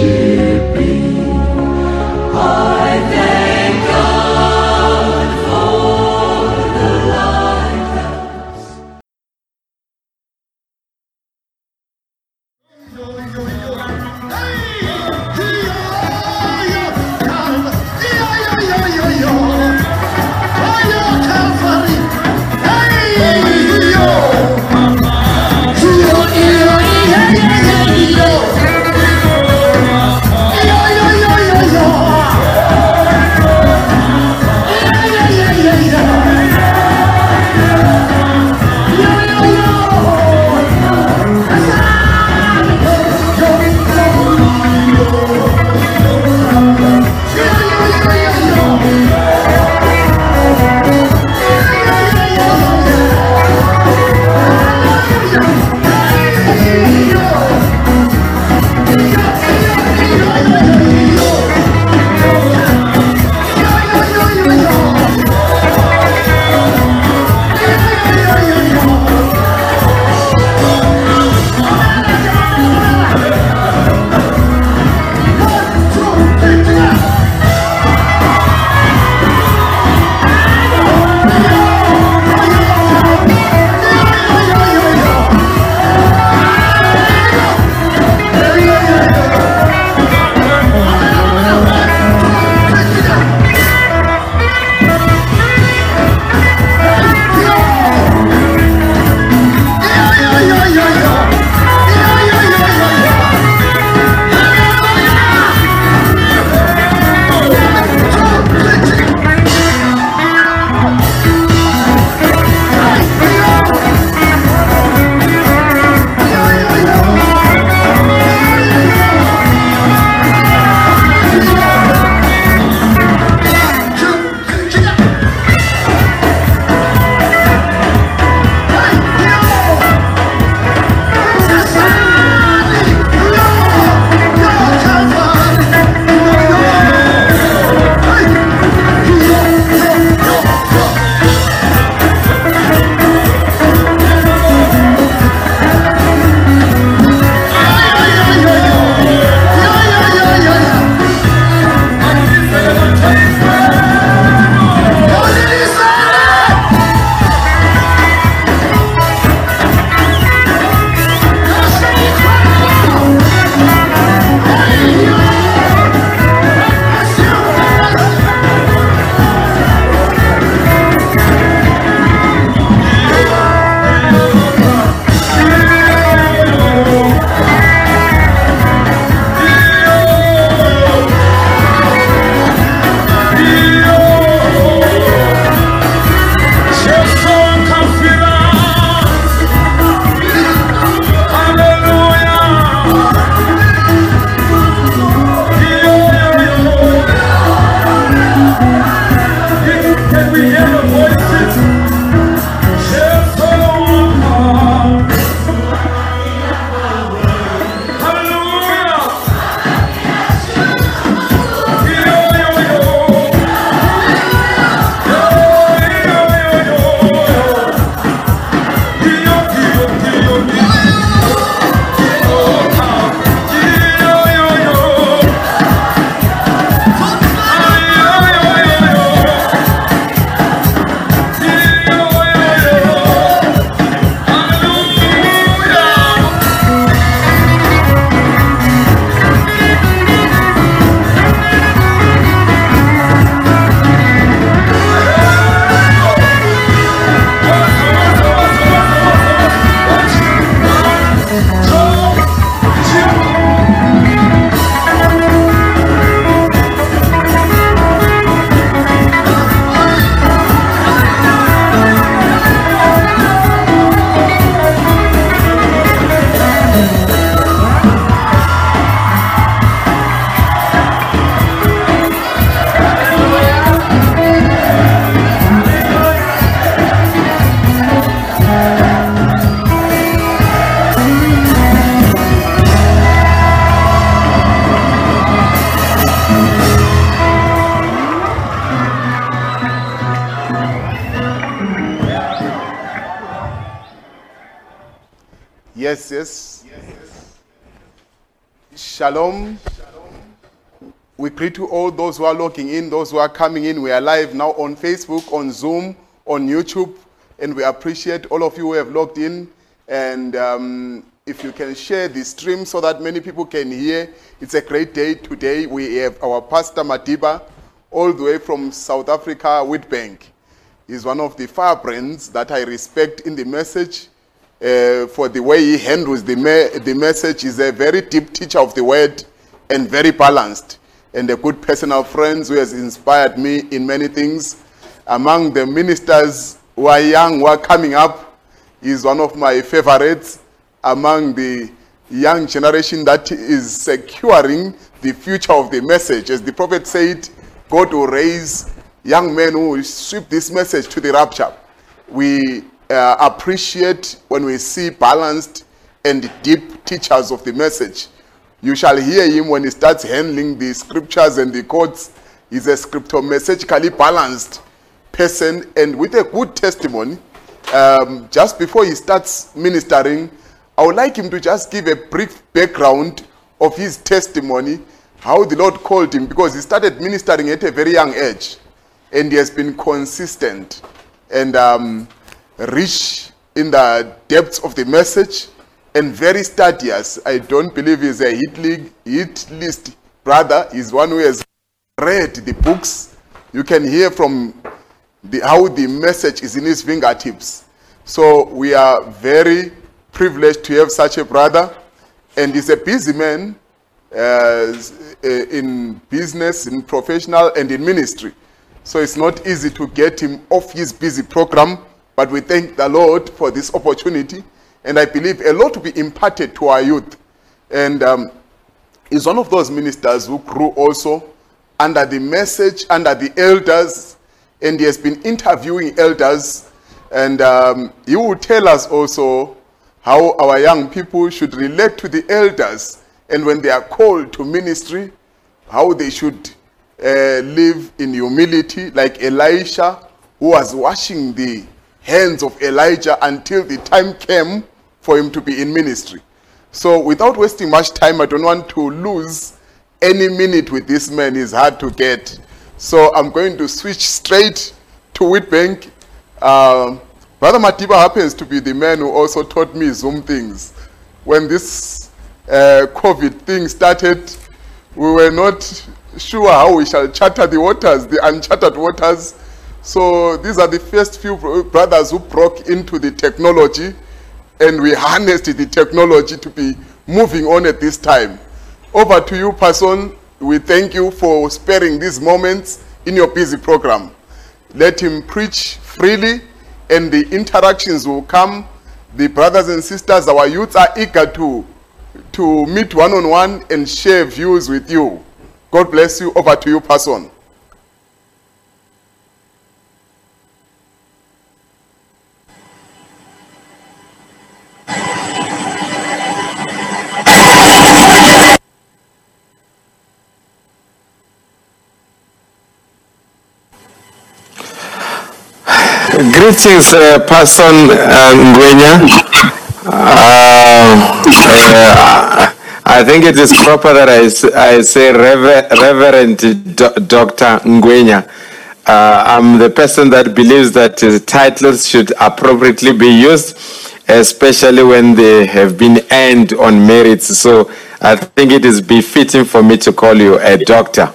This Yes, yes. yes, yes. Shalom. We greet to all those who are logging in, those who are coming in. We are live now on Facebook, on Zoom, on YouTube, and we appreciate all of you who have logged in. And um, if you can share the stream so that many people can hear, it's a great day today. We have our Pastor Madiba, all the way from South Africa, Witbank. He's one of the firebrands that I respect in the message uh, for the way he handles the, me- the message. He's a very deep teacher of the word and very balanced and a good personal friend who has inspired me in many things. Among the ministers who are young, who are coming up, he's one of my favorites. Among the young generation that is securing the future of the message. As the prophet said, God will raise young men who will sweep this message to the rapture. We uh, appreciate when we see balanced and deep teachers of the message. You shall hear him when he starts handling the scriptures and the quotes. He's a scripture messagically balanced person and with a good testimony. Um, just before he starts ministering, I would like him to just give a brief background of his testimony, how the Lord called him, because he started ministering at a very young age and he has been consistent and um, rich in the depths of the message and very studious. I don't believe he's a hit, league, hit list brother. He's one who has read the books. You can hear from the, how the message is in his fingertips. So we are very privileged to have such a brother. And he's a busy man uh, in business, in professional, and in ministry. So it's not easy to get him off his busy program. But we thank the Lord for this opportunity. And I believe a lot will be imparted to our youth. And um, he's one of those ministers who grew also under the message, under the elders, and he has been interviewing elders. And um, he will tell us also how our young people should relate to the elders, and when they are called to ministry, how they should uh, live in humility, like Elisha, who was washing the hands of Elijah until the time came for him to be in ministry. So, without wasting much time, I don't want to lose any minute with this man. He's hard to get. So, I'm going to switch straight to Witbank. Um, Brother Madiba happens to be the man who also taught me Zoom things. When this uh, COVID thing started, we were not sure how we shall charter the waters, the uncharted waters. So these are the first few brothers who broke into the technology and we harnessed the technology to be moving on at this time. Over to you, person. We thank you for sparing these moments in your busy program. Let him preach freely and the interactions will come. The brothers and sisters, our youths are eager to, to meet one on one and share views with you. God bless you. Over to you, person. Greetings, uh, Pastor uh, Ngwenya. Uh, uh, I think it is proper that I, I say Rever- Reverend Do- Dr. Ngwenya. Uh, I'm the person that believes that uh, titles should appropriately be used, especially when they have been earned on merits. So I think it is befitting for me to call you a doctor.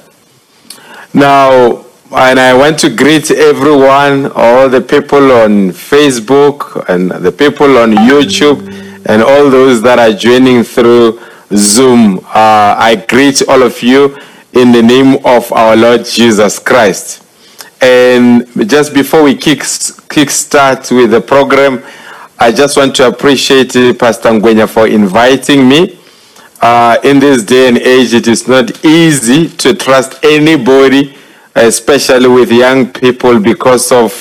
Now, and I want to greet everyone, all the people on Facebook and the people on YouTube and all those that are joining through Zoom. Uh, I greet all of you in the name of our Lord Jesus Christ. And just before we kick, kick start with the program, I just want to appreciate Pastor Ngwenya for inviting me. Uh, in this day and age, it is not easy to trust anybody, especially with young people, because of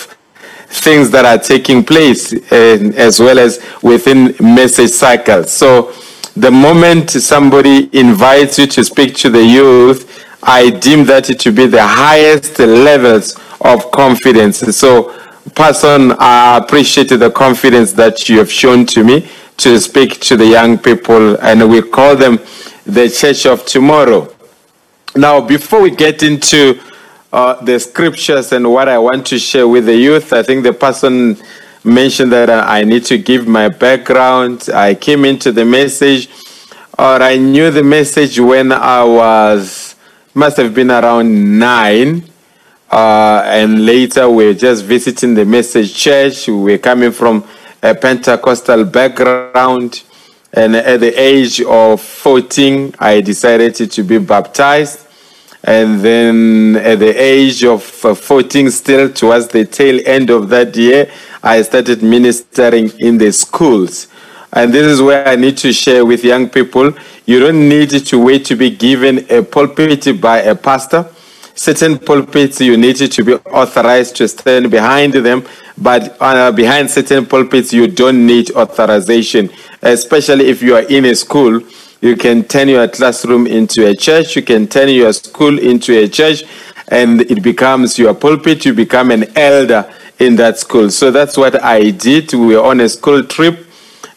things that are taking place, and as well as within message cycles. So, the moment somebody invites you to speak to the youth, I deem that to be the highest levels of confidence. So, person, I appreciate the confidence that you have shown to me to speak to the young people, and we call them the Church of Tomorrow. Now, before we get into uh, the scriptures and what I want to share with the youth, I think the person mentioned that uh, I need to give my background. I came into the message, or I knew the message when I was, must have been around nine. Uh, and later we we're just visiting the message church. We are coming from a Pentecostal background. And at the age of 14, I decided to be baptized. And then at the age of uh, 14, still towards the tail end of that year, I started ministering in the schools. And this is where I need to share with young people. You don't need to wait to be given a pulpit by a pastor. Certain pulpits you need to be authorized to stand behind them, but uh, behind certain pulpits you don't need authorization. Especially if you are in a school, you can turn your classroom into a church. You can turn your school into a church, and it becomes your pulpit. You become an elder in that school. So that's what I did. We were on a school trip,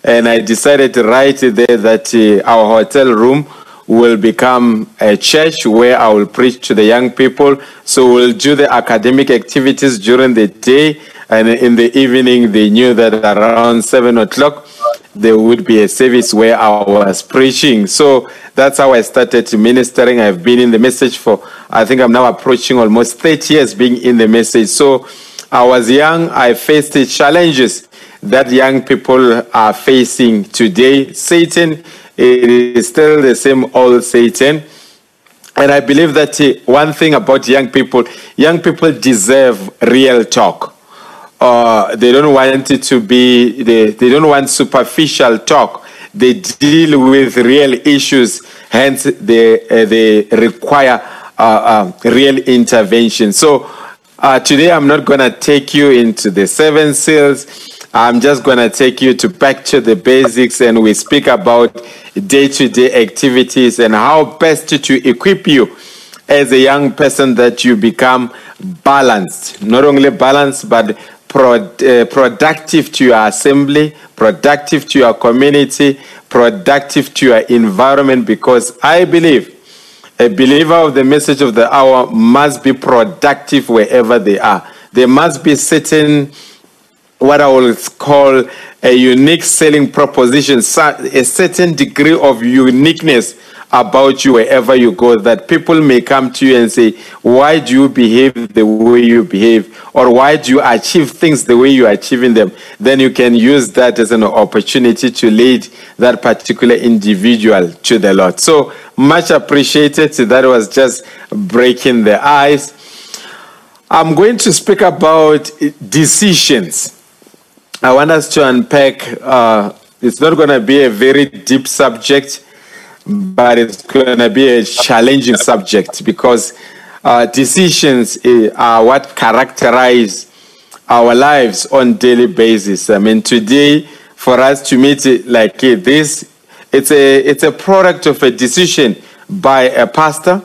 and I decided right there that uh, our hotel room will become a church where I will preach to the young people. So we'll do the academic activities during the day, and in the evening, they knew that around seven o'clock there would be a service where I was preaching. So that's how I started ministering. I've been in the message for, I think I'm now approaching almost 30 years being in the message. So I was young, I faced the challenges that young people are facing today. Satan it is still the same old Satan. And I believe that uh, one thing about young people, young people deserve real talk. Uh, they don't want it to be, they, they don't want superficial talk. They deal with real issues, hence they, uh, they require uh, real intervention. So uh, today I'm not going to take you into the seven seals. I'm just going to take you to back to the basics and we speak about day to day activities and how best to equip you as a young person that you become balanced. Not only balanced, but uh, productive to your assembly, productive to your community, productive to your environment, because I believe a believer of the message of the hour must be productive wherever they are. There must be certain what I will call a unique selling proposition, a certain degree of uniqueness about you wherever you go that people may come to you and say, Why do you behave the way you behave? Or why do you achieve things the way you're achieving them? Then you can use that as an opportunity to lead that particular individual to the Lord. So much appreciated. That was just breaking the ice. I'm going to speak about decisions. I want us to unpack. Uh, it's not going to be a very deep subject, but it's going to be a challenging subject because uh, decisions eh, are what characterize our lives on daily basis. I mean, today, for us to meet like this, it's a it's a product of a decision by a pastor.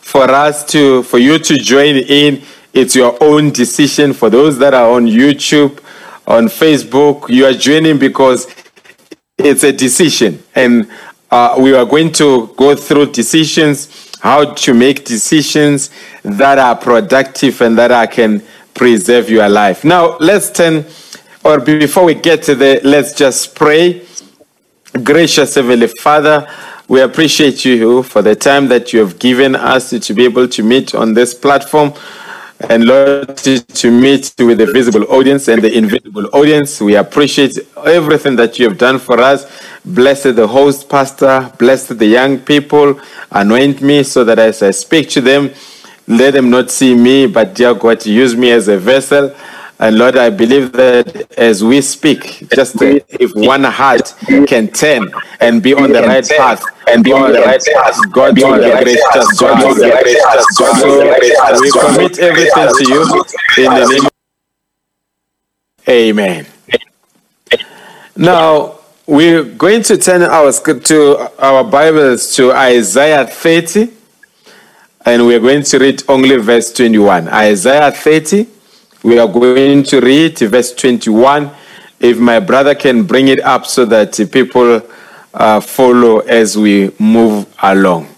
For us to for you to join in, it's your own decision. For those that are on YouTube on Facebook. You are joining because it's a decision. And uh, we are going to go through decisions, how to make decisions that are productive and that I can preserve your life. Now, let's turn, or before we get to the, let's just pray. Gracious Heavenly Father, we appreciate you for the time that you have given us to be able to meet on this platform and Lord, to meet with the visible audience and the invisible audience. We appreciate everything that you have done for us. Bless the host, Pastor. Bless the young people. Anoint me so that as I speak to them, let them not see me, but dear God, use me as a vessel. And Lord, I believe that as we speak, just if one heart can turn and be on the right path and be on the right path, God will be gracious. God will be gracious. So we commit everything to you in the name. Amen. Now we're going to turn our to our Bibles to Isaiah 30, and we're going to read only verse 21. Isaiah 30 we are going to read verse 21 if my brother can bring it up so that people uh, follow as we move along.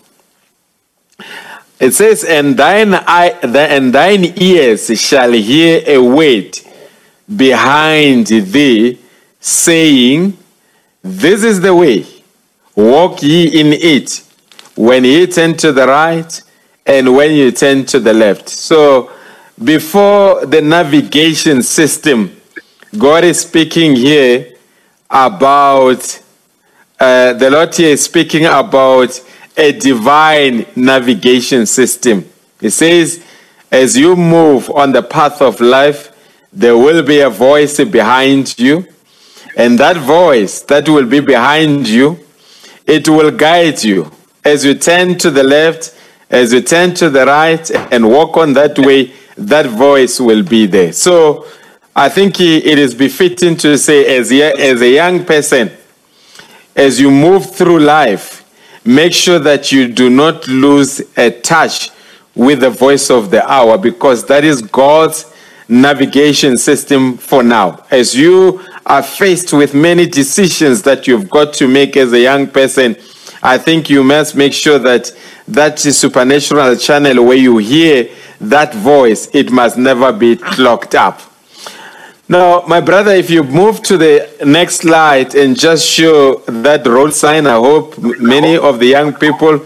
It says, and thine, eye, and thine ears shall hear a word behind thee, saying, This is the way, walk ye in it, when ye turn to the right, and when you turn to the left. So, before the navigation system, God is speaking here about, uh, the Lord here is speaking about a divine navigation system. He says, as you move on the path of life, there will be a voice behind you. And that voice that will be behind you, it will guide you. As you turn to the left, as you turn to the right and walk on that way, that voice will be there. So I think it is befitting to say, as, as a young person, as you move through life, make sure that you do not lose a touch with the voice of the hour because that is God's navigation system for now. As you are faced with many decisions that you've got to make as a young person, I think you must make sure that that supernatural channel where you hear that voice, it must never be clogged up. Now, my brother, if you move to the next slide and just show that road sign, I hope many of the young people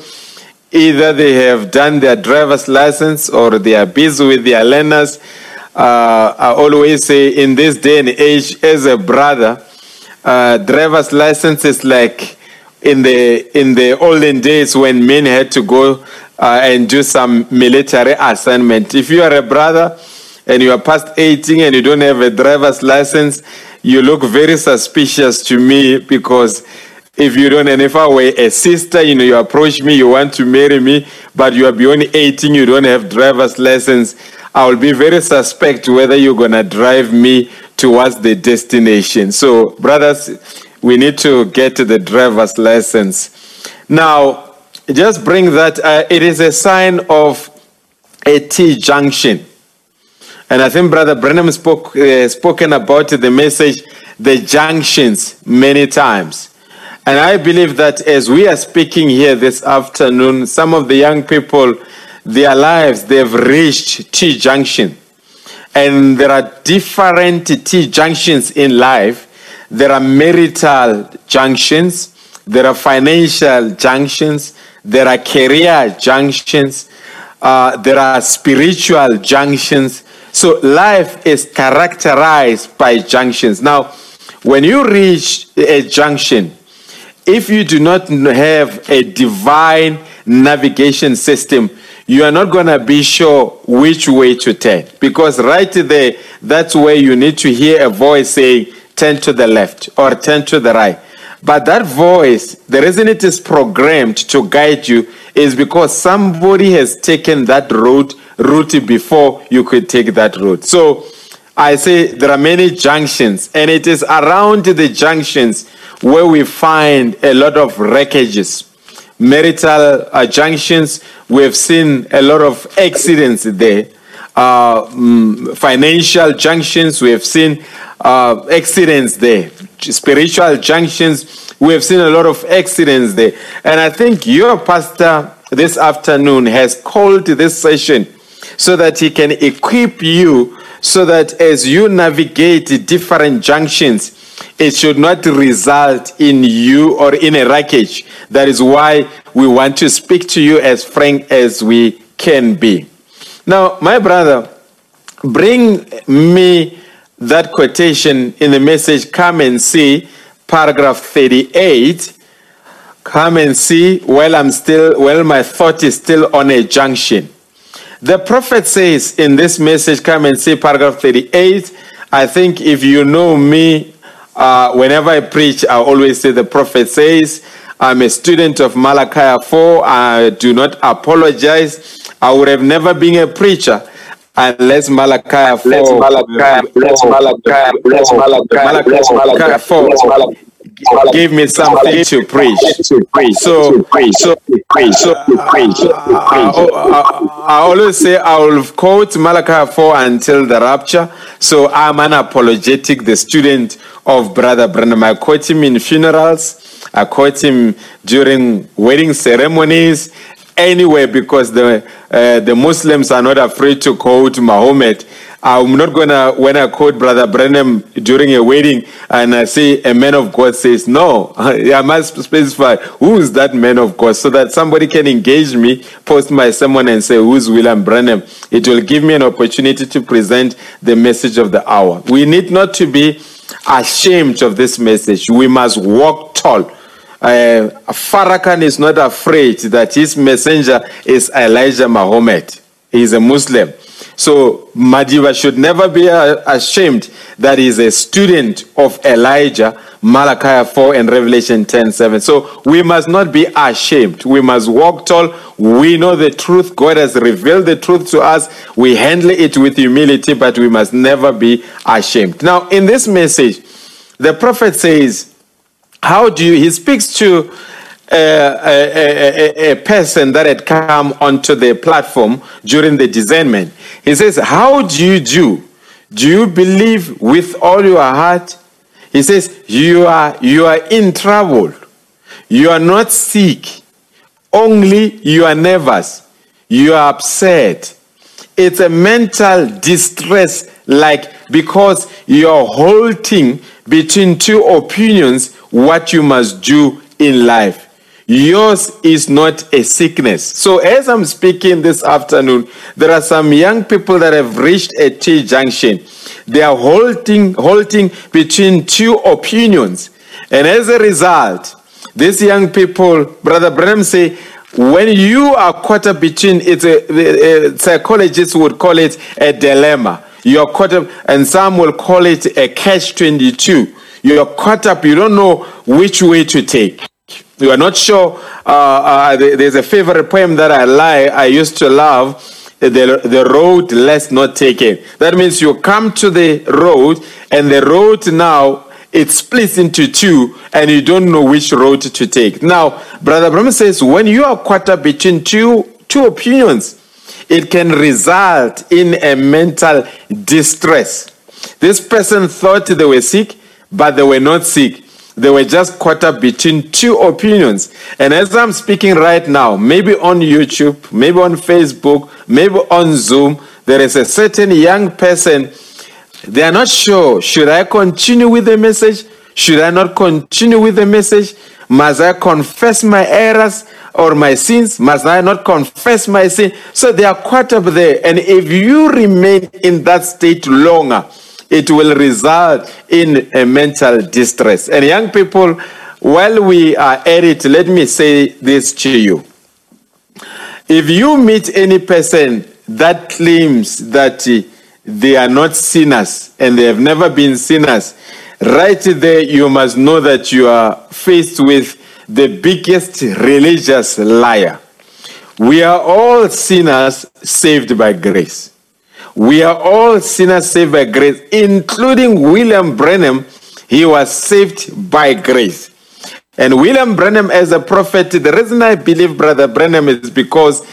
either they have done their driver's license or they are busy with their learners. Uh, I always say, in this day and age, as a brother, uh, driver's license is like in the in the olden days when men had to go uh, and do some military assignment. If you are a brother and you are past 18 and you don't have a driver's license, you look very suspicious to me because if you don't, and if I were a sister, you know, you approach me, you want to marry me, but you are beyond 18, you don't have driver's license, I will be very suspect whether you're going to drive me towards the destination. So, brothers, we need to get the driver's license. Now, just bring that, uh, it is a sign of a T junction. And I think Brother Branham spoke uh, spoken about the message, the junctions, many times. And I believe that as we are speaking here this afternoon, some of the young people, their lives, they've reached T junction. And there are different T junctions in life. There are marital junctions, there are financial junctions, there are career junctions, uh, there are spiritual junctions, so life is characterized by junctions. Now, when you reach a junction, if you do not have a divine navigation system, you are not going to be sure which way to turn. Because right there, that's where you need to hear a voice saying, turn to the left or turn to the right. But that voice, the reason it is programmed to guide you is because somebody has taken that road route before you could take that route. So I say there are many junctions, and it is around the junctions where we find a lot of wreckages. Marital uh, junctions, we have seen a lot of accidents there. Uh, mm, financial junctions, we have seen uh, accidents there. Spiritual junctions, we have seen a lot of accidents there. And I think your pastor this afternoon has called this session so that he can equip you so that as you navigate different junctions, it should not result in you or in a wreckage. That is why we want to speak to you as frank as we can be. Now, my brother, bring me that quotation in the message, come and see, paragraph 38. Come and see while I'm still, while my thought is still on a junction. The prophet says in this message, come and see paragraph 38. I think if you know me, uh, whenever I preach, I always say the prophet says, I'm a student of Malachi 4. I do not apologize. I would have never been a preacher unless Malachi 4. Let's Malachi, let's Malachi, let's Malachi, let's Malachi 4 give me something to preach. So, so, so, so, uh, uh, uh, oh, I always say I will quote Malachi 4 until the rapture. So I'm unapologetic, the student of Brother Branham. I quote him in funerals, I quote him during wedding ceremonies, anywhere because the, uh, the Muslims are not afraid to quote Muhammad. I'm not gonna, when I quote Brother Branham during a wedding and I say a man of God says, no, I must specify who is that man of God so that somebody can engage me, post my sermon and say, who's William Branham? It will give me an opportunity to present the message of the hour. We need not to be ashamed of this message. We must walk tall. Uh, Farrakhan is not afraid that his messenger is Elijah Muhammad. He is a Muslim. So Madiba should never be uh, ashamed that he's a student of Elijah, Malachi 4 and Revelation 10 7. So we must not be ashamed. We must walk tall. We know the truth. God has revealed the truth to us. We handle it with humility, but we must never be ashamed. Now, in this message, the prophet says, How do you, he speaks to uh, a, a, a, a, person that had come onto the platform during the discernment. He says, How do you do? Do you believe with all your heart? He says, You are you are in trouble. You are not sick. Only you are nervous. You are upset. It's a mental distress, like because you're holding between two opinions what you must do in life. Yours is not a sickness. So, as I'm speaking this afternoon, there are some young people that have reached a T junction. They are holding, holding between two opinions. And as a result, these young people, Brother Branham say, when you are caught up between, it's a, a psychologists would call it a dilemma. You're caught up, and some will call it a catch 22. You're caught up, you don't know which way to take you are not sure. Uh, uh, there's a favorite poem that I like. I used to love. The, the road less not taken. That means you come to the road, and the road now it splits into two, and you don't know which road to take. Now, Brother Branham says when you are caught up between two two opinions, it can result in a mental distress. This person thought they were sick, but they were not sick. They were just caught up between two opinions. And as I'm speaking right now, maybe on YouTube, maybe on Facebook, maybe on Zoom, there is a certain young person. They are not sure. Should I continue with the message? Should I not continue with the message? Must I confess my errors or my sins? Must I not confess my sin? So they are caught up there. And if you remain in that state longer, it will result in a mental distress. And young people, while we are at it, let me say this to you. If you meet any person that claims that eh, they are not sinners and they have never been sinners, right there you must know that you are faced with the biggest religious liar. We are all sinners saved by grace. We are all sinners saved by grace, including William Branham. He was saved by grace. And William Branham, as a prophet, the reason I believe Brother Branham is because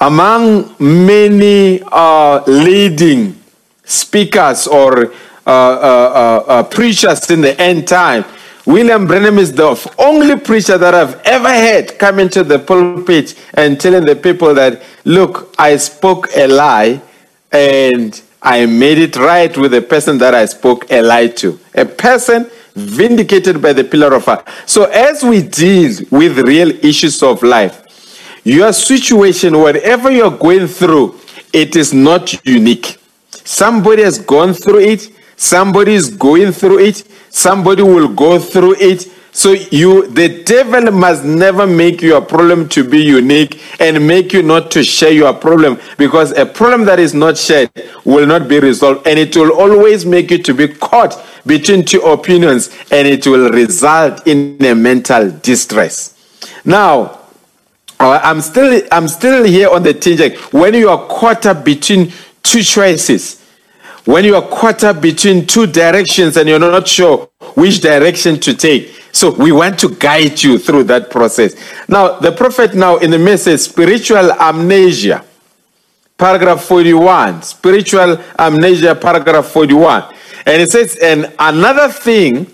among many uh, leading speakers or uh, uh, uh, preachers in the end time, William Branham is the only preacher that I've ever had come into the pulpit and telling the people that, look, I spoke a lie and I made it right with the person that I spoke a lie to. A person vindicated by the pillar of fire. So as we deal with real issues of life, your situation, whatever you're going through, it is not unique. Somebody has gone through it. Somebody is going through it. Somebody will go through it. So you, the devil must never make your problem to be unique and make you not to share your problem because a problem that is not shared will not be resolved and it will always make you to be caught between two opinions and it will result in a mental distress. Now, uh, I'm still, I'm still here on the tangent. When you are caught up between two choices, when you are caught up between two directions and you're not sure which direction to take, so we want to guide you through that process. Now, the prophet now in the message, spiritual amnesia, paragraph 41, spiritual amnesia, paragraph 41. And it says, and another thing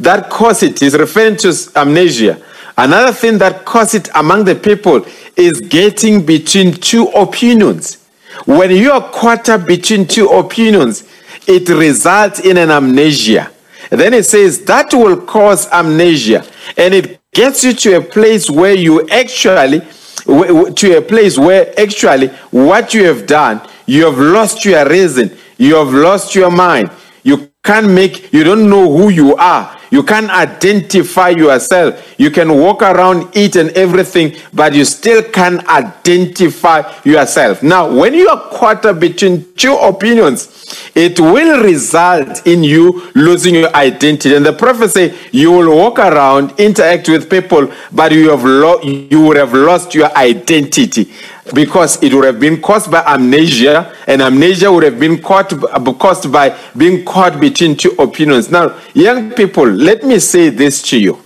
that caused it is referring to amnesia. Another thing that caused it among the people is getting between two opinions. When you are caught up between two opinions, it results in an amnesia. Then it says that will cause amnesia, and it gets you to a place where you actually, to a place where actually what you have done, you have lost your reason, you have lost your mind, you can't make, you don't know who you are. You can't identify yourself. You can walk around, eat and everything, but you still can't identify yourself. Now, when you are caught between two opinions, it will result in you losing your identity. And the prophet say you will walk around, interact with people, but you have lo- you would have lost your identity because it would have been caused by amnesia, and amnesia would have been caught, caused by being caught between two opinions. Now, young people, let me say this to you.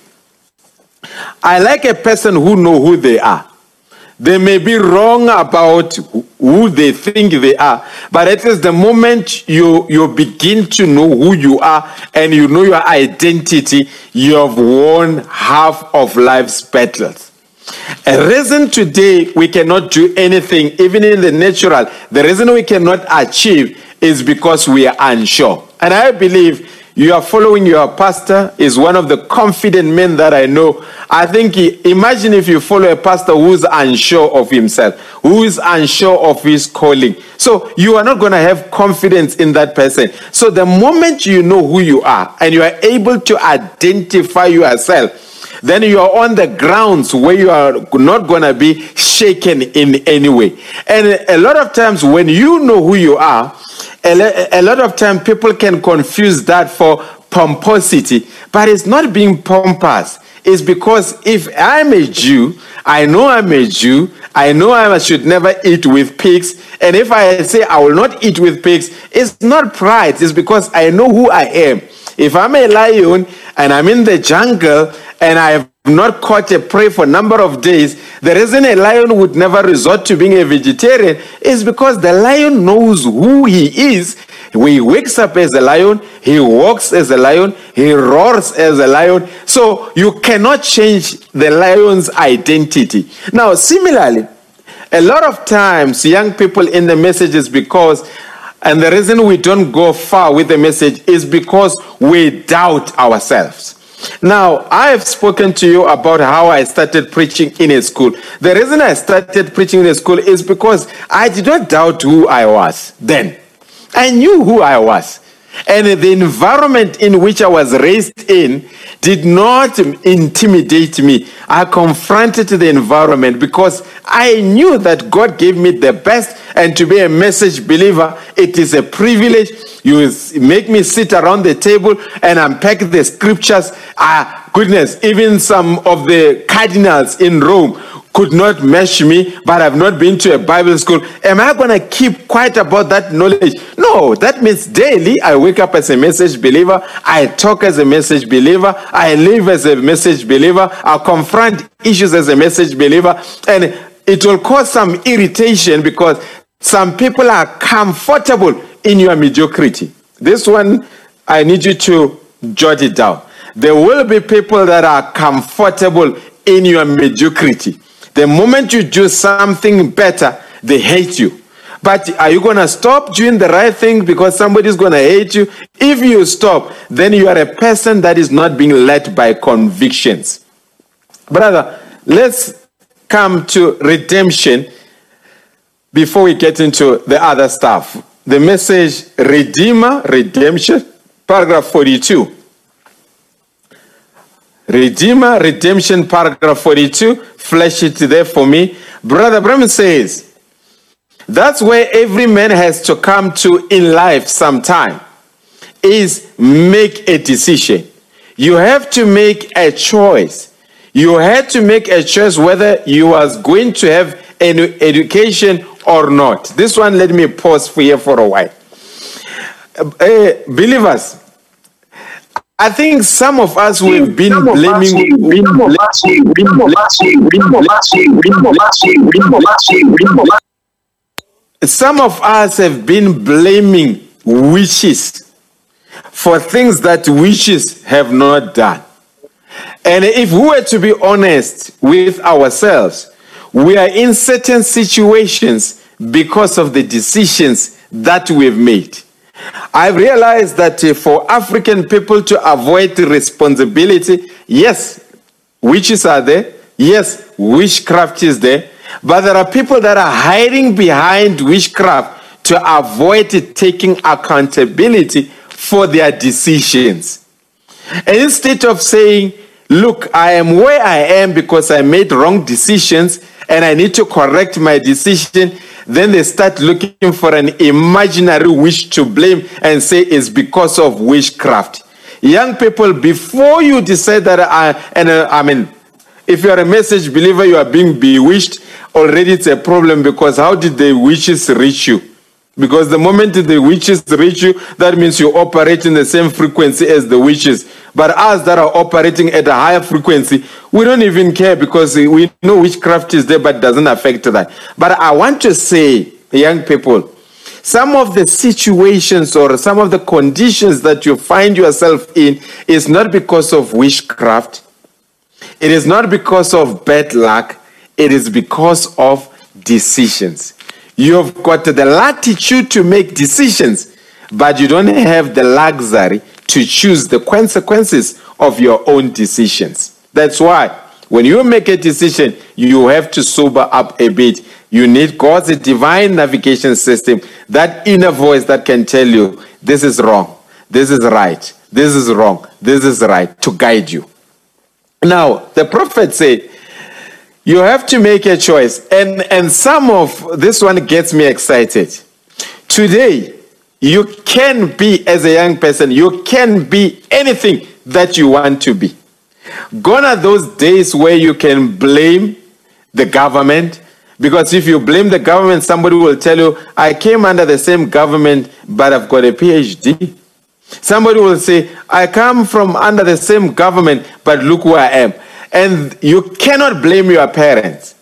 I like a person who know who they are. They may be wrong about who they think they are, but is the moment you, you begin to know who you are and you know your identity, you have won half of life's battles. A reason today we cannot do anything, even in the natural, the reason we cannot achieve is because we are unsure. And I believe you are following your pastor is one of the confident men that I know. I think he, imagine if you follow a pastor who's unsure of himself, who is unsure of his calling. So you are not going to have confidence in that person. So the moment you know who you are and you are able to identify yourself, then you are on the grounds where you are not going to be shaken in any way. And a lot of times when you know who you are, a, lot of time people can confuse that for pomposity, but it's not being pompous. It's because if I'm a Jew, I know I'm a Jew, I know I should never eat with pigs, and if I say I will not eat with pigs, it's not pride, it's because I know who I am. If I'm a lion and I'm in the jungle and I have not caught a prey for a number of days, the reason a lion would never resort to being a vegetarian is because the lion knows who he is. He wakes up as a lion, he walks as a lion, he roars as a lion. So you cannot change the lion's identity. Now, similarly, a lot of times young people in the messages because and the reason we don't go far with the message is because we doubt ourselves. Now, I have spoken to you about how I started preaching in a school. The reason I started preaching in a school is because I did not doubt who I was then. I knew who I was. And the environment in which I was raised in did not intimidate me. I confronted the environment because I knew that God gave me the best, and to be a message believer, it is a privilege. You make me sit around the table and unpack the scriptures. Ah, goodness, even some of the cardinals in Rome could not mesh me, but I've not been to a Bible school. Am I going to keep quiet about that knowledge? No, that means daily I wake up as a message believer, I talk as a message believer, I live as a message believer, I confront issues as a message believer, and it will cause some irritation because some people are comfortable in your mediocrity. This one, I need you to jot it down. There will be people that are comfortable in your mediocrity. The moment you do something better, they hate you. But are you going to stop doing the right thing because somebody's going to hate you? If you stop, then you are a person that is not being led by convictions. Brother, let's come to redemption before we get into the other stuff. The message Redeemer, Redemption, paragraph 42. Redeemer, redemption, paragraph 42. Flesh it there for me. Brother Branham says, that's where every man has to come to in life sometime, is make a decision. You have to make a choice. You had to make a choice whether you was going to have an education or not. This one, let me pause for here for a while. Uh, believers, I think some of us we've been blaming. Some of us have been blaming witches for things that witches have not done. And if we were to be honest with ourselves, we are in certain situations because of the decisions that we've made. I've realized that uh, for African people to avoid responsibility, yes, witches are there, yes, witchcraft is there, but there are people that are hiding behind witchcraft to avoid taking accountability for their decisions. And instead of saying, Look, I am where I am because I made wrong decisions and I need to correct my decision, then they start looking for an imaginary wish to blame and say it's because of witchcraft. Young people, before you decide that I, and uh, I mean, if you are a message believer, you are being bewitched, already it's a problem because how did the witches reach you? Because the moment the witches reach you, that means you operate in the same frequency as the witches. But us that are operating at a higher frequency, we don't even care because we know witchcraft is there, but doesn't affect that. But I want to say, young people, some of the situations or some of the conditions that you find yourself in is not because of witchcraft. It is not because of bad luck. It is because of decisions. You've got the latitude to make decisions, but you don't have the luxury to choose the consequences of your own decisions. That's why when you make a decision, you have to sober up a bit. You need God's divine navigation system, that inner voice that can tell you this is wrong, this is right, this is wrong, this is right, to guide you. Now, the prophet said, you have to make a choice. And, and some of this one gets me excited. Today, you can be, as a young person, you can be anything that you want to be. Gone are those days where you can blame the government. Because if you blame the government, somebody will tell you, I came under the same government, but I've got a PhD. Somebody will say, I come from under the same government, but look where I am. And you cannot blame your parents.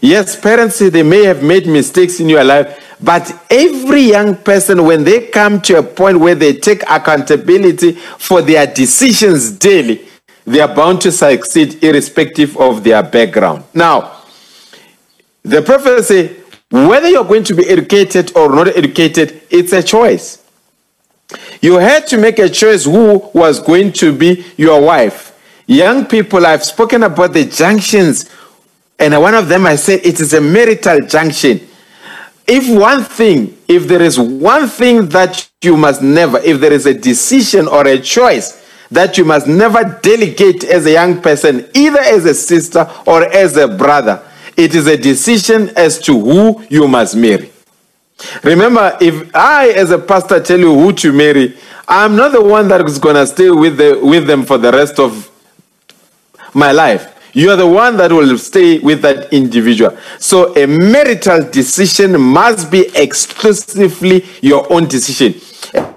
Yes, parents, they may have made mistakes in your life, but every young person, when they come to a point where they take accountability for their decisions daily, they are bound to succeed irrespective of their background. Now, the prophet whether you're going to be educated or not educated, it's a choice. You had to make a choice who was going to be your wife. Young people, I've spoken about the junctions, and one of them I said it is a marital junction. If one thing, if there is one thing that you must never, if there is a decision or a choice that you must never delegate as a young person, either as a sister or as a brother, it is a decision as to who you must marry. Remember, if I, as a pastor, tell you who to marry, I'm not the one that is going to stay with, the, with them for the rest of my life. You are the one that will stay with that individual. So a marital decision must be exclusively your own decision.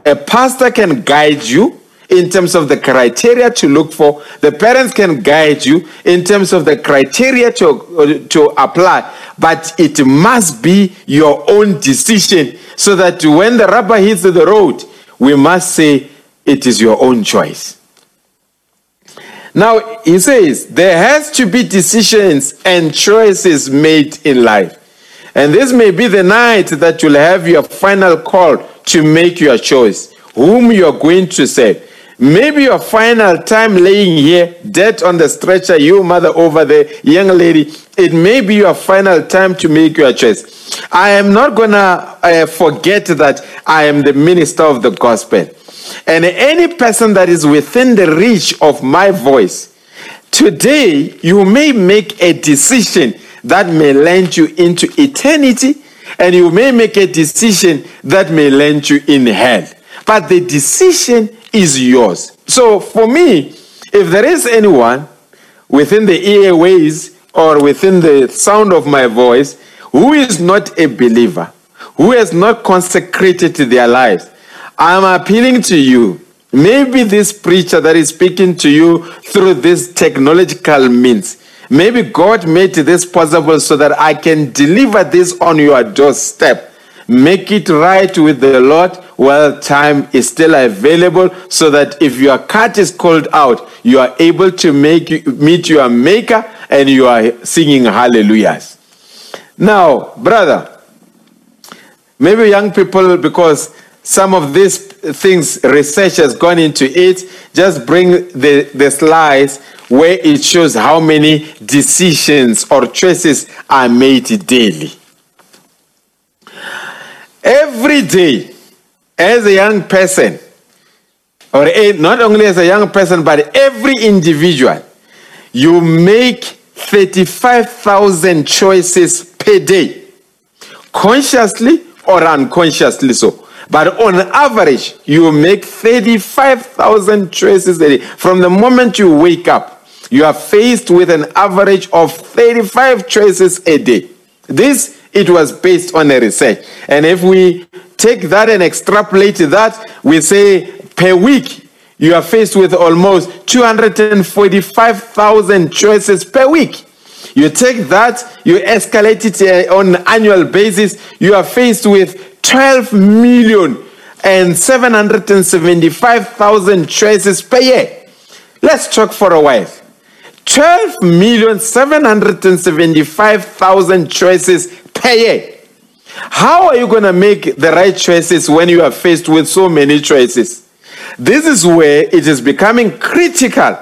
A pastor can guide you in terms of the criteria to look for. The parents can guide you in terms of the criteria to, to apply. But it must be your own decision so that when the rubber hits the road, we must say it is your own choice. Now, he says, there has to be decisions and choices made in life. And this may be the night that you'll have your final call to make your choice, whom you're going to save. Maybe your final time laying here, dead on the stretcher, you mother over there, young lady, it may be your final time to make your choice. I am not going to uh, forget that I am the minister of the gospel. And any person that is within the reach of my voice, today you may make a decision that may land you into eternity, and you may make a decision that may land you in hell. But the decision is yours. So for me, if there is anyone within the airways or within the sound of my voice who is not a believer, who has not consecrated their lives, I'm appealing to you. Maybe this preacher that is speaking to you through this technological means, maybe God made this possible so that I can deliver this on your doorstep. make it right with the Lord while time is still available, so that if your cut is called out, you are able to make meet your Maker and you are singing hallelujahs. Now, brother, maybe young people, because some of these things research has gone into it, just bring the, the slides where it shows how many decisions or choices are made daily. Every day, as a young person, or not only as a young person, but every individual, you make 35,000 choices per day, consciously or unconsciously so. But on average, you make 35,000 choices a day. From the moment you wake up, you are faced with an average of 35 choices a day. This, it was based on a research. And if we take that and extrapolate that, we say per week, you are faced with almost 245,000 choices per week. You take that, you escalate it uh, on annual basis, you are faced with 12 million and 775,000 choices per year. Let's talk for a while. 12 million 775,000 choices per year. How are you going to make the right choices when you are faced with so many choices? This is where it is becoming critical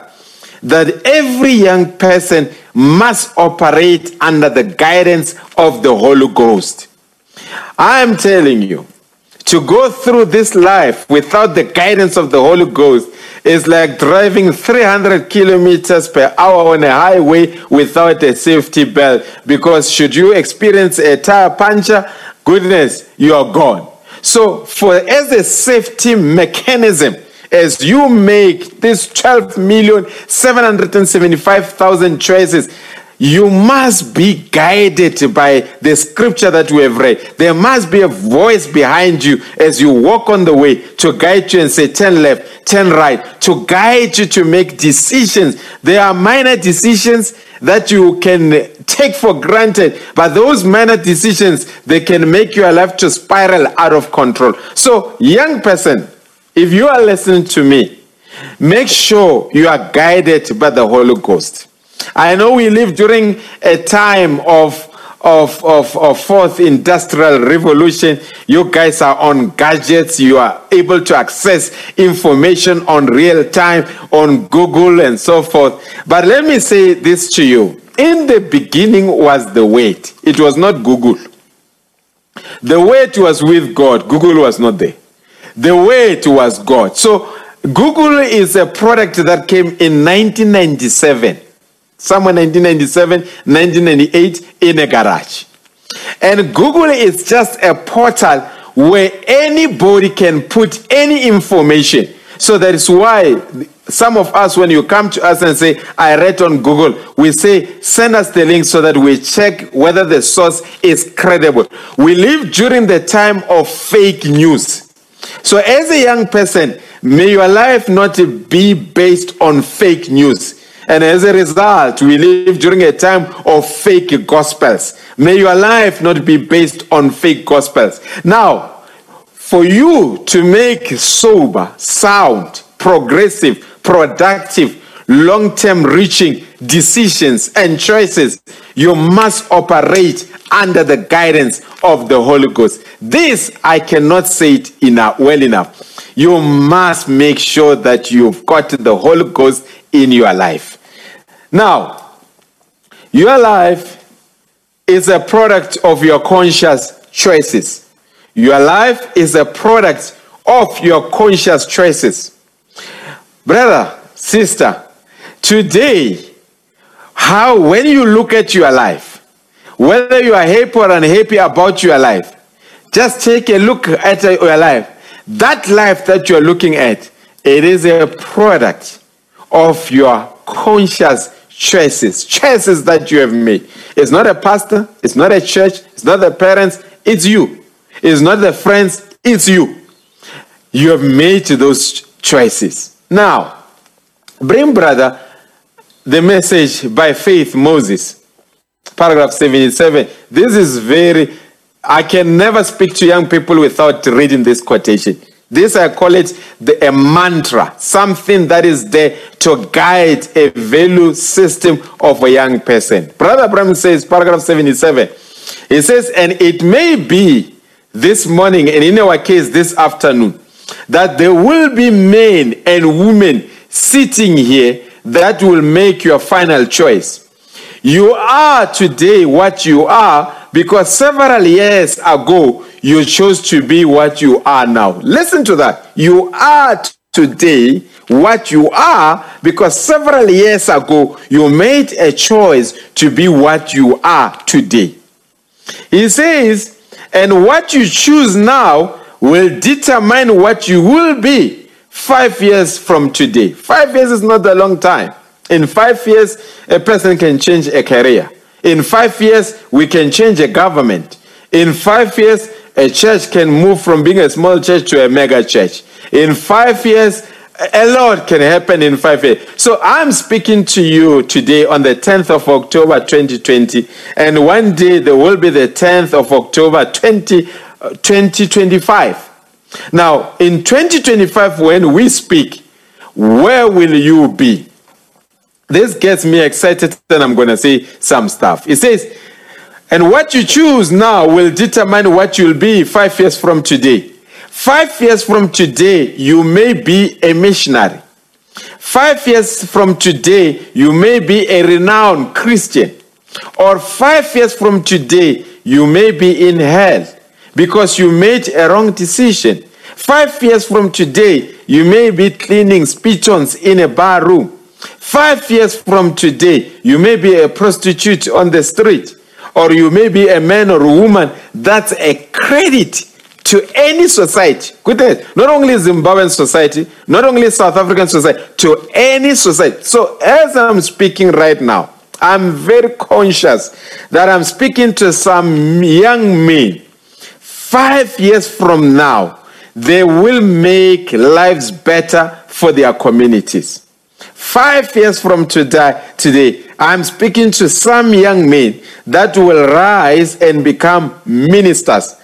that every young person must operate under the guidance of the Holy Ghost. I am telling you, to go through this life without the guidance of the Holy Ghost is like driving 300 kilometers per hour on a highway without a safety belt. Because should you experience a tire puncture, goodness, you are gone. So, for as a safety mechanism, as you make this 12 million 775,000 choices, you must be guided by the scripture that we have read. There must be a voice behind you as you walk on the way to guide you and say, turn left, turn right, to guide you to make decisions. There are minor decisions that you can take for granted, but those minor decisions, they can make your life to spiral out of control. So, young person, if you are listening to me, make sure you are guided by the Holy Ghost. I know we live during a time of of, of, of fourth industrial revolution. You guys are on gadgets. You are able to access information on real time on Google and so forth. But let me say this to you. In the beginning was the word. It was not Google. The word was with God. Google was not there. The word was God. So Google is a product that came in 1997 somewhere 1997, 1998 in a garage. And Google is just a portal where anybody can put any information. So that is why some of us, when you come to us and say, I read on Google, we say, send us the link so that we check whether the source is credible. We live during the time of fake news. So, as a young person, may your life not be based on fake news. And as a result, we live during a time of fake gospels. May your life not be based on fake gospels. Now, for you to make sober, sound, progressive, productive, long term reaching decisions and choices, you must operate under the guidance of the Holy Ghost. This I cannot say it enough, well enough. You must make sure that you've got the Holy Ghost in your life. Now, your life is a product of your conscious choices. Your life is a product of your conscious choices. Brother, sister, today, how, when you look at your life, whether you are happy or unhappy about your life, just take a look at your life. That life that you're looking at, it is a product of your conscious choices, choices that you have made. It's not a pastor, it's not a church, it's not the parents, it's you. It's not the friends, it's you. You have made those choices. Now, bring brother the message by faith Moses, paragraph 77. This is very I can never speak to young people without reading this quotation. This I call it the, a mantra, something that is there to guide a value system of a young person. Brother Branham says, paragraph 77, he says, and it may be this morning, and in our case this afternoon, that there will be men and women sitting here that will make your final choice. You are today what you are because several years ago you chose to be what you are now. Listen to that. You are today what you are because several years ago you made a choice to be what you are today. He says, and what you choose now will determine what you will be five years from today. Five years is not a long time. In five years, a person can change a career. In five years, we can change a government. In five years, a church can move from being a small church to a mega church. In five years, a lot can happen in five years. So I'm speaking to you today on the 10th of October 2020, and one day there will be the 10th of October 20, uh, 2025. Now, in 2025, when we speak, where will you be? This gets me excited, and I'm going to say some stuff. It says, and what you choose now will determine what you'll be five years from today. Five years from today, you may be a missionary. Five years from today, you may be a renowned Christian. Or five years from today, you may be in hell because you made a wrong decision. Five years from today, you may be cleaning spittoons in a bar room. Five years from today, you may be a prostitute on the street, or you may be a man or a woman. That's a credit to any society. Goodness, not only Zimbabwean society, not only South African society, to any society. So, as I'm speaking right now, I'm very conscious that I'm speaking to some young men. Five years from now, they will make lives better for their communities. Five years from today, today, I'm speaking to some young men that will rise and become ministers.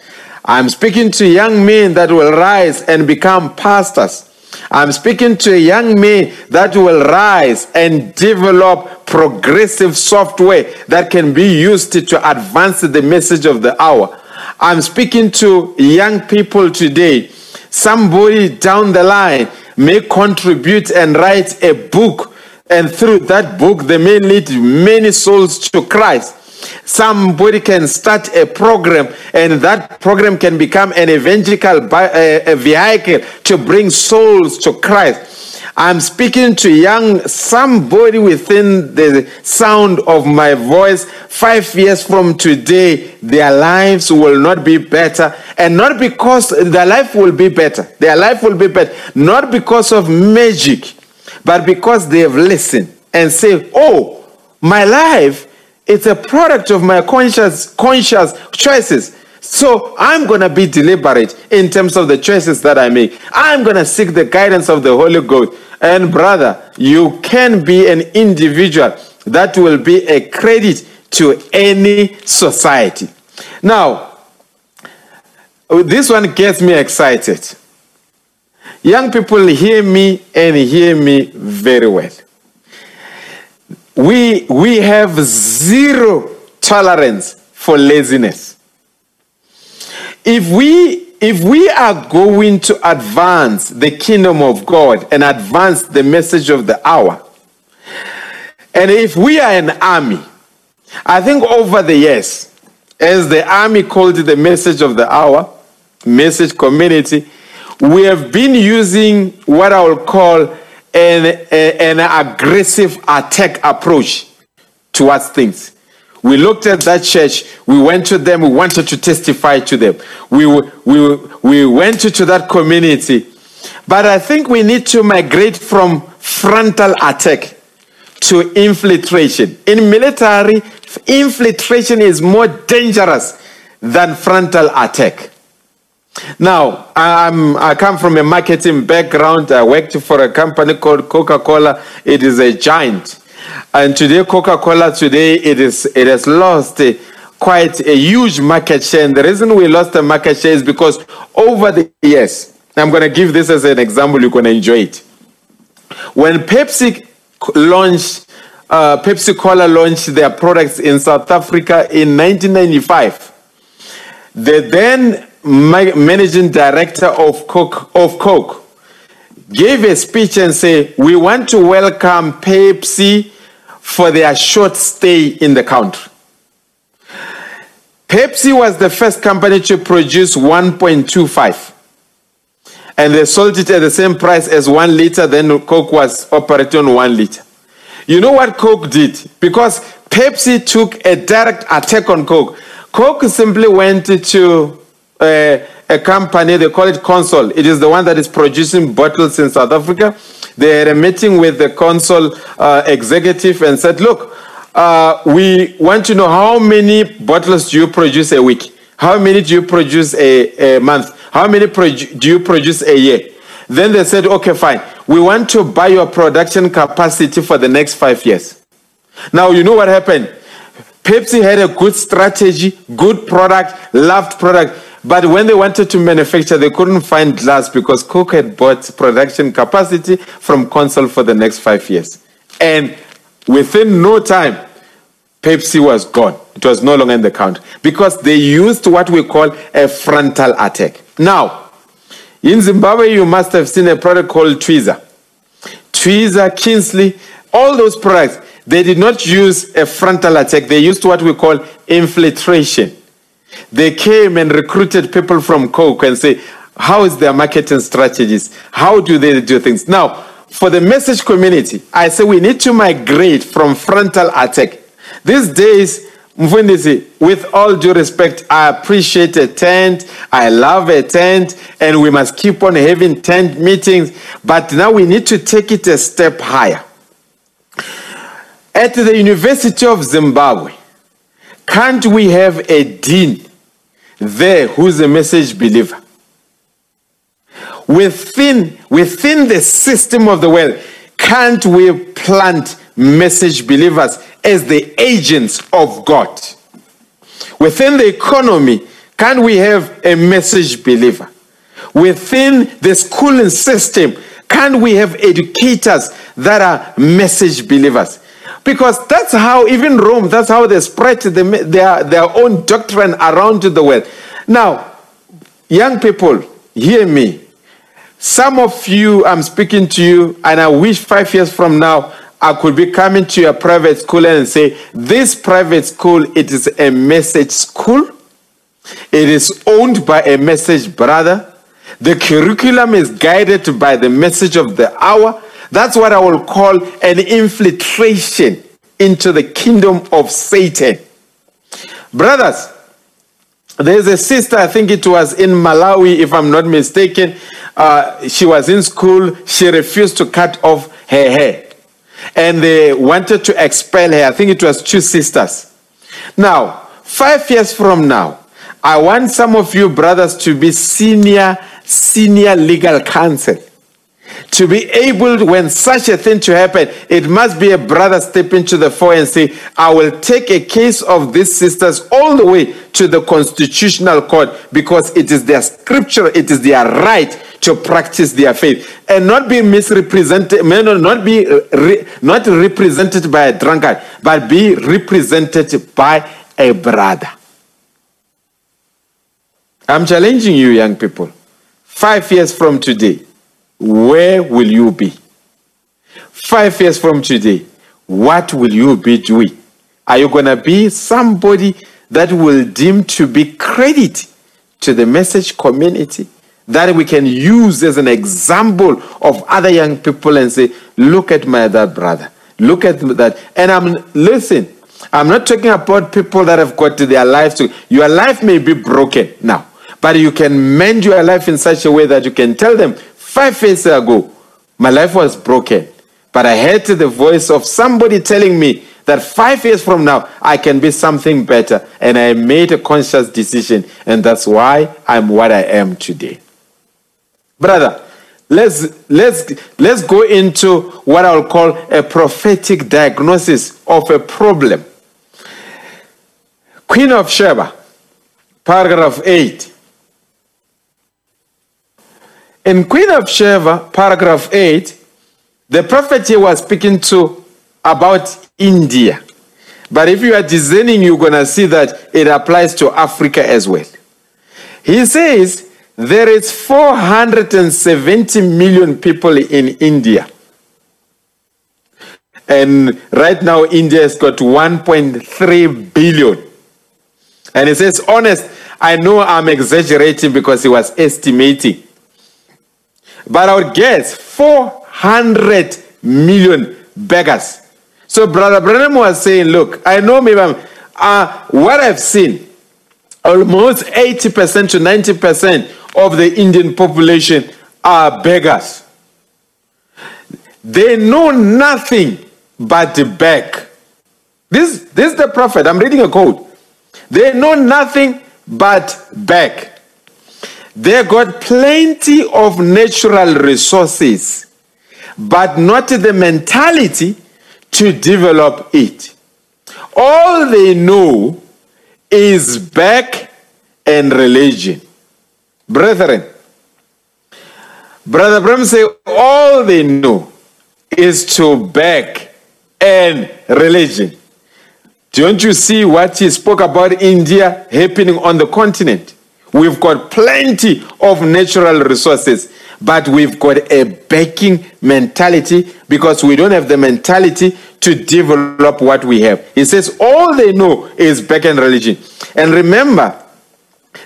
I'm speaking to young men that will rise and become pastors. I'm speaking to a young men that will rise and develop progressive software that can be used to advance the message of the hour. I'm speaking to young people today. Somebody down the line may contribute and write a book, and through that book, they may lead many souls to Christ. Somebody can start a program, and that program can become an evangelical vehicle to bring souls to Christ. I'm speaking to young somebody within the sound of my voice. Five years from today, their lives will not be better. And not because their life will be better. Their life will be better. Not because of magic, but because they have listened and say, Oh, my life is a product of my conscious, conscious choices. So I'm going to be deliberate in terms of the choices that I make. I'm going to seek the guidance of the Holy Ghost. And brother, you can be an individual that will be a credit to any society. Now, this one gets me excited. Young people hear me and hear me very well. We, we have zero tolerance for laziness. If we, if we are going to advance the kingdom of God and advance the message of the hour, and if we are an army, I think over the years, as the army called it the message of the hour, message community, we have been using what I will call an, an aggressive attack approach towards things. We looked at that church, we went to them, we wanted to testify to them. We, we, we went to, to that community. But I think we need to migrate from frontal attack to infiltration. In military, infiltration is more dangerous than frontal attack. Now, I'm, I come from a marketing background. I worked for a company called Coca-Cola. It is a giant. And today, Coca-Cola, today, it, is, it has lost uh, quite a huge market share. And the reason we lost the market share is because over the years, I'm going to give this as an example, you're going to enjoy it. When Pepsi launched, uh, Pepsi Cola launched their products in South Africa in 1995, the then managing director of Coke, of Coke gave a speech and said, We want to welcome Pepsi for their short stay in the country. Pepsi was the first company to produce 1.25 and they sold it at the same price as one liter, then Coke was operating on one liter. You know what Coke did? Because Pepsi took a direct attack on Coke. Coke simply went to a company, they call it Consol. It is the one that is producing bottles in South Africa. They had a meeting with the Consol uh, executive and said, Look, uh, we want to know how many bottles do you produce a week? How many do you produce a, a month? How many do you produce a year? Then they said, okay, fine. We want to buy your production capacity for the next five years. Now, you know what happened? Pepsi had a good strategy, good product, loved product. But when they wanted to manufacture, they couldn't find glass because Coke had bought production capacity from Consol for the next five years. And within no time, Pepsi was gone. It was no longer in the count because they used what we call a frontal attack. Now, in Zimbabwe, you must have seen a product called Twizza. Twizza, Kingsley, all those products, they did not use a frontal attack. They used what we call infiltration. They came and recruited people from Coke and say, how is their marketing strategies? How do they do things? Now, for the message community, I say we need to migrate from frontal attack. These days, Mfundisi, with all due respect, I appreciate a tent. I love a tent, and we must keep on having tent meetings. But now we need to take it a step higher. At the University of Zimbabwe, can't we have a dean there who's a message believer? Within, within the system of the world, can't we plant message believers as the agents of God? Within the economy, Can't we have a message believer? Within the schooling system, Can't we have educators that are message believers? Because that's how, even Rome, that's how they spread the, their, their own doctrine around the world. Now, young people, hear me. Some of you, I'm speaking to you, and I wish five years from now, I could be coming to your private school and say, This private school, it is a message school. It is owned by a message brother. The curriculum is guided by the message of the hour. That's what I will call an infiltration into the kingdom of Satan. Brothers, there's a sister, I think it was in Malawi, if I'm not mistaken. Uh, she was in school. She refused to cut off her hair. And they wanted to expel her. I think it was two sisters. Now, five years from now, I want some of you brothers to be senior, senior legal counsel. To be able, when such a thing to happen, it must be a brother step into the fore and say, I will take a case of these sisters all the way to the constitutional court because it is their scripture, it is their right to practice their faith and not be misrepresented, may not not be uh, re, not represented by a drunkard, but be represented by a brother. I'm challenging you, young people. Five years from today, where will you be? Five years from today, what will you be doing? Are you going to be somebody that will deem to be credit to the message community that we can use as an example of other young people and say, look at my that brother, look at that. And I'm listen, I'm not talking about people that have got to their lives to your life may be broken now, but you can mend your life in such a way that you can tell them five years ago, my life was broken. But I heard the voice of somebody telling me that five years from now, I can be something better. And I made a conscious decision. And that's why I'm what I am today. Brother, let's, let's, let's go into what I'll call a prophetic diagnosis of a problem. Queen of Sheba, paragraph 8. In Queen of Sheba, paragraph 8, the prophet here was speaking to about India. But if you are discerning, you're going to see that it applies to Africa as well. He says there is 470 million people in India. And right now, India has got 1.3 billion. And he says, honest, I know I'm exaggerating because he was estimating. But I would guess 400 million beggars. So Brother Branham was saying, look, I know maybe I'm, uh, what I've seen, almost 80% to 90% of the Indian population are beggars. They know nothing but the beg. This, this is the prophet. I'm reading a quote. They know nothing but beg. They got plenty of natural resources, but not the mentality to develop it. All they know is back and religion. Brethren, Brother Branham say all they know is to back and religion. Don't you see what he spoke about India happening on the continent? We've got plenty of natural resources, but we've got a backing mentality because we don't have the mentality to develop what we have. He says all they know is back and religion. And remember,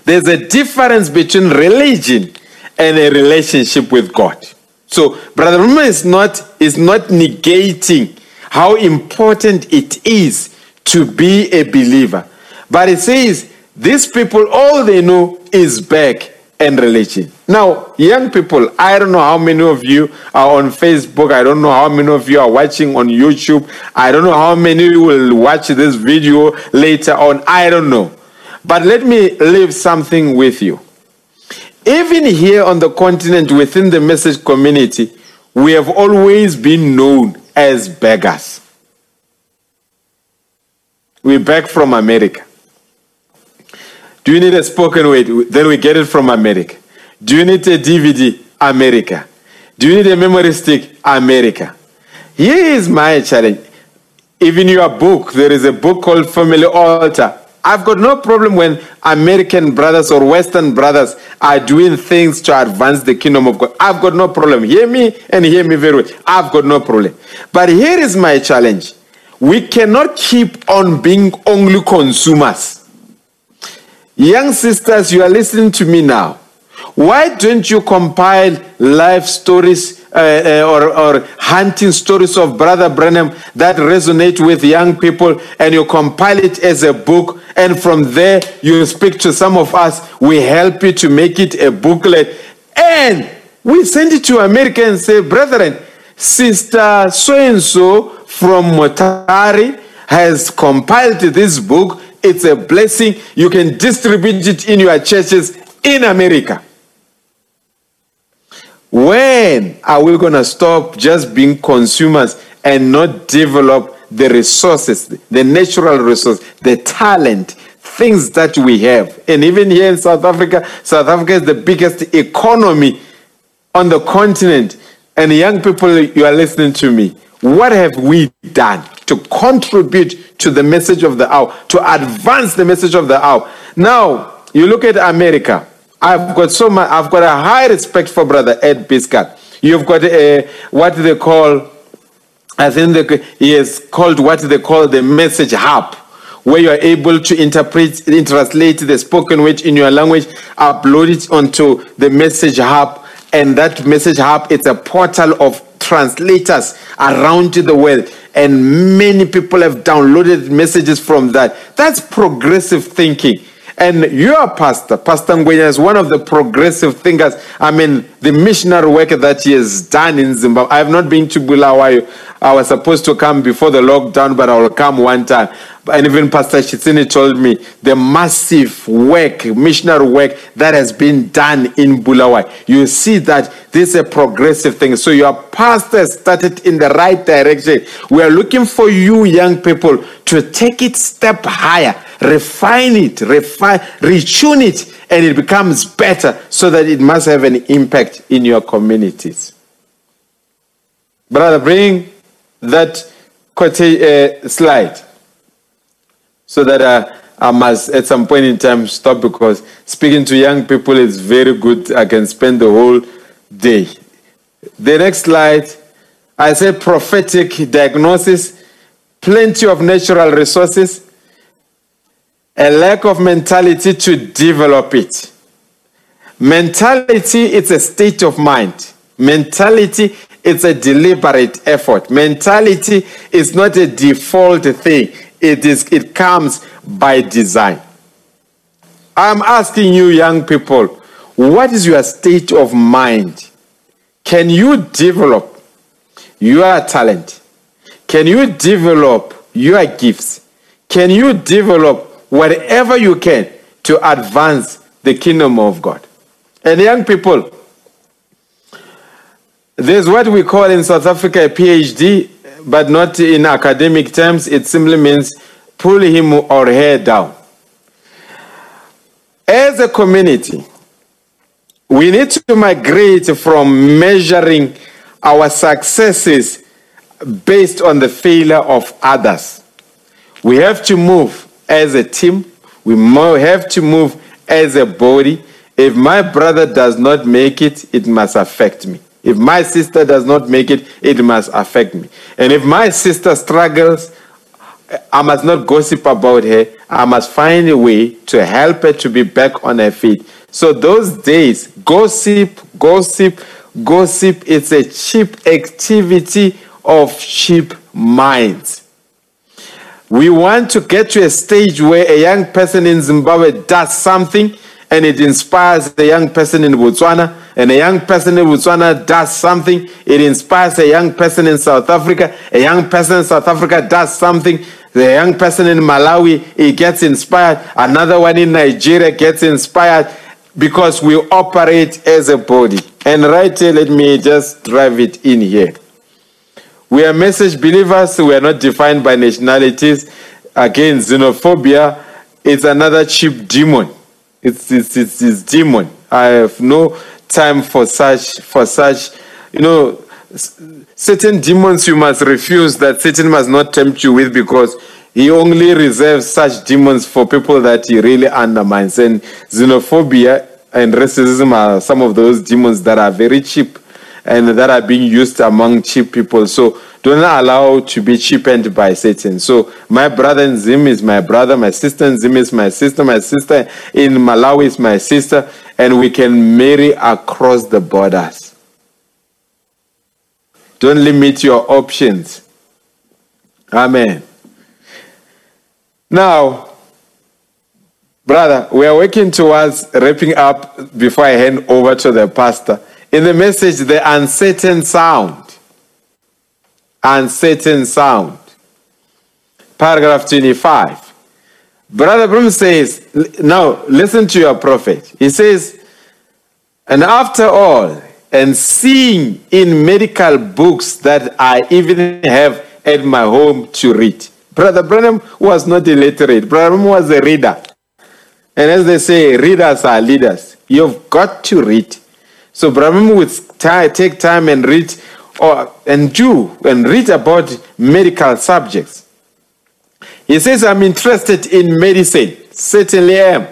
there's a difference between religion and a relationship with God. So, Brother Branham is not, is not negating how important it is to be a believer. But it says these people, all they know is back and religion. Now, young people, I don't know how many of you are on Facebook. I don't know how many of you are watching on YouTube. I don't know how many will watch this video later on. I don't know. But let me leave something with you. Even here on the continent, within the message community, we have always been known as beggars. We beg from America. Do you need a spoken word? Then we get it from America. Do you need a DVD? America. Do you need a memory stick? America. Here is my challenge. Even your book, there is a book called Family Altar. I've got no problem when American brothers or Western brothers are doing things to advance the kingdom of God. I've got no problem. Hear me and hear me very well. I've got no problem. But here is my challenge. We cannot keep on being only consumers. Young sisters, you are listening to me now. Why don't you compile life stories uh, uh, or, or hunting stories of Brother Branham that resonate with young people and you compile it as a book? And from there, you speak to some of us. We help you to make it a booklet. And we send it to America and say, Brethren, Sister so and so from Mutare has compiled this book. It's a blessing. You can distribute it in your churches in America. When are we going to stop just being consumers and not develop the resources, the natural resources, the talent, things that we have? And even here in South Africa, South Africa is the biggest economy on the continent. And young people, you are listening to me. What have we done to contribute to the message of the hour, to advance the message of the hour? Now, you look at America. I've got so much, I've got a high respect for Brother Ed Byskal. You've got a, what they call, I think they, he is called what they call the message hub, where you are able to interpret, translate the spoken word in your language, upload it onto the message hub, and that message hub it's a portal of translators around the world and many people have downloaded messages from that. That's progressive thinking and your pastor pastor Ngwenya, is one of the progressive thinkers i mean the missionary work that he has done in zimbabwe i have not been to bulawayo i was supposed to come before the lockdown but i will come one time and even Pastor Chitsini told me the massive work, missionary work that has been done in Bulawayo. You see that this is a progressive thing. So your pastor started in the right direction. We are looking for you young people to take it step higher. Refine it, refine, retune it, and it becomes better so that it must have an impact in your communities. Brother, bring that quote, uh, slide so that uh, I must at some point in time stop because speaking to young people is very good. I can spend the whole day. The next slide, I say prophetic diagnosis, plenty of natural resources, a lack of mentality to develop it. Mentality is a state of mind. Mentality is a deliberate effort. Mentality is not a default thing. It is it comes by design. I'm asking you young people, what is your state of mind? Can you develop your talent? Can you develop your gifts? Can you develop whatever you can to advance the kingdom of God? And young people, there's what we call in South Africa a PhD, but not in academic terms. It simply means pull him or her down. As a community, we need to migrate from measuring our successes based on the failure of others. We have to move as a team, we have to move as a body. If my brother does not make it, it must affect me. If my sister does not make it, it must affect me. And if my sister struggles, I must not gossip about her. I must find a way to help her to be back on her feet. So those days, gossip, gossip, gossip, it's a cheap activity of cheap minds. We want to get to a stage where a young person in Zimbabwe does something and it inspires a young person in Botswana, and a young person in Botswana does something, it inspires a young person in South Africa, a young person in South Africa does something, the young person in Malawi, he gets inspired, another one in Nigeria gets inspired because we operate as a body. And right here, let me just drive it in here. We are message believers, we are not defined by nationalities. Again, xenophobia is another cheap demon. It's, it's, it's, it's demon. I have no time for such, for such, you know, certain demons you must refuse that Satan must not tempt you with because he only reserves such demons for people that he really undermines. And xenophobia and racism are some of those demons that are very cheap and that are being used among cheap people. So do not allow to be cheapened by Satan. So my brother in Zim is my brother, my sister in Zim is my sister, my sister in Malawi is my sister, and we can marry across the borders. Don't limit your options. Amen. Now, brother, we are working towards wrapping up before I hand over to the pastor. In the message, the uncertain sound. Uncertain sound. Paragraph 25. Brother Branham says, now listen to your prophet. He says, and after all, and seeing in medical books that I even have at my home to read. Brother Branham was not illiterate. Brother Branham was a reader. And as they say, readers are leaders. You've got to read. So Branham would take time and read or and do and read about medical subjects. He says, I'm interested in medicine. Certainly am.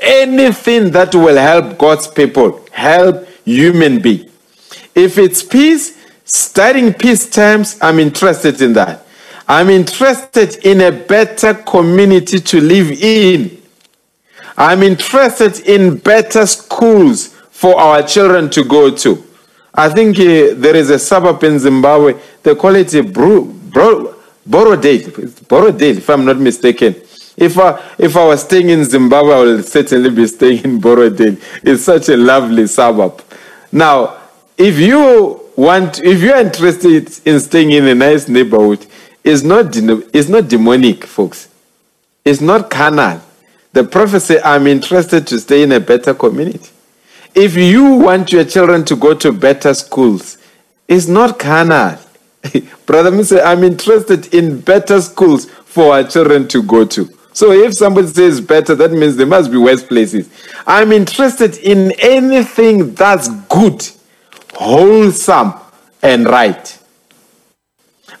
Anything that will help God's people, help human being. If it's peace, studying peace terms, I'm interested in that. I'm interested in a better community to live in. I'm interested in better schools for our children to go to. I think uh, there is a suburb in Zimbabwe, they call it Bro, Bro, Borrowdale, Borrowdale, if I'm not mistaken. If I, if I was staying in Zimbabwe, I would certainly be staying in Borrowdale. It's such a lovely suburb. Now, if you want, if you're interested in staying in a nice neighborhood, it's not, it's not demonic, folks. It's not carnal. The prophet said, I'm interested to stay in a better community. If you want your children to go to better schools, it's not carnal. Brother. I'm interested in better schools for our children to go to. So if somebody says better, that means there must be worse places. I'm interested in anything that's good, wholesome, and right.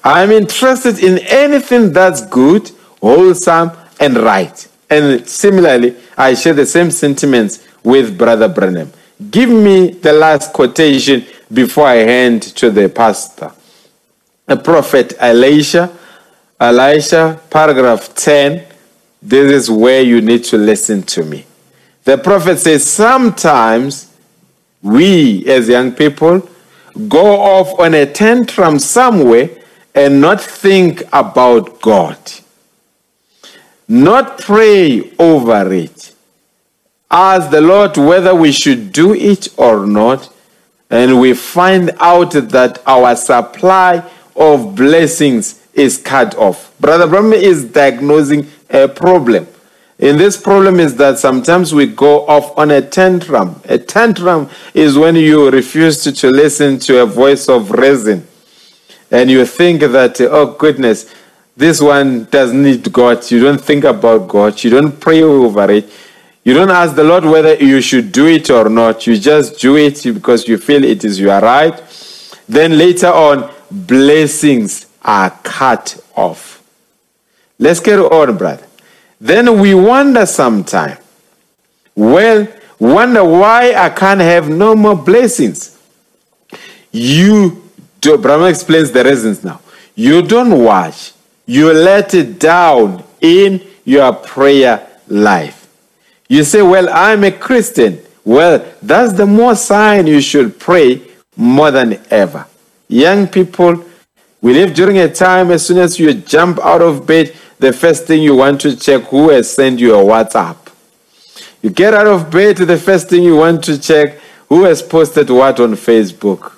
I'm interested in anything that's good, wholesome, and right. And similarly, I share the same sentiments with Brother Branham. Give me the last quotation before I hand to the pastor. The prophet Elisha, Elisha, paragraph 10. This is where you need to listen to me. The prophet says, Sometimes we as young people go off on a tantrum somewhere and not think about God, not pray over it. Ask the Lord whether we should do it or not, and we find out that our supply of blessings is cut off. Brother Branham is diagnosing a problem. And this problem is that sometimes we go off on a tantrum. A tantrum is when you refuse to, to listen to a voice of reason. And you think that, oh goodness, this one doesn't need God. You don't think about God. You don't pray over it. You don't ask the Lord whether you should do it or not. You just do it because you feel it is your right. Then later on, blessings are cut off. Let's get on, brother. Then we wonder sometime. Well, wonder why I can't have no more blessings. You do, Branham explains the reasons now. You don't watch, you let it down in your prayer life. You say, Well, I'm a Christian. Well, that's the more sign you should pray more than ever. Young people, we live during a time as soon as you jump out of bed, the first thing you want to check who has sent you a WhatsApp. You get out of bed, the first thing you want to check who has posted what on Facebook.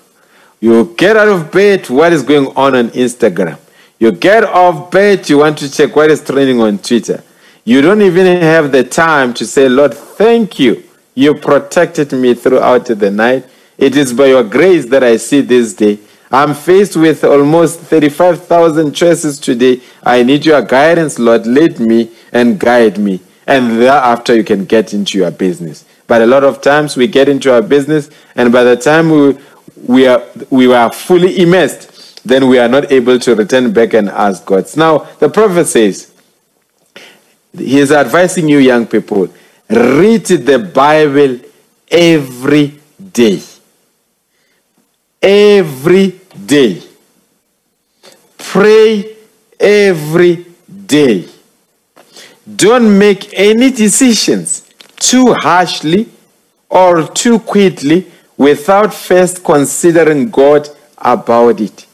You get out of bed, what is going on on Instagram. You get off bed, you want to check what is trending on Twitter. You don't even have the time to say, Lord, thank you. You protected me throughout the night. It is by your grace that I see this day. I'm faced with almost 35,000 choices today. I need your guidance, Lord. Lead me and guide me. And thereafter, you can get into your business. But a lot of times we get into our business, and by the time we, we, are, we are fully immersed, then we are not able to return back and ask God. Now, the prophet says, he is advising you, young people, read the Bible every day every day. Pray every day. Don't make any decisions too harshly or too quickly without first considering God about it.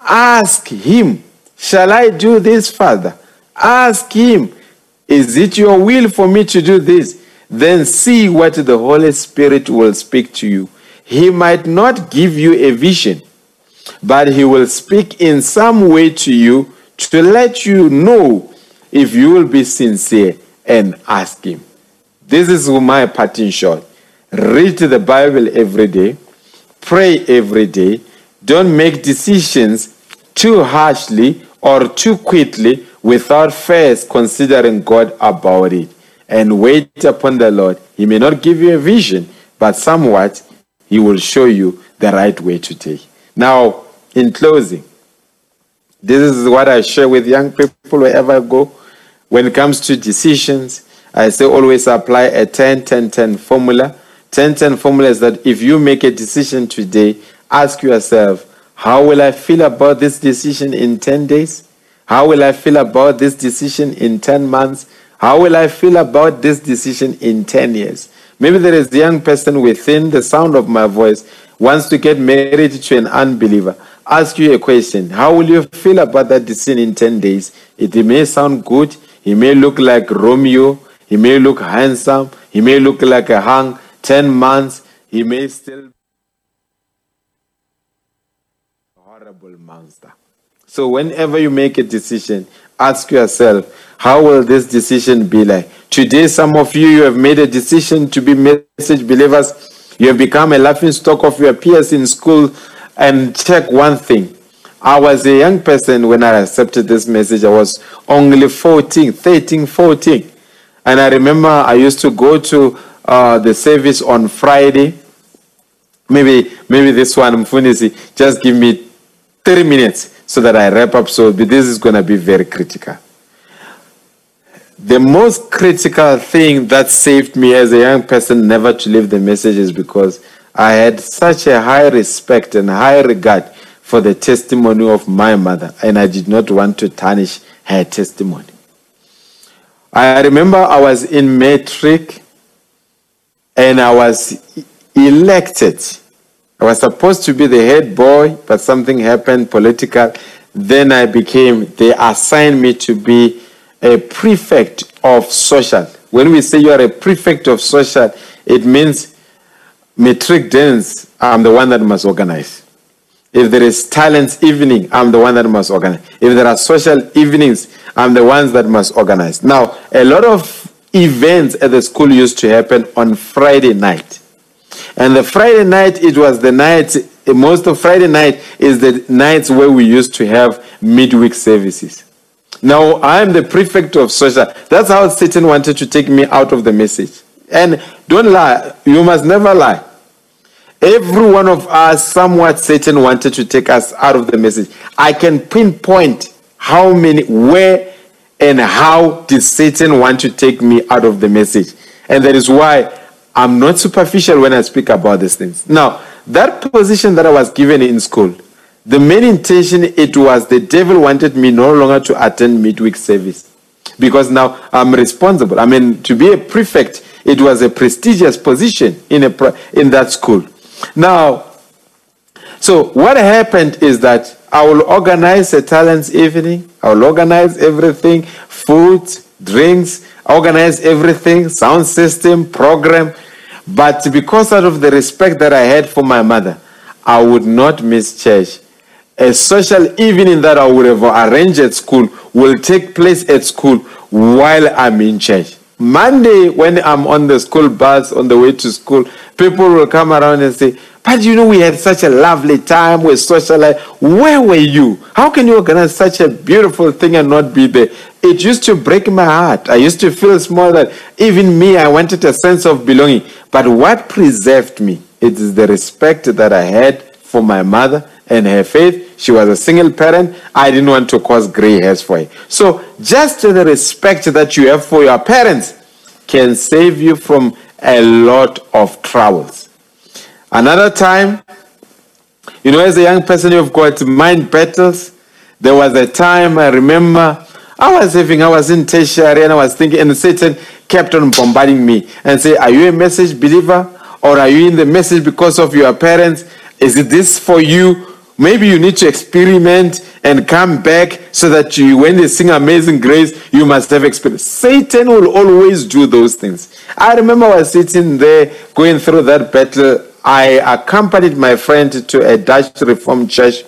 Ask Him, Shall I do this, Father? Ask Him, Is it your will for me to do this? Then see what the Holy Spirit will speak to you. He might not give you a vision, but he will speak in some way to you to let you know if you will be sincere and ask him. This is my parting shot. Read the Bible every day, pray every day, don't make decisions too harshly or too quickly without first considering God about it. And wait upon the Lord. He may not give you a vision, but somewhat he will show you the right way to take. Now, in closing, this is what I share with young people wherever I go. When it comes to decisions, I say always apply a 10 10 10 formula. 10 10 formula is that if you make a decision today, ask yourself, how will I feel about this decision in 10 days? How will I feel about this decision in 10 months? How will I feel about this decision in 10 years? Maybe there is a young person within the sound of my voice wants to get married to an unbeliever. Ask you a question. How will you feel about that decision in 10 days? It may sound good. He may look like Romeo. He may look handsome. He may look like a hung 10 months. He may still So whenever you make a decision, ask yourself, how will this decision be like? Today, some of you, you have made a decision to be message believers. You have become a laughing stock of your peers in school. And check one thing I was a young person when I accepted this message. I was only 14, 13, 14. And I remember I used to go to uh, the service on Friday. Maybe, maybe this one, Mfundisi, just give me 30 minutes so that I wrap up. So this is going to be very critical. The most critical thing that saved me as a young person never to leave the message is because I had such a high respect and high regard for the testimony of my mother, and I did not want to tarnish her testimony. I remember I was in matric and I was elected. I was supposed to be the head boy, but something happened political. Then I became, they assigned me to be a prefect of social. When we say you are a prefect of social, it means matric dance, I'm the one that must organize. If there is talent evening, I'm the one that must organize. If there are social evenings, I'm the ones that must organize. Now, a lot of events at the school used to happen on Friday night. And the Friday night, it was the night, most of Friday night is the nights where we used to have midweek services. Now, I'm the prefect of social. That's how Satan wanted to take me out of the message. And don't lie, you must never lie. Every one of us, somewhat Satan wanted to take us out of the message. I can pinpoint how many, where, and how did Satan want to take me out of the message. And that is why I'm not superficial when I speak about these things. Now, that position that I was given in school, the main intention it was the devil wanted me no longer to attend midweek service because now I'm responsible. I mean, to be a prefect, it was a prestigious position in a in that school. Now, so what happened is that I will organize a talents evening. I will organize everything, food, drinks, organize everything, sound system, program. But because out of the respect that I had for my mother, I would not miss church. A social evening that I would have arranged at school will take place at school while I'm in church. Monday, when I'm on the school bus on the way to school, people will come around and say, But you know, we had such a lovely time with social life. Where were you? How can you organize such a beautiful thing and not be there? It used to break my heart. I used to feel small that even me, I wanted a sense of belonging. But what preserved me? It is the respect that I had for my mother and her faith. She was a single parent. I didn't want to cause gray hairs for her. So, just the respect that you have for your parents can save you from a lot of troubles. Another time, you know, as a young person, you've got mind battles. There was a time I remember I was having, I was in tertiary and I was thinking, and Satan kept on bombarding me and say, Are you a message believer? Or are you in the message because of your parents? Is it this for you? Maybe you need to experiment and come back so that you, when they sing Amazing Grace, you must have experience. Satan will always do those things. I remember I was sitting there going through that battle. I accompanied my friend to a Dutch Reformed church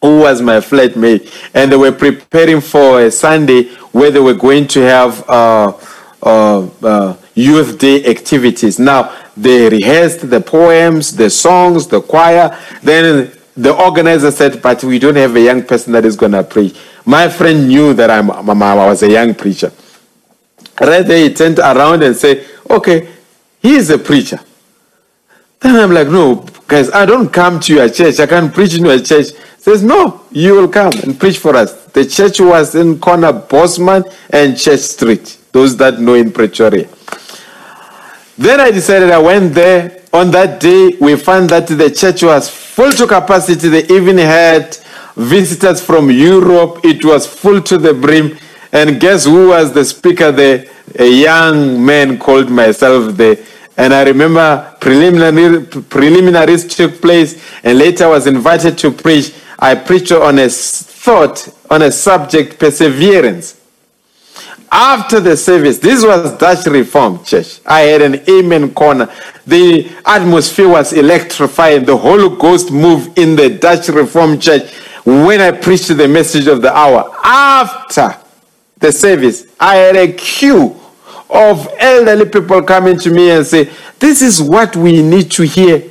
who was my flatmate, and they were preparing for a Sunday where they were going to have uh, uh, uh, youth day activities. Now, they rehearsed the poems, the songs, the choir. Then the organizer said, But we don't have a young person that is going to preach. My friend knew that I'm, I was a young preacher. Right there, he turned around and said, Okay, he is a preacher. Then I'm like, No, guys, I don't come to your church. I can't preach in your church. Says, No, you will come and preach for us. The church was in corner Bosman and Church Street. Those that know in Pretoria. Then I decided I went there. On that day, we found that the church was full to capacity. They even had visitors from Europe. It was full to the brim. And guess who was the speaker there? A young man called myself there. And I remember preliminary, preliminaries took place, and later I was invited to preach. I preached on a thought, on a subject, perseverance. After the service, this was Dutch Reformed Church. I had an amen corner. The atmosphere was electrifying. The Holy Ghost moved in the Dutch Reformed Church when I preached the message of the hour. After the service, I had a queue of elderly people coming to me and say, This is what we need to hear.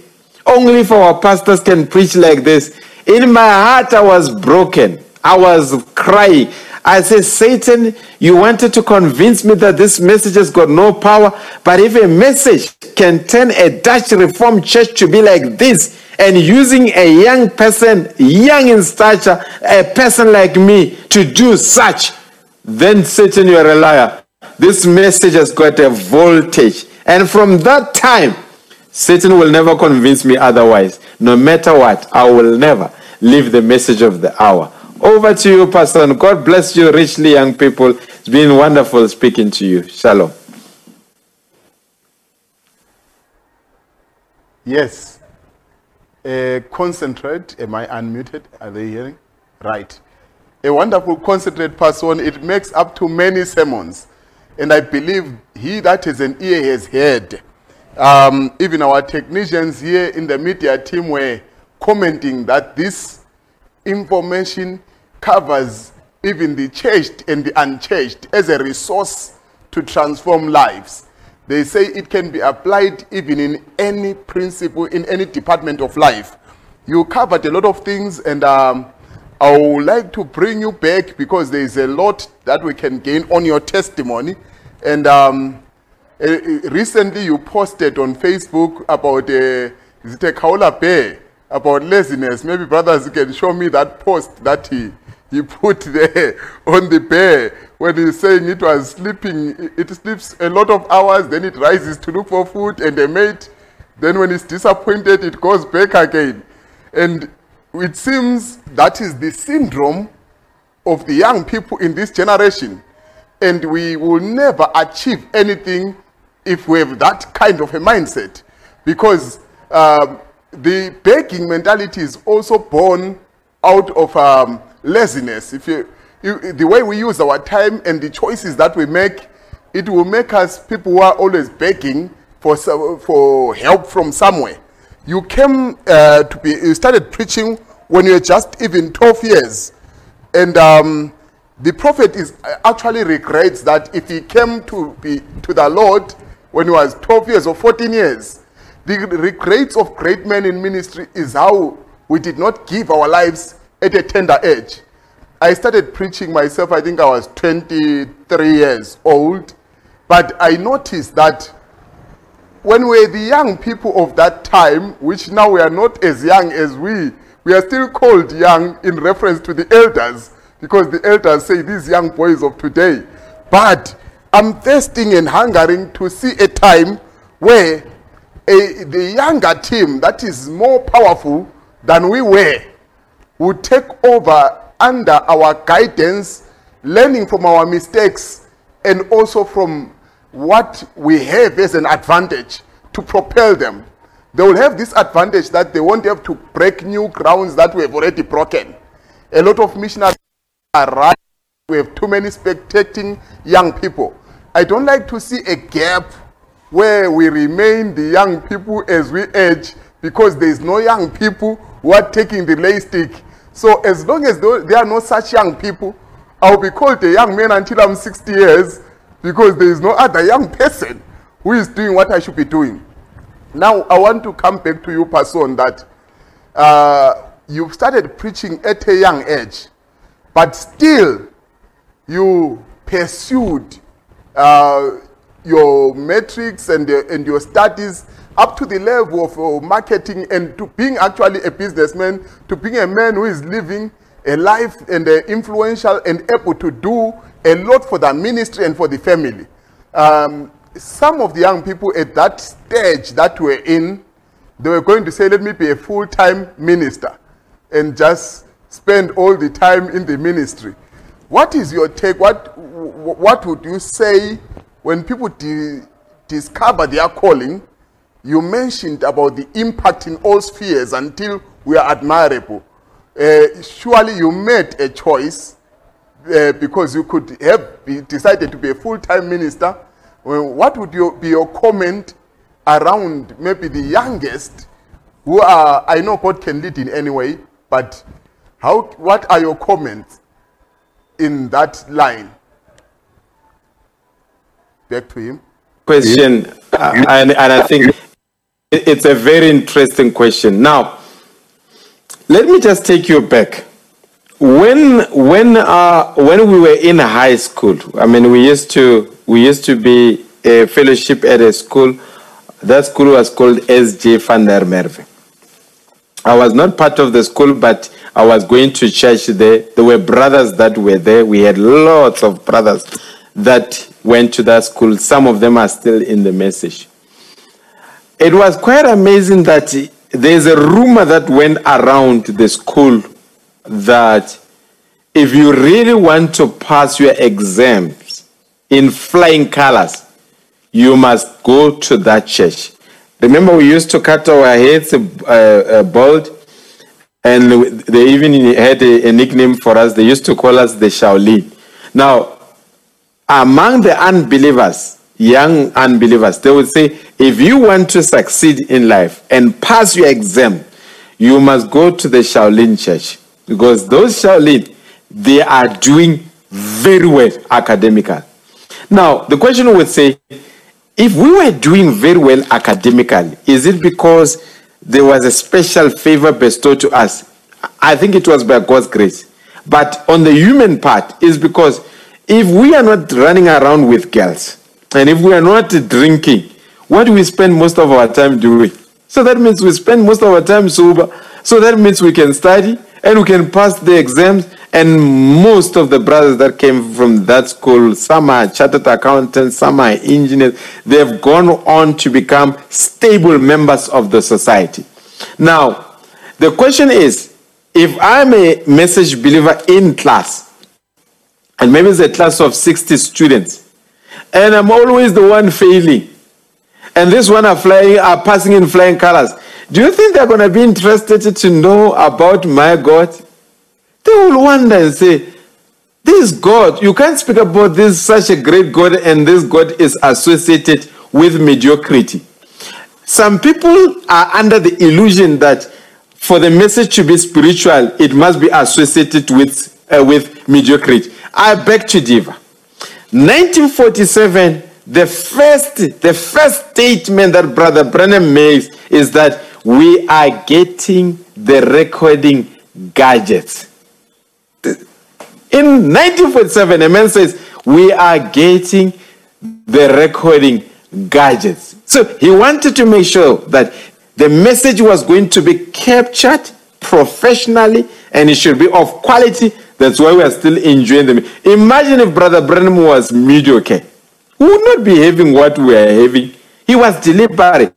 Only if our pastors can preach like this. In my heart, I was broken. I was crying. I said, Satan, you wanted to convince me that this message has got no power. But if a message can turn a Dutch Reformed church to be like this, and using a young person, young in stature, a person like me to do such, then Satan, you're a liar. This message has got a voltage. And from that time, Satan will never convince me otherwise. No matter what, I will never leave the message of the hour. Over to you, Pastor. God bless you richly, young people. It's been wonderful speaking to you. Shalom. Yes. Uh, concentrate. Am I unmuted? Are they hearing? Right. A wonderful concentrate person. It makes up to many sermons. And I believe he that is an ear has heard. Um, even our technicians here in the media team were commenting that this information covers even the churched and the unchurched as a resource to transform lives. They say it can be applied even in any principle, in any department of life. You covered a lot of things, and um, I would like to bring you back because there is a lot that we can gain on your testimony. And um, uh, recently, you posted on Facebook about uh, is it a bear about laziness. Maybe brothers can show me that post that he he put there on the bear when he's saying it was sleeping. It sleeps a lot of hours, then it rises to look for food and a mate. Then when it's disappointed, it goes back again. And it seems that is the syndrome of the young people in this generation. And we will never achieve anything if we have that kind of a mindset. Because um, the begging mentality is also born out of um, laziness. If you, you, the way we use our time and the choices that we make, it will make us people who are always begging for, for help from somewhere. You came uh, to be, you started preaching when you were just even 12 years. And um, the prophet is uh, actually regrets that if he came to be to the Lord when he was 12 years or 14 years, the regrets of great men in ministry is how we did not give our lives at a tender age. I started preaching myself, I think I was 23 years old, but I noticed that when we're the young people of that time, which now we are not as young as we, we are still called young in reference to the elders, because the elders say these young boys of today. But I'm thirsting and hungering to see a time where a, the younger team that is more powerful than we were would take over under our guidance, learning from our mistakes and also from what we have as an advantage to propel them. They will have this advantage that they won't have to break new grounds that we have already broken. A lot of missionaries are. We have too many spectating young people. I don't like to see a gap where we remain the young people as we age because there is no young people who are taking the lay stick. So as long as there are no such young people, I'll be called a young man until I'm 60 years because there is no other young person who is doing what I should be doing. Now, I want to come back to you, person, that uh, you started preaching at a young age, but still you pursued uh, your metrics and, uh, and your studies up to the level of uh, marketing and to being actually a businessman, to being a man who is living a life and uh, influential and able to do a lot for the ministry and for the family. Um, some of the young people at that stage that were in, they were going to say, let me be a full-time minister and just spend all the time in the ministry. What is your take? What, what would you say when people di- discover their calling? You mentioned about the impact in all spheres until we are admirable. Uh, surely you made a choice uh, because you could have be decided to be a full-time minister. Well, what would your, be your comment around maybe the youngest who are, I know God can lead in any way, but how, what are your comments in that line? Back to him. question, uh, and, and I think it- it's a very interesting question. Now, let me just take you back. When when uh, when we were in high school, I mean, we used to we used to be a fellowship at a school. That school was called S.J. van der Merwe. I was not part of the school, but I was going to church there. There were brothers that were there. We had lots of brothers that went to that school. Some of them are still in the message. It was quite amazing that there's a rumor that went around the school that if you really want to pass your exams in flying colors, you must go to that church. Remember, we used to cut our heads uh, uh, bald, and they even had a, a nickname for us. They used to call us the Shaolin. Now, among the unbelievers, young unbelievers, they would say, if you want to succeed in life and pass your exam, you must go to the Shaolin church because those Shaolin, they are doing very well academically. Now, the question would say, if we were doing very well academically, is it because there was a special favor bestowed to us? I think it was by God's grace. But on the human part, is because if we are not running around with girls, and if we are not drinking, what do we spend most of our time doing? So that means we spend most of our time sober. So that means we can study and we can pass the exams. And most of the brothers that came from that school, some are chartered accountants, some are engineers, they've gone on to become stable members of the society. Now, the question is if I'm a message believer in class, and maybe it's a class of 60 students, and I'm always the one failing, and this one are flying, are passing in flying colors. Do you think they're going to be interested to know about my God? They will wonder and say, This God, you can't speak about this such a great God, and this God is associated with mediocrity. Some people are under the illusion that for the message to be spiritual, it must be associated with, uh, with mediocrity. I beg to differ. 1947, the first, the first statement that Brother Branham makes is that we are getting the recording gadgets. In 1947, a man says, We are getting the recording gadgets. So he wanted to make sure that the message was going to be captured professionally and it should be of quality. That's why we are still enjoying them. Imagine if Brother Branham was mediocre. We would not be having what we are having. He was deliberate.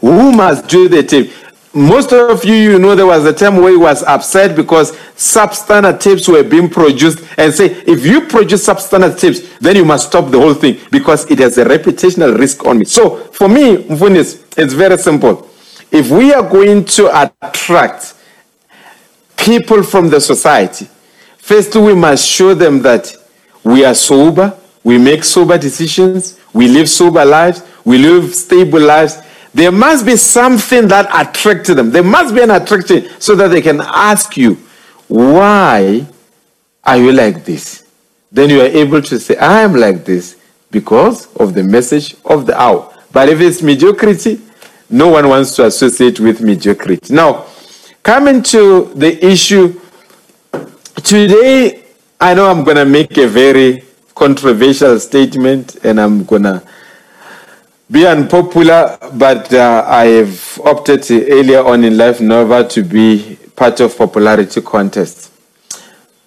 Who must do the tape? Most of you, you know, there was a time where he was upset because substandard tapes were being produced and say, if you produce substandard tapes, then you must stop the whole thing because it has a reputational risk on me. So for me, Mfunis, it's very simple. If we are going to attract people from the society, first we must show them that we are sober, we make sober decisions, we live sober lives, we live stable lives. There must be something that attracts them. There must be an attraction so that they can ask you, why are you like this? Then you are able to say, I am like this because of the message of the hour. But if it's mediocrity, no one wants to associate with mediocrity. Now, coming to the issue, today I know I'm going to make a very controversial statement and I'm going to be unpopular, but uh, I have opted earlier on in life never to be part of popularity contests.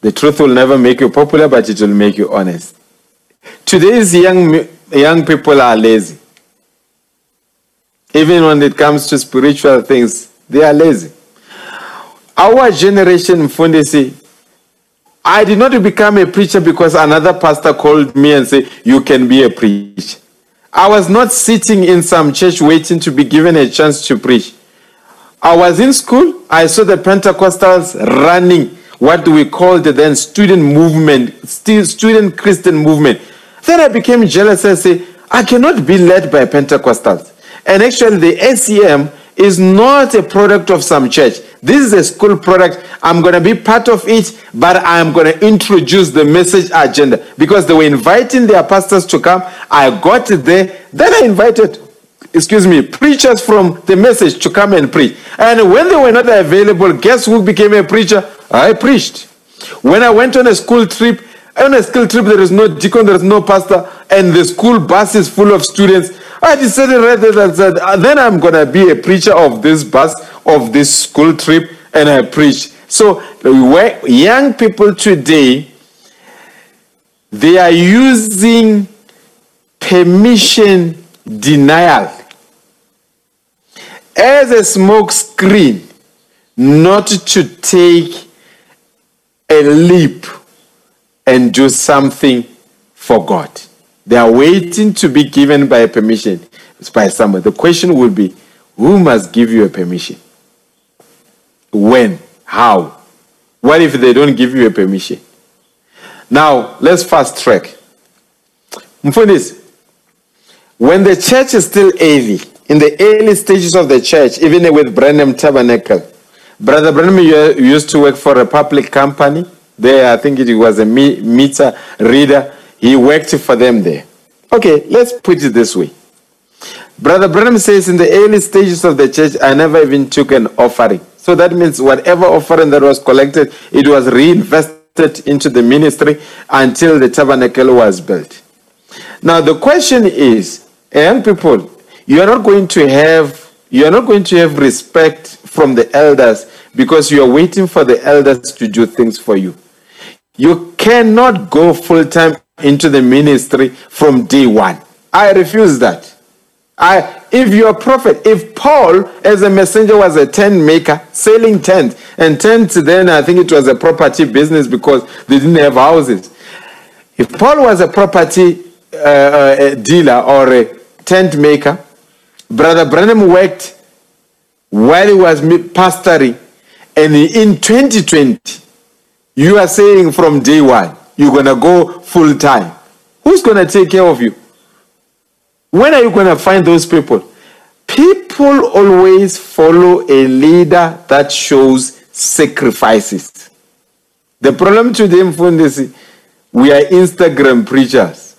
The truth will never make you popular, but it will make you honest. Today's young, young people are lazy. Even when it comes to spiritual things, they are lazy. Our generation, Mfundisi, I did not become a preacher because another pastor called me and said, You can be a preacher. I was not sitting in some church waiting to be given a chance to preach. I was in school. I saw the Pentecostals running what we called then student movement, still student Christian movement. Then I became jealous and say, I cannot be led by Pentecostals. And actually, the SCM is not a product of some church. This is a school product. I'm going to be part of it, but I'm going to introduce the message agenda because they were inviting their pastors to come. I got there. Then I invited excuse me, preachers from the message to come and preach. And when they were not available, guess who became a preacher? I preached. When I went on a school trip, on a school trip, there is no deacon, there is no pastor, and the school bus is full of students. I decided rather said, "Ah, then I'm gonna be a preacher of this bus, of this school trip, and I preach. So young people today, they are using permission denial as a smoke screen not to take a leap and do something for God. They are waiting to be given by permission by someone. The question will be who must give you a permission? When? How? What if they don't give you a permission? Now, let's fast track. Mfundisi, when the church is still early, in the early stages of the church, even with Branham Tabernacle, Brother Branham u- used to work for a public company. There, I think it was a me- meter reader. He worked for them there. Okay, let's put it this way. Brother Branham says, in the early stages of the church, I never even took an offering. So that means whatever offering that was collected, it was reinvested into the ministry until the tabernacle was built. Now the question is, young people, you are not going to have you are not going to have respect from the elders because you are waiting for the elders to do things for you. You cannot go full time into the ministry from day one. I refuse that. I, if you're a prophet, if Paul as a messenger was a tent maker, selling tents, and tents then I think it was a property business because they didn't have houses. If Paul was a property uh, uh, dealer or a tent maker, Brother Branham worked while he was pastoring, and in 2020, you are saying from day one, you're going to go full time. Who's going to take care of you? When are you going to find those people? People always follow a leader that shows sacrifices. The problem today, Mfundisi, we are Instagram preachers.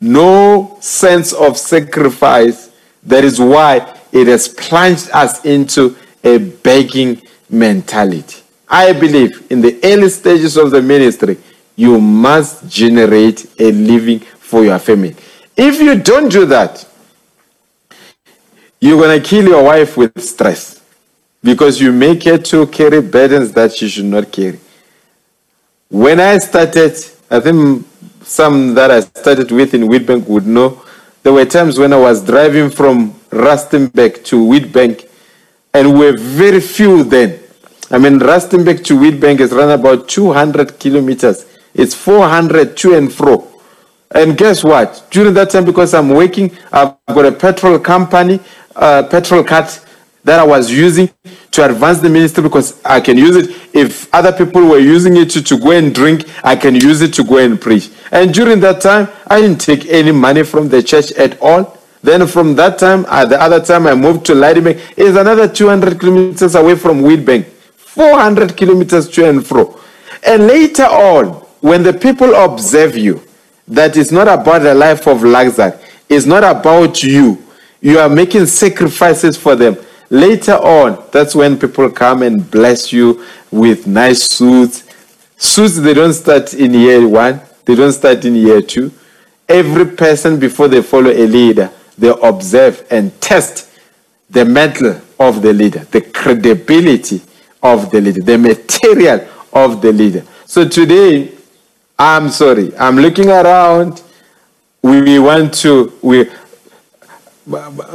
No sense of sacrifice. That is why it has plunged us into a begging mentality. I believe in the early stages of the ministry, you must generate a living for your family. If you don't do that, you're going to kill your wife with stress because you make her to carry burdens that she should not carry. When I started, I think some that I started with in Witbank would know, there were times when I was driving from Rustenburg to Witbank, and we were very few then. I mean, Rustenburg to Witbank is around about 200 kilometers. It's 400 to and fro. And guess what? During that time, because I'm working, I've got a petrol company, uh, petrol card that I was using to advance the ministry because I can use it. If other people were using it to, to go and drink, I can use it to go and preach. And during that time, I didn't take any money from the church at all. Then from that time, at the other time, I moved to Leidenbank. It's another 200 kilometers away from Witbank. 400 kilometers to and fro. And later on, when the people observe you, that it's not about the life of luxury, it's not about you. You are making sacrifices for them. Later on, that's when people come and bless you with nice suits. Suits, they don't start in year one, they don't start in year two. Every person, before they follow a leader, they observe and test the mettle of the leader, the credibility of the leader, the material of the leader. So today, I'm sorry, I'm looking around. We want to, we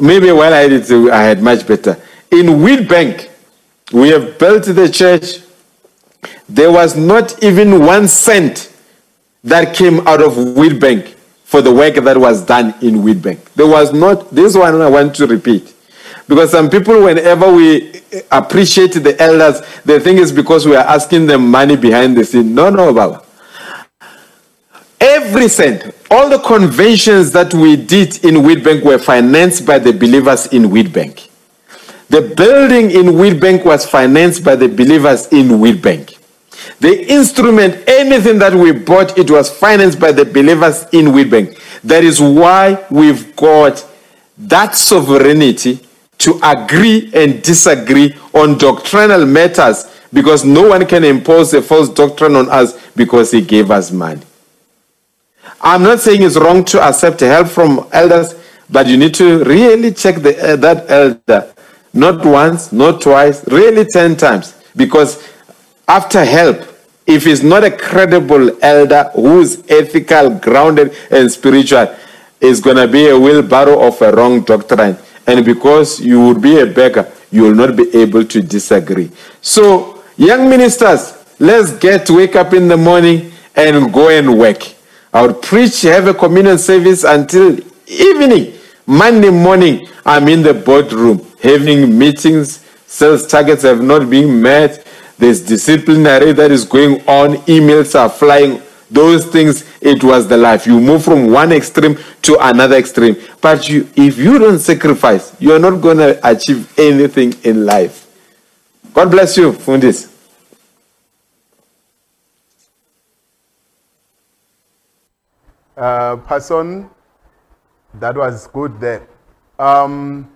maybe while I did, I had much better. In Witbank, we have built the church. There was not even one cent that came out of Witbank for the work that was done in Witbank. There was not, this one I want to repeat. Because some people, whenever we appreciate the elders, they think it's because we are asking them money behind the scene. No, no, Baba. Every cent, all the conventions that we did in Witbank were financed by the believers in Witbank. The building in Witbank was financed by the believers in Witbank. The instrument, anything that we bought, it was financed by the believers in Witbank. That is why we've got that sovereignty to agree and disagree on doctrinal matters because no one can impose a false doctrine on us because he gave us money. I'm not saying it's wrong to accept help from elders, but you need to really check the, uh, that elder, not once, not twice, really 10 times. Because after help, if he's not a credible elder who's ethical, grounded, and spiritual, it's going to be a wheelbarrow of a wrong doctrine. And because you would be a beggar, you will not be able to disagree. So, young ministers, let's get wake up in the morning and go and work. I would preach, have a communion service until evening. Monday morning, I'm in the boardroom having meetings. Sales targets have not been met. There's disciplinary that is going on. Emails are flying. Those things, it was the life. You move from one extreme to another extreme. But you, if you don't sacrifice, you're not going to achieve anything in life. God bless you, Fundis. Uh, person, that was good there. Um,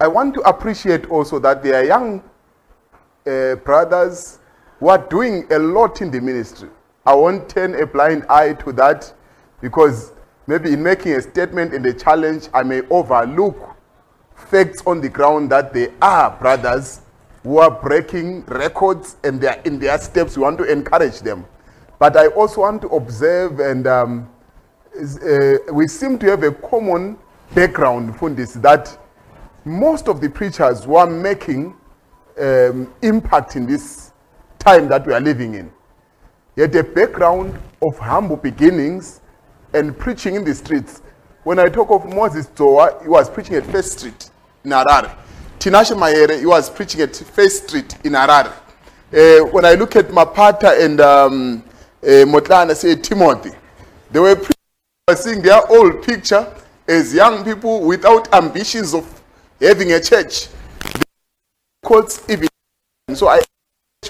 I want to appreciate also that there are young uh, brothers who are doing a lot in the ministry. I won't turn a blind eye to that because maybe in making a statement in the challenge, I may overlook facts on the ground that there are brothers who are breaking records and they are in their steps. We want to encourage them. But I also want to observe, and um, uh, we seem to have a common background, Fundis, that most of the preachers who are making um, impact in this time that we are living in had a background of humble beginnings and preaching in the streets. When I talk of Moses Zoa, he was preaching at First Street in Harare. Tinashe Mahere, he was preaching at First Street in Harare. Uh, when I look at Mapata and um, Motlana, say Timothy, they were seeing their old picture as young people without ambitions of having a church. Quotes even. So I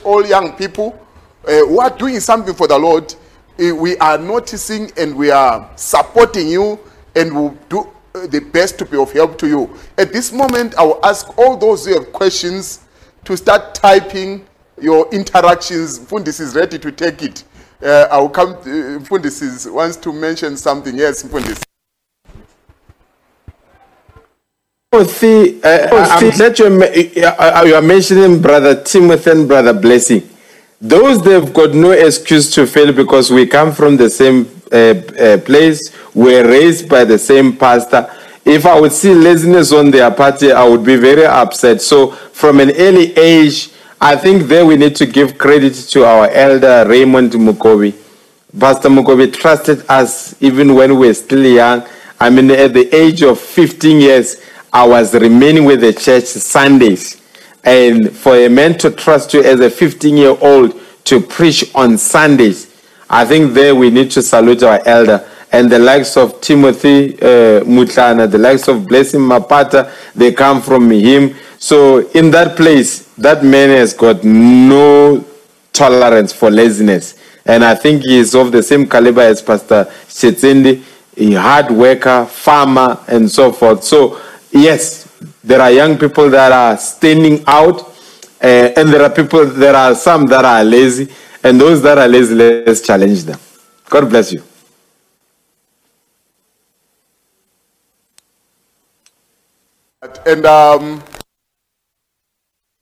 all young people uh, who are doing something for the Lord, uh, we are noticing and we are supporting you and will do the best to be of help to you. At this moment, I will ask all those who have questions to start typing your interactions. Fundis is ready to take it. Uh, I will come. To, uh, Fundis is, wants to mention something. Yes, Fundis. Timothy, uh, I'm glad you're, uh, you are mentioning Brother Timothy and Brother Blessing. Those they've got no excuse to fail because we come from the same uh, uh, place. We're raised by the same pastor. If I would see laziness on their party, I would be very upset. So, from an early age, I think there we need to give credit to our elder Raymond Mukobi. Pastor Mukobi trusted us even when we were still young. I mean, at the age of 15 years, I was remaining with the church Sundays. And for a man to trust you as a 15 year old to preach on Sundays, I think there we need to salute our elder. And the likes of Timothy uh, Mutlana, the likes of Blessing Mapata, they come from him. So in that place, that man has got no tolerance for laziness. And I think he is of the same caliber as Pastor Chetsendi, a hard worker, farmer, and so forth. So, yes, there are young people that are standing out, uh, and there are people, there are some that are lazy, and those that are lazy, let's challenge them. God bless you. And um,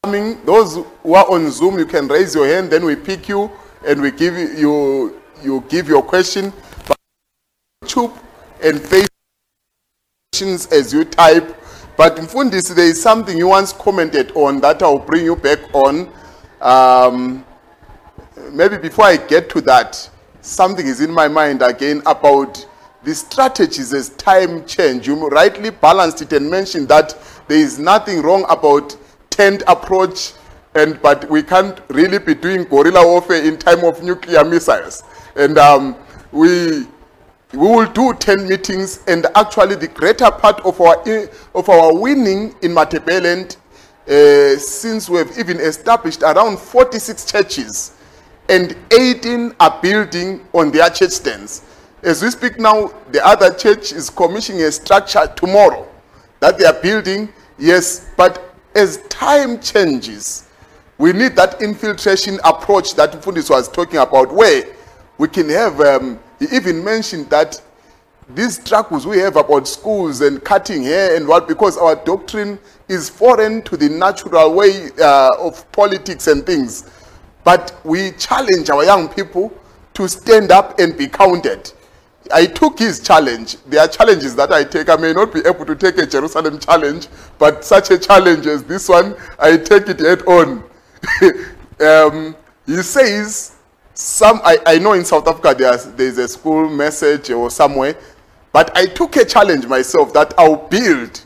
coming, those who are on Zoom, you can raise your hand, then we pick you and we give you, you, you give your question. But YouTube and Facebook questions as you type. But in Fundis, there is something you once commented on that I'll bring you back on. Um, maybe before I get to that, something is in my mind again about the strategies as time change. You rightly balanced it and mentioned that there is nothing wrong about tent approach, and but we can't really be doing guerrilla warfare in time of nuclear missiles. And um, we we will do 10 meetings and actually the greater part of our of our winning in Matabeleland uh, since we have even established around 46 churches and 18 are building on their church stands. As we speak now, the other church is commissioning a structure tomorrow that they are building. Yes, but as time changes, we need that infiltration approach that Fundis was talking about, where we can have, um, he even mentioned that these struggles we have about schools and cutting hair and what, because our doctrine is foreign to the natural way uh, of politics and things. But we challenge our young people to stand up and be counted. I took his challenge. There are challenges that I take. I may not be able to take a Jerusalem challenge, but such a challenge as this one, I take it head on. um, he says, some I, I know in South Africa there's, there's a school message or somewhere, but I took a challenge myself that I'll build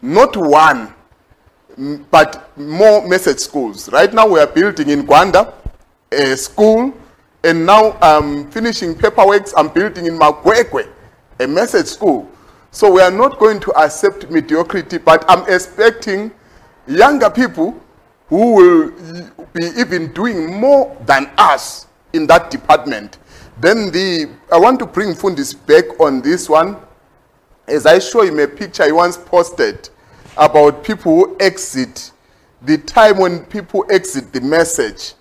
not one, but more message schools. Right now we are building in Gwanda a school, and now I'm finishing paperwork. I'm building in Magwekwe a message school. So we are not going to accept mediocrity, but I'm expecting younger people who will be even doing more than us in that department. Then the I want to bring Fundis back on this one. As I show him a picture he once posted about people who exit, the time when people exit the message,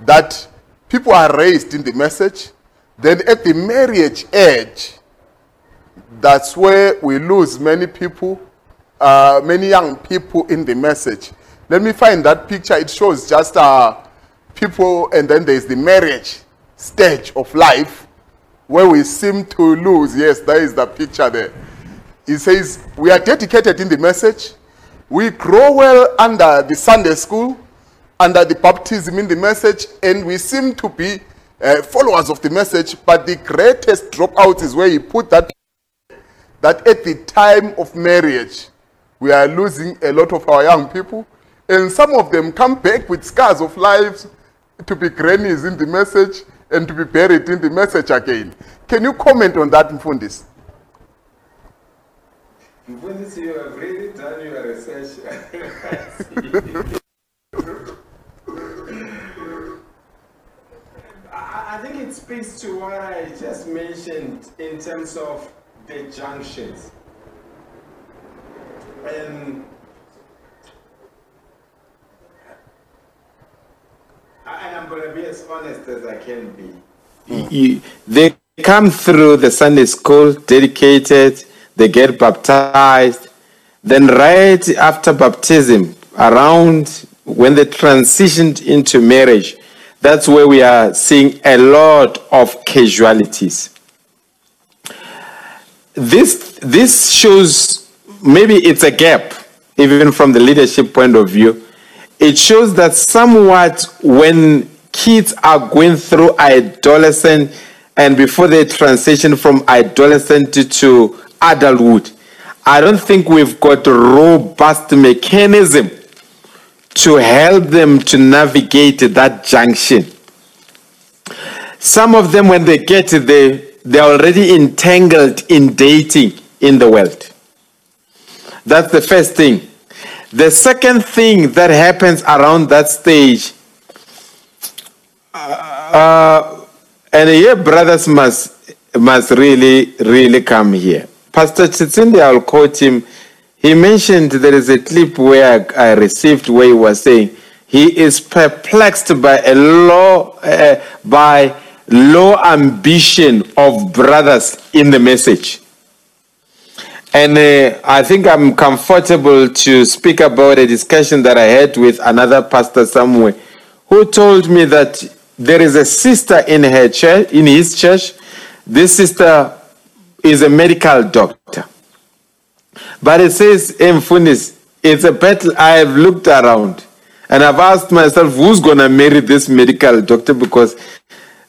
that people are raised in the message, then at the marriage age, that's where we lose many people, uh, many young people in the message. Let me find that picture. It shows just uh, people, and then there's the marriage stage of life where we seem to lose. Yes, there is the picture there. It says, We are dedicated in the message. We grow well under the Sunday school, under the baptism in the message, and we seem to be uh, followers of the message. But the greatest dropout is where he put that that at the time of marriage, we are losing a lot of our young people, and some of them come back with scars of lives to be grannies in the message and to be buried in the message again. Can you comment on that, Mfundis? Mfundisi, you have really done your research. I, think it speaks to what I just mentioned in terms of the junctions. And I- I'm going to be as honest as I can be. you, they come through the Sunday school dedicated, they get baptized. Then, right after baptism, around when they transitioned into marriage, that's where we are seeing a lot of casualties. This, this shows maybe it's a gap, even from the leadership point of view. It shows that somewhat when kids are going through adolescent and before they transition from adolescent to- to adulthood, I don't think we've got robust mechanism to help them to navigate that junction. Some of them, when they get there, they're already entangled in dating in the world. That's the first thing. The second thing that happens around that stage, uh, and here brothers must must really really come here. Pastor Chitsindi, I'll quote him. He mentioned there is a clip where I, received where he was saying he is perplexed by a low uh, by low ambition of brothers in the message. And uh, I think I'm comfortable to speak about a discussion that I had with another pastor somewhere who told me that there is a sister in her church, in his church. This sister is a medical doctor. But it says, "Hey, Mfundis, it's a battle. I have looked around and I've asked myself, who's going to marry this medical doctor? Because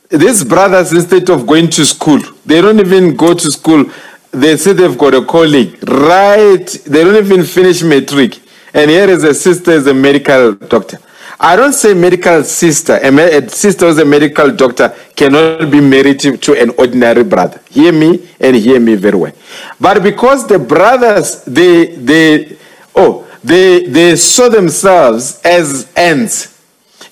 these brothers, instead of going to school, they don't even go to school. They say they've got a colleague, right? They don't even finish matric. And here is a sister, is a medical doctor. I don't say medical sister. A, a sister who's a medical doctor cannot be married to, an ordinary brother. Hear me and hear me very well. But because the brothers, they, they, oh, they, they saw themselves as ends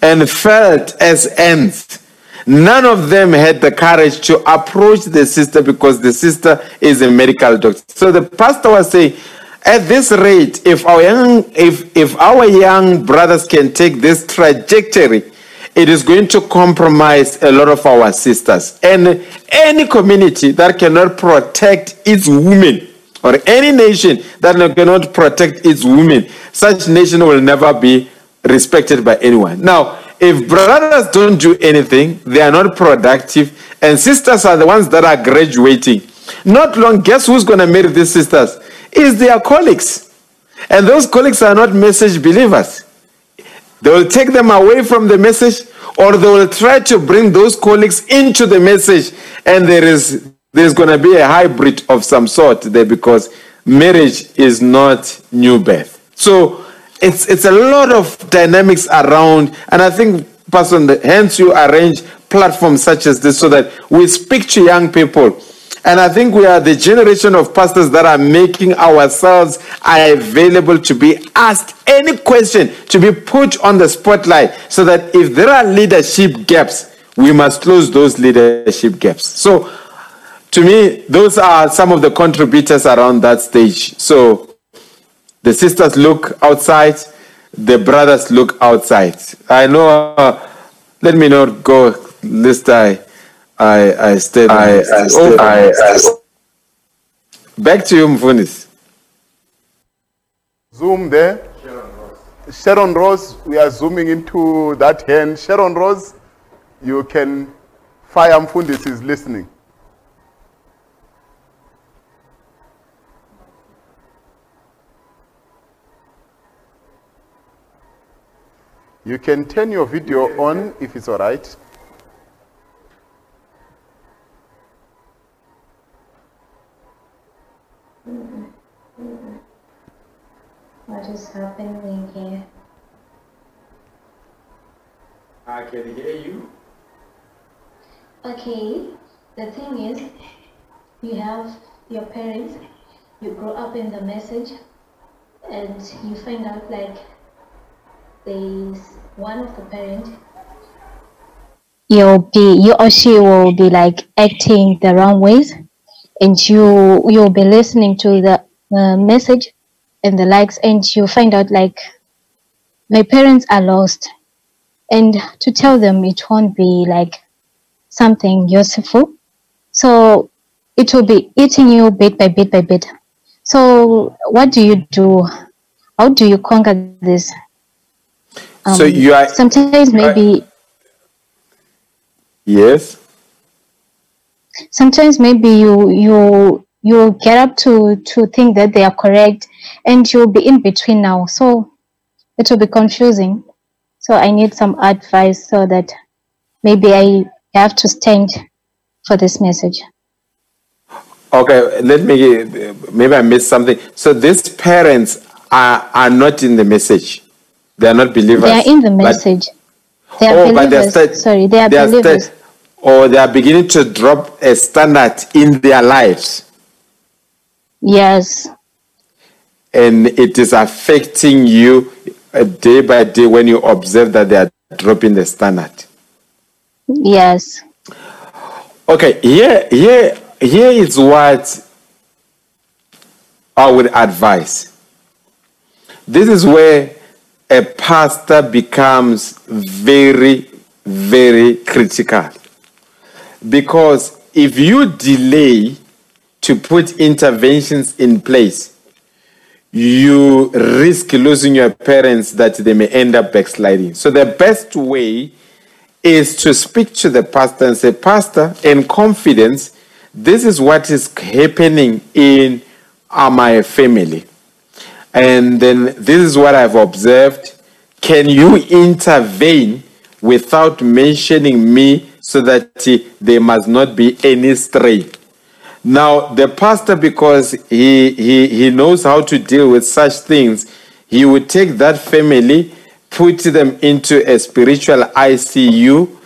and felt as ends. None of them had the courage to approach the sister because the sister is a medical doctor. So the pastor was saying, at this rate, if our young, if, if our young brothers can take this trajectory, it is going to compromise a lot of our sisters. And any community that cannot protect its women, or any nation that cannot protect its women, such nation will never be respected by anyone. Now, if brothers don't do anything, they are not productive, and sisters are the ones that are graduating. Not long, guess who's going to marry these sisters? Is their colleagues. And those colleagues are not message believers. They will take them away from the message, or they will try to bring those colleagues into the message, and there is there's going to be a hybrid of some sort there because marriage is not new birth. So it's it's a lot of dynamics around, and I think, Pastor, hence you arrange platforms such as this so that we speak to young people. And I think we are the generation of pastors that are making ourselves available to be asked any question, to be put on the spotlight, so that if there are leadership gaps, we must close those leadership gaps. So, to me, those are some of the contributors around that stage. So, the sisters look outside, the brothers look outside. I know, uh, let me not go, list I, I, I stayed. I, I, oh, I, I, back to you, Mfunis. Zoom there. Sharon Rose, we are zooming into that hand. Sharon Rose, you can fire Mfundis is listening. You can turn your video on if it's all right. What is happening here? I can hear you. Okay, the thing is, you have your parents, you grow up in the message, and you find out like there's one of the parent. You'll be you or she will be like acting the wrong ways, and you you'll be listening to the uh, message and the likes, and you find out like my parents are lost, and to tell them it won't be like something useful. So it will be eating you bit by bit by bit. So what do you do? How do you conquer this? so you are sometimes maybe yes. Sometimes maybe you you you get up to to think that they are correct and you'll be in between now so it will be confusing so i need some advice so that maybe i have to stand for this message Okay, let me maybe I missed something. So these parents are are not in the message. They are not believers. they are in the but- message they are oh, but they are believers sorry they are they are believers start- or they are beginning to drop a standard in their lives, yes and it is affecting you uh, day by day when you observe that they are dropping the standard. yes Okay, here, here, here is what I would advise. This is where a pastor becomes very, very critical. Because if you delay to put interventions in place, you risk losing your parents that they may end up backsliding. So the best way is to speak to the pastor and say, Pastor, in confidence, this is what is happening in uh, my family. And then this is what I've observed. Can you intervene without mentioning me so that uh, there must not be any strain? Now, the pastor, because he, he, he knows how to deal with such things, he would take that family, put them into a spiritual ICU.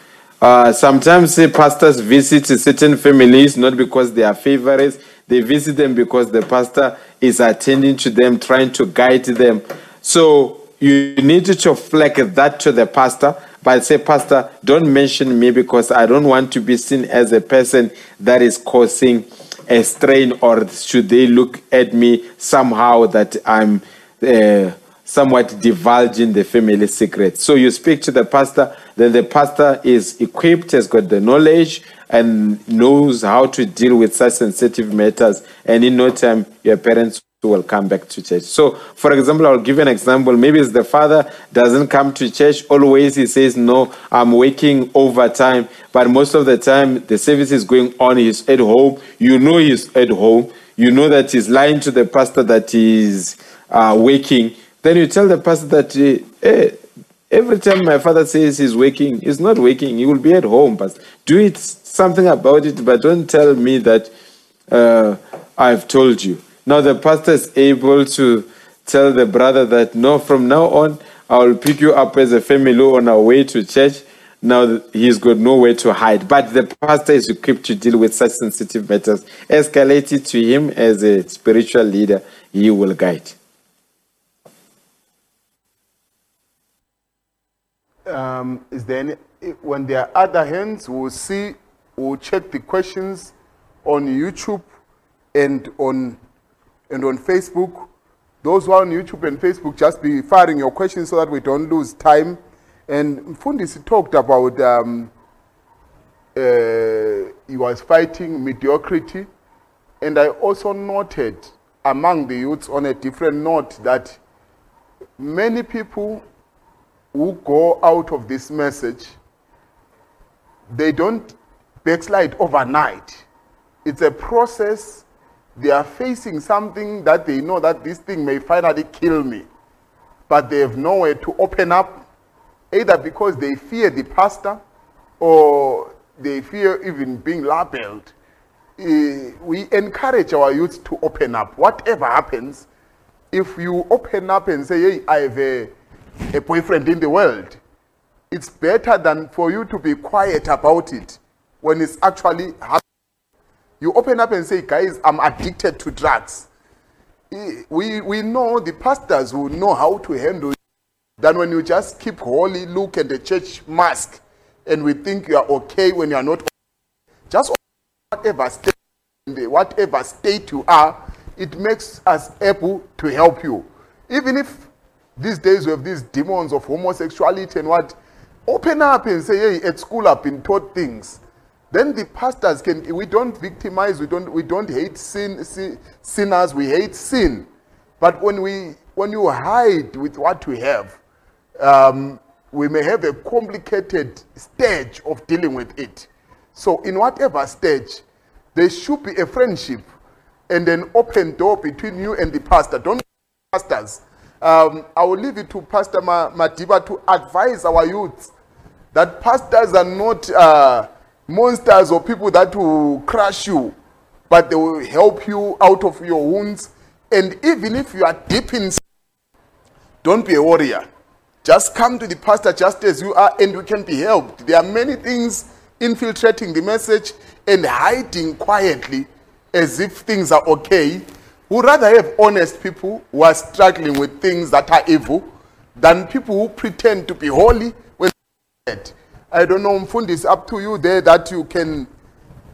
Uh, sometimes uh, pastors visit certain families not because they are favorites, they visit them because the pastor is attending to them, trying to guide them. So you need to flag that to the pastor, but say, Pastor, don't mention me because I don't want to be seen as a person that is causing a strain, or should they look at me somehow that I'm uh, somewhat divulging the family secret? So you speak to the pastor, then the pastor is equipped, has got the knowledge, and knows how to deal with such sensitive matters, and in no time, your parents will come back to church. So, for example, I'll give an example. Maybe it's the father doesn't come to church always. He says, No, I'm working overtime. But most of the time, the service is going on. He's at home. You know he's at home. You know that he's lying to the pastor that he's uh, working. Then you tell the pastor that, hey, every time my father says he's working, he's not working. He will be at home. But do it something about it. But don't tell me that uh, I've told you. Now the pastor is able to tell the brother that no, from now on, I will pick you up as a family on our way to church. Now he's got nowhere to hide. But the pastor is equipped to deal with such sensitive matters. Escalate it to him as a spiritual leader, he will guide. Um, is there any, when there are other hands, we'll see, we'll check the questions on YouTube and on and on Facebook. Those who are on YouTube and Facebook, just be firing your questions so that we don't lose time. And Fundis talked about um, uh, he was fighting mediocrity. And I also noted among the youths on a different note that many people who go out of this message, they don't backslide overnight. It's a process they are facing something that they know that this thing may finally kill me, but they have nowhere to open up, either because they fear the pastor or they fear even being labeled. Eh, we encourage our youth to open up. Whatever happens, if you open up and say, hey, I have a, a boyfriend in the world, it's better than for you to be quiet about it when it's actually happening. You open up and say, guys, I'm addicted to drugs. We, we know the pastors will know how to handle it than when you just keep holy look at the church mask and we think you are okay when you are not. Just whatever state, whatever state you are, it makes us able to help you. Even if these days we have these demons of homosexuality and what, open up and say, hey, at school I've been taught things. Then the pastors can, we don't victimize, we don't, we don't hate sin, sin, sinners, we hate sin. But when, we, when you hide with what we have, um, we may have a complicated stage of dealing with it. So, in whatever stage, there should be a friendship and an open door between you and the pastor. Don't pastors. Um, I will leave it to Pastor Ma- Madiba to advise our youth that pastors are not uh, monsters or people that will crush you, but they will help you out of your wounds. And even if you are deep in don't be a warrior. Just come to the pastor just as you are, and you can be helped. There are many things infiltrating the message and hiding quietly as if things are okay. We rather have honest people who are struggling with things that are evil than people who pretend to be holy when they're dead. I don't know, Mfundi, it's up to you there that you can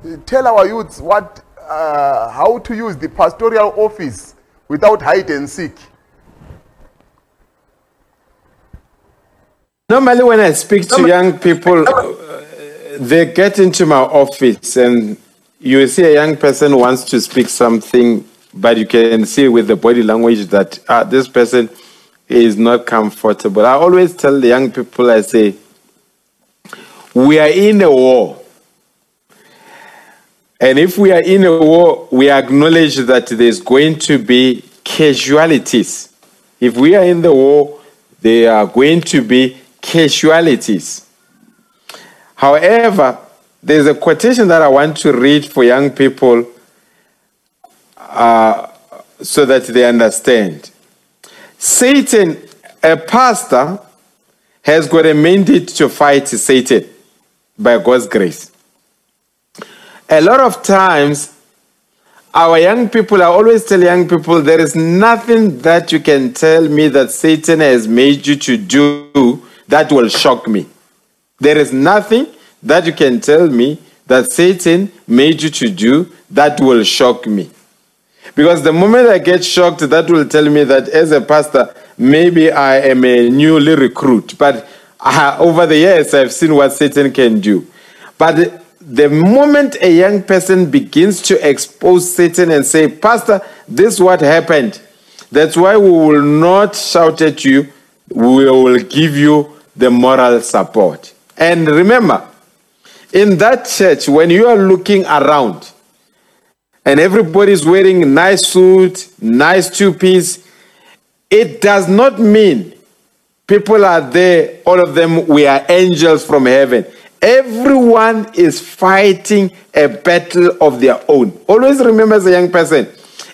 uh, tell our youths what, uh, how to use the pastoral office without hide and seek. Normally, when I speak to young people, uh, they get into my office and you see a young person wants to speak something, but you can see with the body language that uh, this person is not comfortable. I always tell the young people, I say, we are in a war. And if we are in a war, we acknowledge that there's going to be casualties. If we are in the war, there are going to be casualties. However, there's a quotation that I want to read for young people uh, so that they understand. Satan, a pastor, has got a mandate to fight Satan by God's grace. A lot of times, our young people, I always tell young people, there is nothing that you can tell me that Satan has made you to do that will shock me. There is nothing that you can tell me that Satan made you to do that will shock me. Because the moment I get shocked, that will tell me that as a pastor, maybe I am a newly recruit. But uh, over the years, I've seen what Satan can do. But the moment a young person begins to expose Satan and say, Pastor, this is what happened. That's why we will not shout at you. We will give you the moral support. And remember, in that church, when you are looking around and everybody's wearing nice suit, nice two-piece, it does not mean people are there, all of them, we are angels from heaven. Everyone is fighting a battle of their own. Always remember as a young person,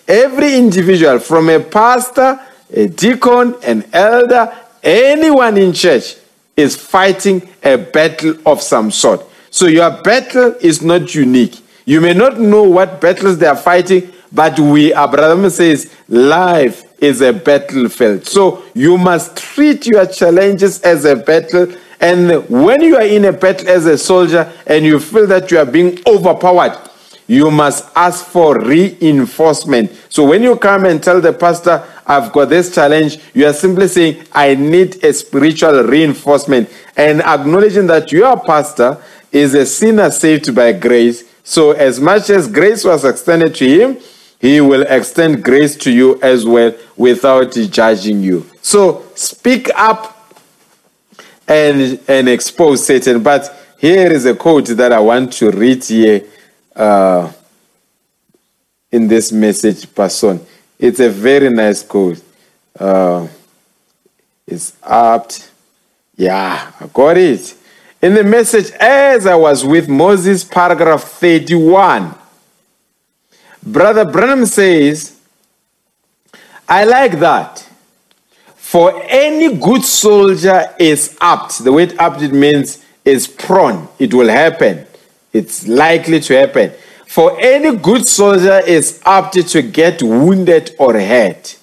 every individual, from a pastor, a deacon, an elder, anyone in church, is fighting a battle of some sort. So your battle is not unique. You may not know what battles they are fighting, but we, Abraham says, life is a battlefield. So you must treat your challenges as a battle. And when you are in a battle as a soldier and you feel that you are being overpowered, you must ask for reinforcement. So when you come and tell the pastor, I've got this challenge, you are simply saying, I need a spiritual reinforcement. And acknowledging that your pastor is a sinner saved by grace. So as much as grace was extended to him, he will extend grace to you as well without judging you. So speak up and, and expose Satan. But here is a quote that I want to read here uh, in this message person. It's a very nice quote. Uh, it's apt. Yeah, I got it. In the message, as I was with Moses, paragraph 31, Brother Branham says, I like that. For any good soldier is apt. The word apt it means is prone. It will happen. It's likely to happen. For any good soldier is apt to get wounded or hurt.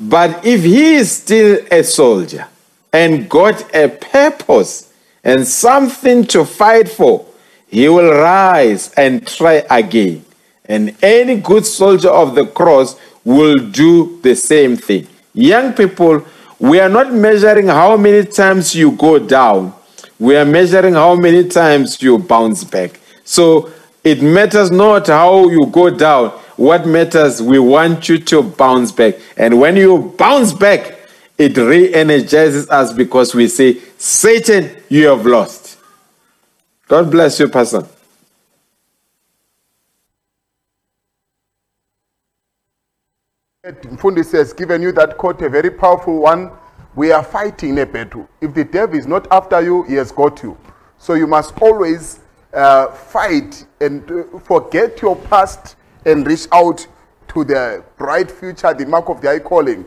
But if he is still a soldier and got a purpose and something to fight for, he will rise and try again. And any good soldier of the cross will do the same thing. Young people, we are not measuring how many times you go down, we are measuring how many times you bounce back. So it matters not how you go down. What matters, we want you to bounce back. And when you bounce back, it re energizes us because we say, Satan, you have lost. God bless you, Pastor. Mfundisi has given you that quote, a very powerful one. We are fighting a battle. If the devil is not after you, he has got you. So you must always uh, fight and uh, forget your past and reach out to the bright future, the mark of the high calling.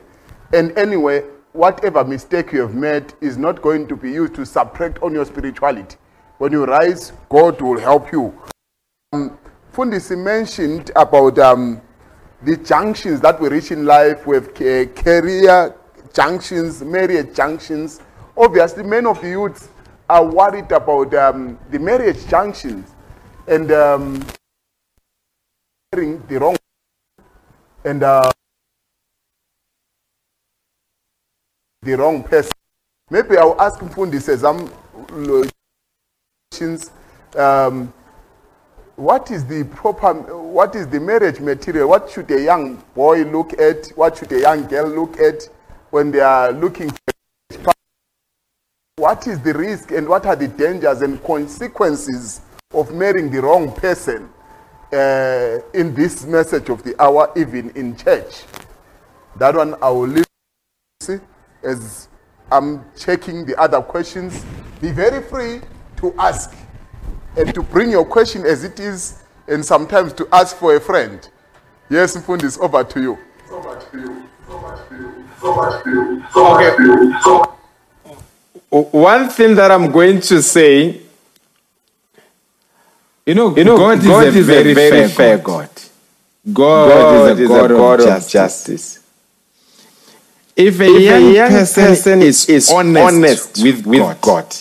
And anyway, whatever mistake you have made is not going to be used to subtract on your spirituality. When you rise, God will help you. Um, Fundisi mentioned about um, the junctions that we reach in life with career junctions, marriage junctions. Obviously, many of the youths are worried about um, the marriage junctions and um, the wrong and uh, the wrong person. Maybe I'll ask Mfundisi some questions. Um, what is the proper, what is the marriage material? What should a young boy look at? What should a young girl look at when they are looking for What is the risk and what are the dangers and consequences of marrying the wrong person uh, in this message of the hour, even in church? That one I will leave as I'm checking the other questions. Be very free to ask and to bring your question as it is, and sometimes to ask for a friend. Yes, Mfundisi, over to you. Over to you. Over to you. Over to you. Okay. One thing that I'm going to say, You know, you know, God, God, is, a very, fair, fair God. God. God, is a God, of, justice. justice. If a If a young, young person, person is, is honest honest, with with, God, God,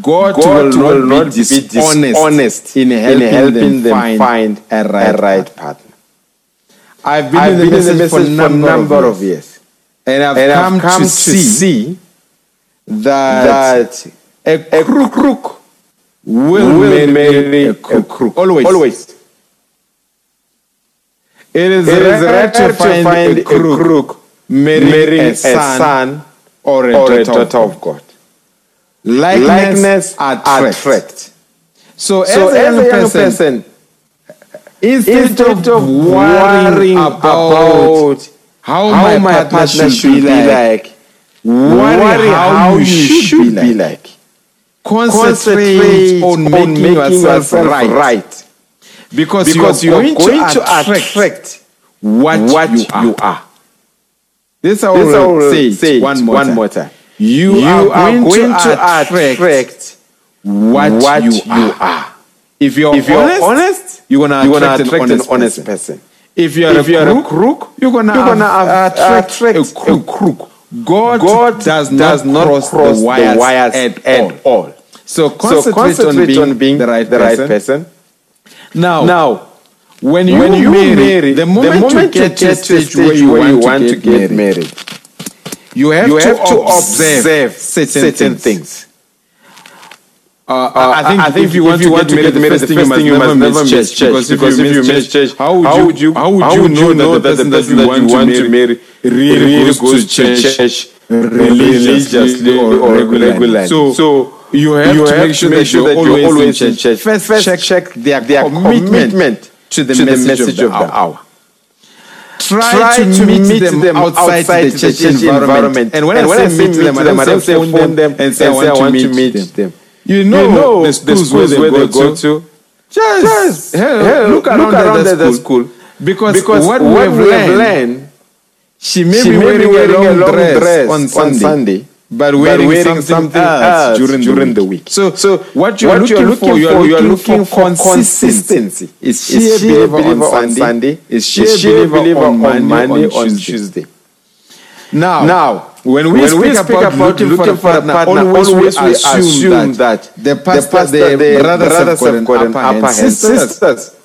God, God will, will not be dishonest, in helping, them, find, a right, partner. I've been I've in the been in the message for a for number, of years, and I've, and come, I've come to to see, see that, that a crook, crook will, will marry, a crook, always. Always. It is, It is rare to find, a crook, marrying, marrying a a son, son or a or daughter, of God. Likeness, Likeness attract. attract. So, So as a young, person, person, instead, instead of worrying worrying about, how, how my, partner, partner should be like, worry, worry how, you should, be like. like. Concentrate, on making, yourself, right. right. Because, Because you are going, going to attract, attract what, what you, are. you are. This I This I will will say, say one more one time. more time. You, You are, are going, going to to attract, attract what, what you, you are. are. If you're, If honest, honest, you're gonna You're attract, gonna attract an honest, an honest person. person. If you're, If a, you're a crook, crook, you're gonna, you're gonna have- have- attract, attract a crook. crook. God, God does, does not cross, the wires, at, at, all. all. So So concentrate, concentrate on being, the right the right person. Now, Now, when you, when you marry, marry, the moment, the moment you get to a stage, where you want, to, get, married, married, you have, you to, have to observe, observe certain, certain things. things. Uh, I think, I think if you want to get married, the first thing you must never miss church. Because if you miss church, how would you how would you know that the person that you want to marry really goes to church religiously or regularly? So you have to make sure that you're always in church. First check their commitment to the message of the hour. Try, to, meet, them, outside, the church, environment. And when, I say meet them, I don't say phone them and say I want to meet them. You know, You know the the schools, schools where they go, go to. to. Just, Just, hell, hell, look around, look around at at the the school. school. Because, Because what, what we have learned, learned, she may she be wearing, wearing a long, dress, dress on on Sunday, Sunday, but wearing, wearing something, something else, else during, during the the week. So, so what you're what looking, you're for, looking you're you're looking, looking for consistency. Is she, Is she a believer, believer on Sunday? Sunday? Is she, Is she a believer, believer on Monday, Monday, on Tuesday? Tuesday? Now, Now, when we, when speak, we speak about, about looking, for a partner, always, we assume, that, the pastor, the, the brothers, brothers have got an upper hand. Sisters, Sisters,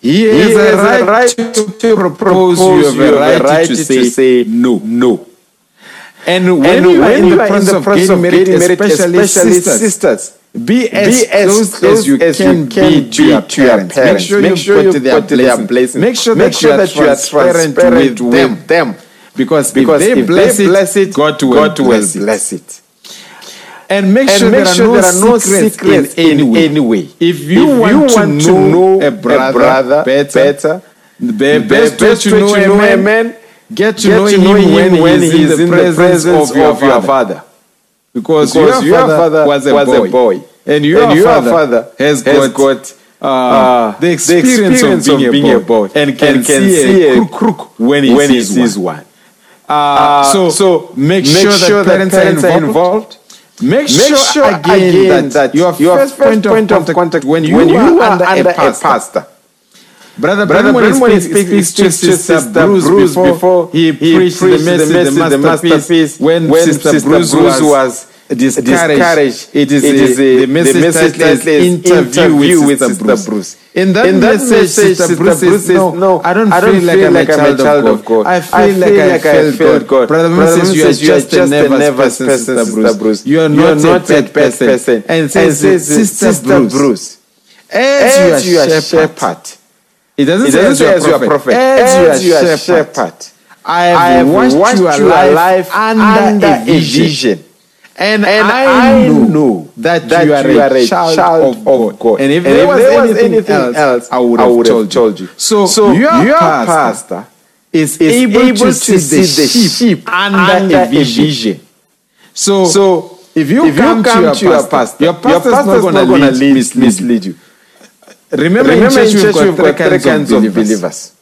he he has has a right, to, propose, you have a right, to, say, no, no. And when And you are in the in process the process of getting married, especially, especially sisters, sisters, be as, be as close, close as you as you can, can be be to your your parents. Make sure Make you sure put you their put their blessing. Make sure Make that sure you are that you are transparent, transparent with with them. them. Because, Because if they, if bless, they it, bless it, God will, God will bless, it. bless it. And make And sure, make there, sure are there are no no secrets, secrets in, in any way. If you, If want, you to, know to know a brother, a brother better, better, the best, way to know, a man, get to get know, to know him him when he is in the presence, presence of your of your father. father. Because, Because your, father, father was, a, was boy, a boy. and your, And your father, father has got, got, uh, uh, the experience, experience of being, a, boy, and can, and can see, see a a crook, crook when he when he sees, sees one. one. Uh, so, so make, Make sure, sure that that parents, are involved. Make, Make sure, sure again, again that, that your first, first point, point of of contact, contact when you, when are, you are under, under a, pastor, pastor. Brother Brother Branham, when he Branham, when he speaks, to Sister Bruce, Bruce before, he, he preached, preached the message, the message, the masterpiece, masterpiece, when, when Sister, Sister Bruce, Bruce was, discouraged. It is, a, is the message, the message title is is Interview with Sister, Bruce. Bruce. In that, In that message, Sister, Bruce, says, no, "No, I don't I feel don't like, feel I'm, like a I'm a child, child of God. I feel I like feel I like I failed failed God. God. Brother Brother says, you are you just a nervous person, person, Sister Sister Bruce. You are You are not not a a person. person. And says, Sister Sister Bruce, Bruce, as as you you are shepherd, it doesn't it doesn't as say you as you are prophet, as you are as you are shepherd. shepherd. I have, I have watched, watched your your life life under, a vision. And, And I, I know, know that, that you are, you a, are a child, child of, of God. God. And if And there, if was, there was anything, anything else, else, I would I have, would have told, told you. you. So, So your, your pastor, pastor is, is able, able to to see the see the sheep, sheep under, under a vision. vision. So, So if you if you come, come to, your, pastor, your pastor is not pastor's going not to gonna lead, lead, mislead, mislead you. Remember, Remember in church, we've got we've three got three kinds of believers.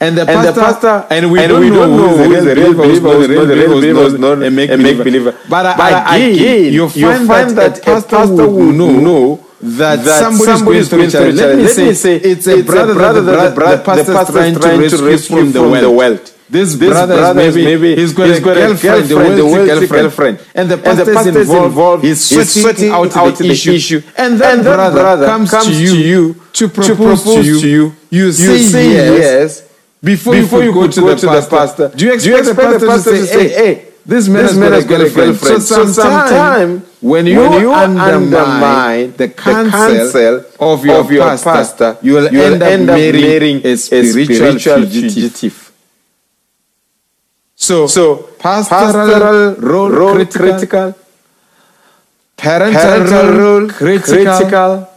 And the, And the pastor, pastor- and we and don't we know don't know who is the real believer, who's not the real believer, who's not a make believer. make-believer. But, But again, again, you find, that, a pastor will know that, that somebody somebody is going through a challenge. Let me say, it's a brother, that the, brother, the pastor is trying to rescue from the wealth. This, This brother, brother is maybe, maybe- he's got, he's a, got a girlfriend, a a wealthy wealthy girlfriend, girlfriend. and the And the pastor is pastor involved. involved. He's He's sorting sorting out, out the, the issue. issue. and that, And brother, brother comes, comes to, you to you to to propose, propose to you. to you. You You say, say yes, yes before, before you you could go, go to, the, pastor. Do you expect, expect the the pastor, pastor to say, hey, this man, this has, man has got a girlfriend. girlfriend. So So sometime, sometime, when you, when you undermine, undermine the the counsel, of your, of your pastor, pastor, you will you end, up end up marrying, marrying a a spiritual, spiritual fugitive. fugitive. So, So, pastoral, pastoral role, role critical, critical, parental, parental role critical, critical,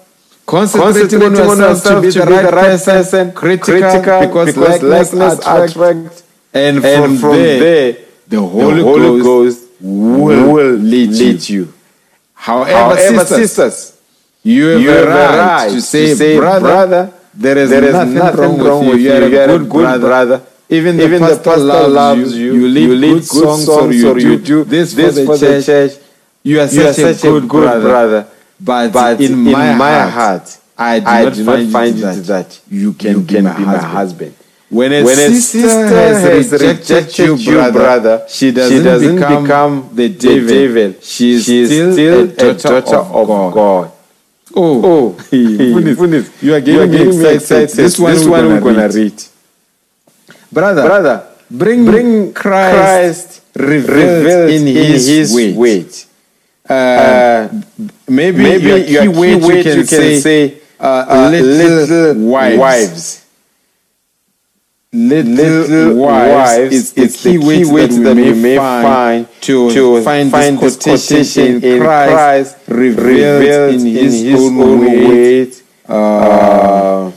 concentrating on yourself to be the right, person, person, critical, critical because, because likeness, attracts, and from, and from there, there, the the Holy, Holy Ghost, will, will lead, lead you. you. However, However, sisters, sisters, you have, you have a right, right to to say, say, brother, brother, there is there is nothing, nothing wrong, wrong with you. you. You are a good, brother. brother. Even the Even the pastor, pastor loves, loves you. you. You lead, You lead good, good songs, songs or you, do, this, this for, the, church. church. You are such, You are a, such a good, good brother. brother. But, But in, my, heart, heart, I do I not do find, not find it that, that you can, you be, my, be my husband. husband. When a, When sister, sister has rejected, rejected you, brother, brother, she she doesn't, doesn't become, become the devil. devil. She is still, still a daughter, of, God. God. Oh, Oh, Funis, Funis, you are you getting, are me getting me excited. excited. This one, This we're one gonna we're gonna read. read. Brother, Brother, bring, bring Christ, Christ revealed, revealed in, in his, his weight. weight. Uh, Uh, maybe, maybe your your key key weight, weight you can, you can say, say, uh, uh, little, little wives. wives. Little, Little wives, is the is key the weight key that weight we that may, we may find, to, to find, find this quotation in Christ, Christ revealed, revealed in in his, his own, own weight. weight. Uh,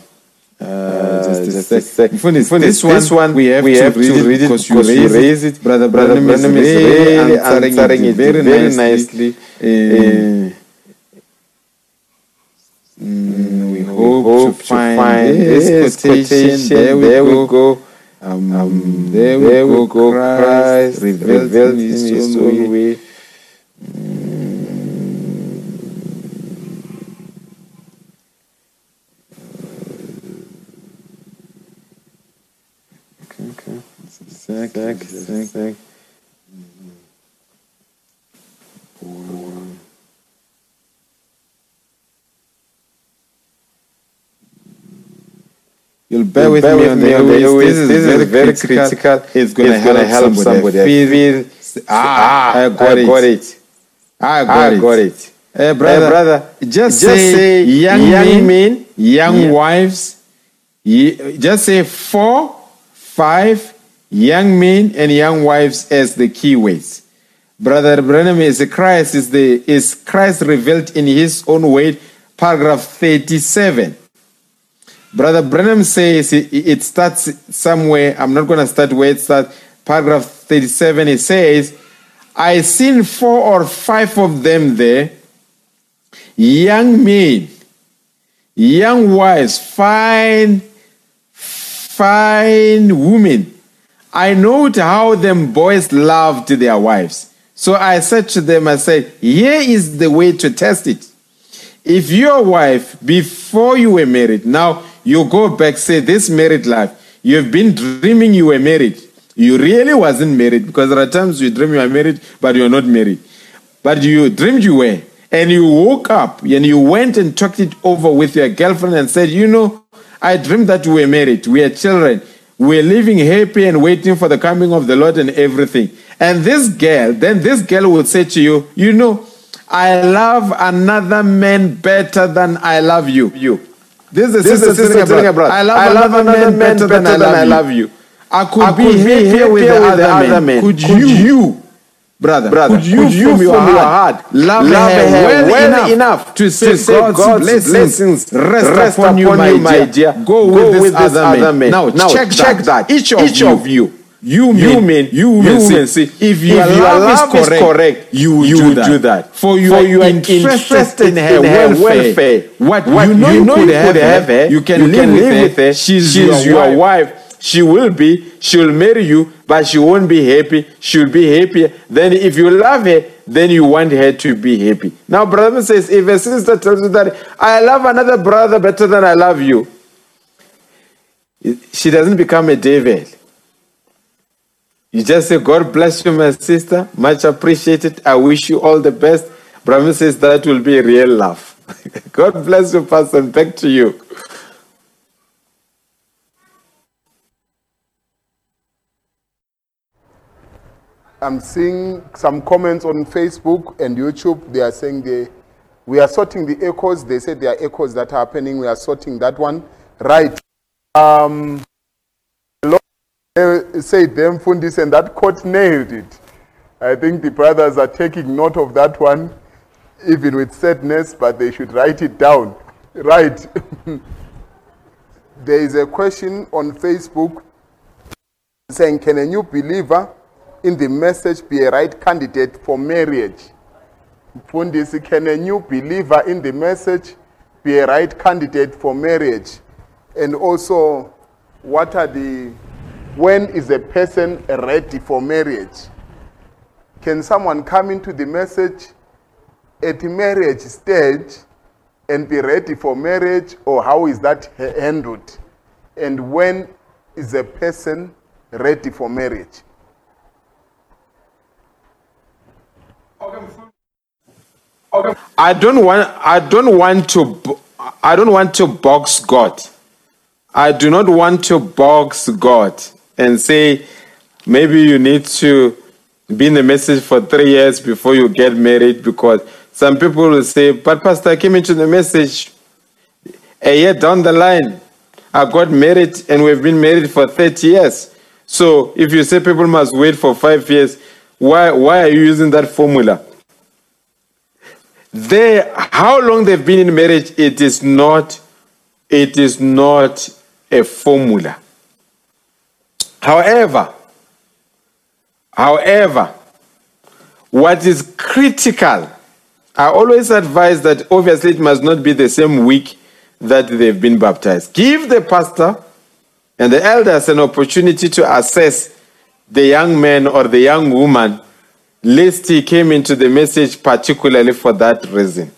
A sec. sec. Funis, Funis, this, one, this one we have, we to, have read to read it because you raise raise it. it. Brother Brother Branham is really answering, answering it very, very nicely. nicely. Uh, mm, we We hope, hope to find, this this quotation. There we There go. we go. Um, Um, there we there go. we go. Christ Christ revealed, in in his, own way. way. Okay. Sec, sec, sec, sec. You'll bear with Bear me with on me the on the airways. airways. This is very critical. It's going to help somebody. somebody. I Feel, feel- ah, I got I it. got it. I got I it. got it. Hey, brother, Hey, brother, just, just say, say young, young men, men, young yeah. wives. ye- Just say four, five young men and young wives as the key words. Brother Branham is Christ is the is Christ revealed in His own way. Paragraph thirty-seven. Brother Branham says it, it starts somewhere. I'm not going to start where it starts. Paragraph 37, it says, I seen four or five of them there, young men, young wives, fine, fine women. I note how them boys loved their wives. So I said to them, I said, here is the way to test it. If your wife, before you were married, now you go back, say this married life, you've been dreaming you were married. You really wasn't married because there are times you dream you are married, but you're not married. But you dreamed you were. And you woke up and you went and talked it over with your girlfriend and said, You know, I dreamed that we were married, we are children, we're living happy and waiting for the coming of the Lord and everything. And this girl, then this girl would say to you, You know, I love another man better than I love you. You. This is This is sister sister telling telling her her brother, brother, I love I love another man another man better than I better than I love you. I could, I be, could be happier with the with other, the man. man. Could, Could you, you, brother, brother, could you, could you from, your, heart, heart love, love her, well, well enough, enough to say, to say God's, God's blessings, blessings rest, rest upon, you, upon my, you, my dear. dear. Go, Go with this, with this other, other man. man. Now, Now, check, check that. that. Each of Each you. of you. You men, You men, you women, you see, see, if your if your love, love is correct, correct, you will you do, that. do that. For you For you are interested, in her in her welfare. welfare. What, What you know you know could, you have, could have her, her, you can, you live, can with, live her. with her. She's, She's your, your wife. wife. She will be, she'll marry you, but she won't be happy. She'll be happier. Then if you love her, then you want her to be happy. Now, brother says, if a sister tells you that I love another brother better than I love you, she doesn't become a devil. You just say, God bless you, my sister. Much appreciated. I wish you all the best. Branham says that will be real love. God bless you, Pastor. Back to you. I'm seeing some comments on Facebook and YouTube. They are saying they, we are sorting the echoes. They said there are echoes that are happening. We are sorting that one. Right. Um, they said them Fundis and that court nailed it. I think the brothers are taking note of that one, even with sadness, but they should write it down. Right. there is a question on Facebook saying, Can a new believer in the message be a right candidate for marriage? Fundisi, can a new believer in the message be a right candidate for marriage? And also, what are the, when is a person ready for marriage? Can someone come into the message at marriage stage and be ready for marriage, or how is that handled? And when is a person ready for marriage? I don't want I don't want to I don't want to box God. I do not want to box God and say maybe you need to be in the message for three years before you get married because some people will say, but Pastor, I came into the message a year down the line. I got married and we've been married for 30 years. So if you say people must wait for five years, why why are you using that formula? they how long they've been in marriage it is not it is not a formula however however what is critical i always advise that obviously it must not be the same week that they've been baptized give the pastor and the elders an opportunity to assess the young man or the young woman lest he came into the message particularly for that reason.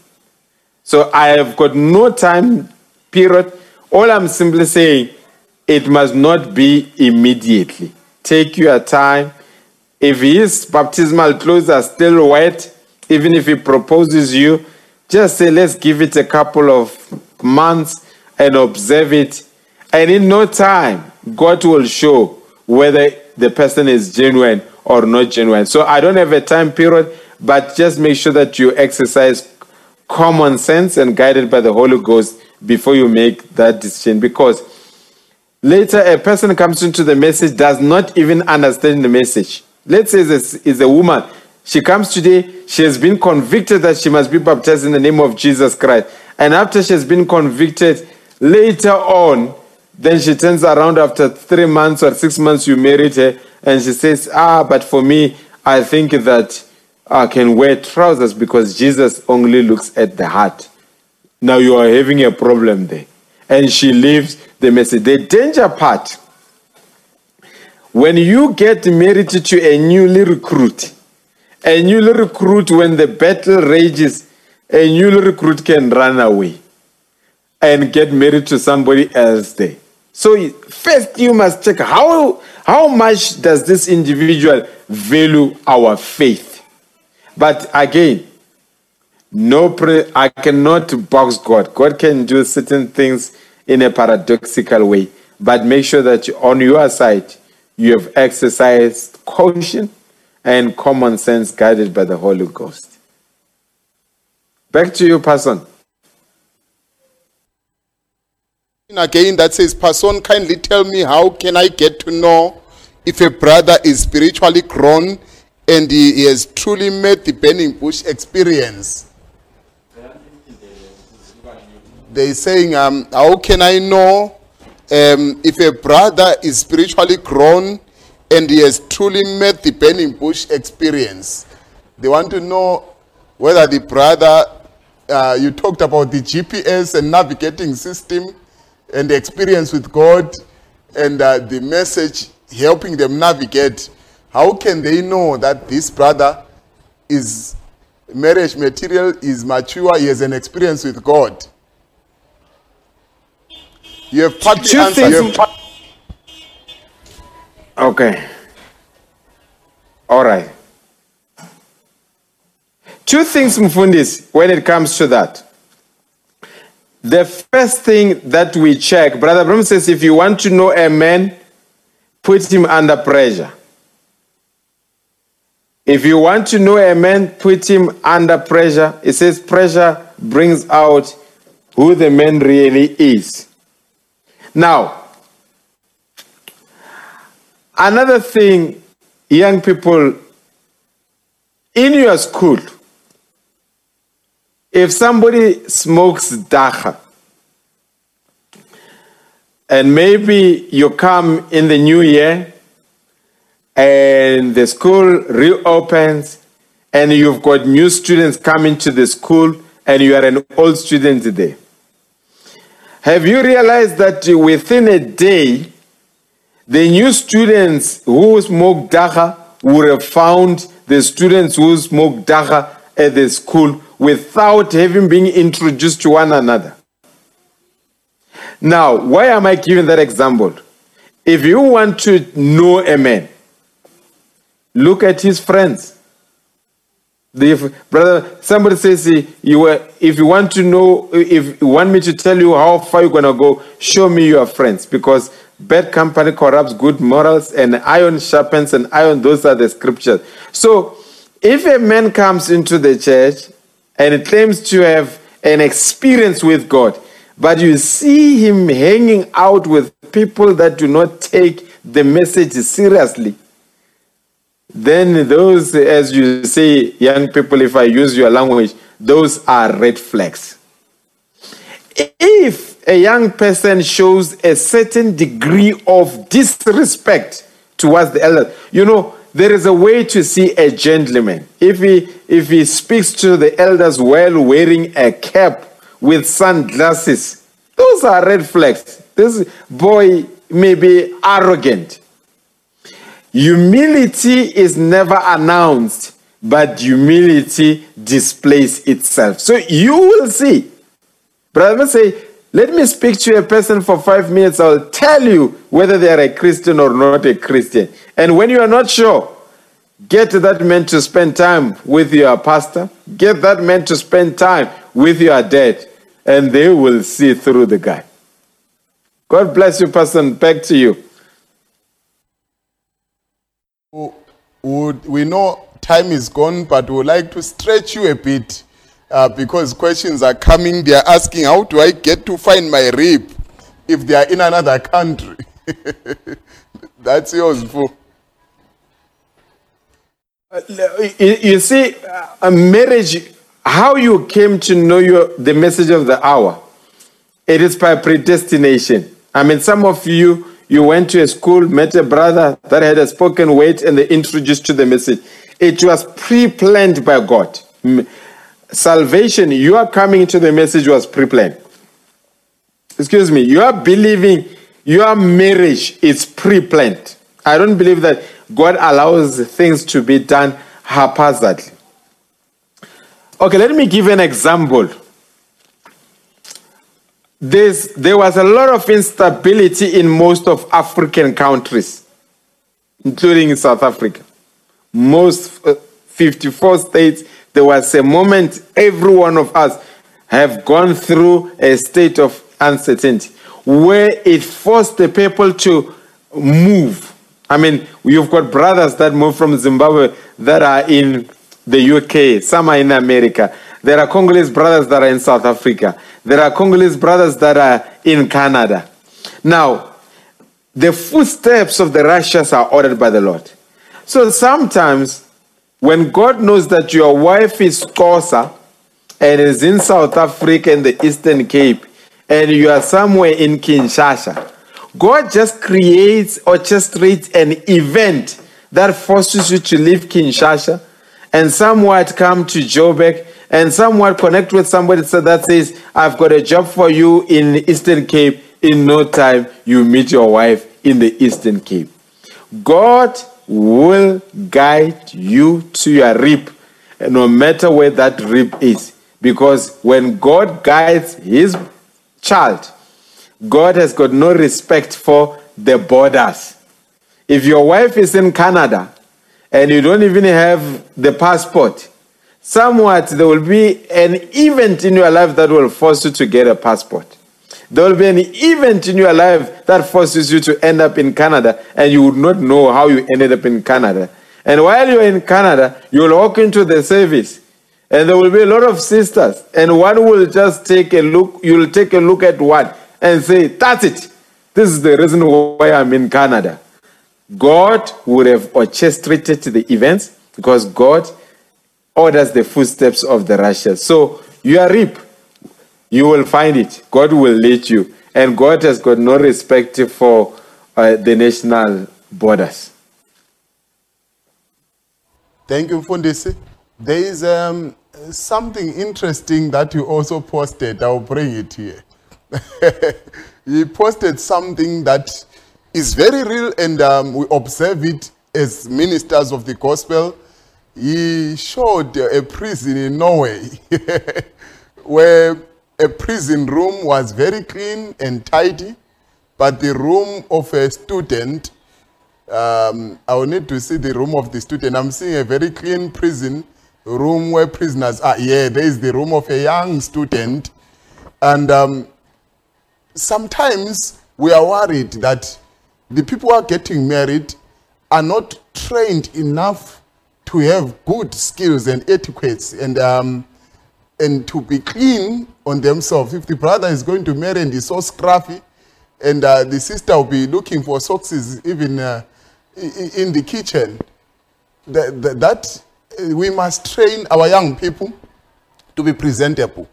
So I have got no time period. All I'm simply saying, it must not be immediately. Take your time. If his baptismal clothes are still wet, even if he proposes you, just say, let's give it a couple of months and observe it. And in no time, God will show whether the person is genuine or not genuine. So I don't have a time period, but just make sure that you exercise common sense and guided by the Holy Ghost before you make that decision. Because later a person comes into the message, does not even understand the message. Let's say this is a woman. She comes today, she has been convicted that she must be baptized in the name of Jesus Christ. And after she has been convicted, later on, then she turns around after three months or six months, you married her, and she says, Ah, but for me, I think that I can wear trousers because Jesus only looks at the heart. Now you are having a problem there. And she leaves the message. The danger part when you get married to a newly recruit, a newly recruit, when the battle rages, a newly recruit can run away and get married to somebody else there. So first you must check how how much does this individual value our faith. But again, no I cannot box God. God can do certain things in a paradoxical way, but make sure that on your side you have exercised caution and common sense guided by the Holy Ghost. Back to you, person. Again, that says, Person, kindly tell me how can I get to know if a brother is spiritually grown and he, he has truly met the burning bush experience? They're saying, um, How can I know um, if a brother is spiritually grown and he has truly met the burning bush experience? They want to know whether the brother, uh, you talked about the GPS and navigating system and the experience with God and uh, the message helping them navigate. How can they know that this brother is marriage material, is mature, he has an experience with God? You have partly Two answered. You things- have part- Okay. All right. Two things, Mfundis, when it comes to that. The first thing that we check, Brother Branham says, if you want to know a man, put him under pressure. If you want to know a man, put him under pressure. It says pressure brings out who the man really is. Now, another thing, young people, in your school, if somebody smokes dagga, and maybe you come in the new year and the school reopens and you've got new students coming to the school and you are an old student there. Have you realized that within a day, the new students who smoke dagga would have found the students who smoke dagga at the school without having been introduced to one another? Now, why am I giving that example? If you want to know a man, look at his friends. If, brother, somebody says you were, if you want to know, if you want me to tell you how far you're gonna go, show me your friends because bad company corrupts good morals and iron sharpens and iron. Those are the scriptures. So, if a man comes into the church and claims to have an experience with God, but you see him hanging out with people that do not take the message seriously, then those, as you say, young people, if I use your language, those are red flags. If a young person shows a certain degree of disrespect towards the elders, you know, there is a way to see a gentleman. If he if he speaks to the elders while wearing a cap with sunglasses, those are red flags. This boy may be arrogant. Humility is never announced, but humility displays itself. So you will see. Brother, say, let me speak to a person for five minutes. I'll tell you whether they are a Christian or not a Christian. And when you are not sure, get that man to spend time with your pastor, get that man to spend time with your dad, and they will see through the guy. God bless you, person. Back to you. We know time is gone, but we would like to stretch you a bit uh, because questions are coming. They are asking, How do I get to find my rib if they are in another country? That's yours, for. You you see, uh, a marriage, how you came to know your, the message of the hour, it is by predestination. I mean, some of you, you went to a school, met a brother that had a spoken word, and they introduced to the message. It was pre planned by God. Salvation, you are coming to the message was pre planned. Excuse me, you are believing your marriage is pre planned. I don't believe that God allows things to be done haphazardly. Okay, let me give an example. There's, there was a lot of instability in most of African countries, including South Africa. Most uh, 54 states, there was a moment every one of us have gone through a state of uncertainty where it forced the people to move. I mean, you've got brothers that move from Zimbabwe that are in the UK, some are in America. There are Congolese brothers that are in South Africa. There are Congolese brothers that are in Canada. Now, the footsteps of the righteous are ordered by the Lord. So sometimes, when God knows that your wife is Xhosa and is in South Africa in the Eastern Cape, and you are somewhere in Kinshasa, God just creates, orchestrates an event that forces you to leave Kinshasa and somewhat come to Joburg and somewhat connect with somebody so that says, I've got a job for you in Eastern Cape. In no time, you meet your wife in the Eastern Cape. God will guide you to your reap, no matter where that reap is. Because when God guides his child, God has got no respect for the borders. If your wife is in Canada and you don't even have the passport, somewhat there will be an event in your life that will force you to get a passport. There will be an event in your life that forces you to end up in Canada, and you would not know how you ended up in Canada. And while you're in Canada, you'll walk into the service, and there will be a lot of sisters, and one will just take a look, you'll take a look at one and say, That's it. This is the reason why I'm in Canada. God would have orchestrated the events because God orders the footsteps of the righteous. So you are reap, you will find it. God will lead you. And God has got no respect for uh, the national borders. Thank you, Fundisi. There is um, something interesting that you also posted. I'll bring it here. you posted something that is very real and um, we observe it as ministers of the gospel. He showed a prison in Norway where a prison room was very clean and tidy, but the room of a student, um, I will need to see the room of the student. I'm seeing a very clean prison room where prisoners are. Yeah, there is the room of a young student. And um, sometimes we are worried that the people who are getting married are not trained enough to have good skills and etiquettes and um, and to be clean on themselves. If the brother is going to marry and he's so scruffy, and uh, the sister will be looking for socks even uh, in the kitchen, that, that, that uh, we must train our young people to be presentable.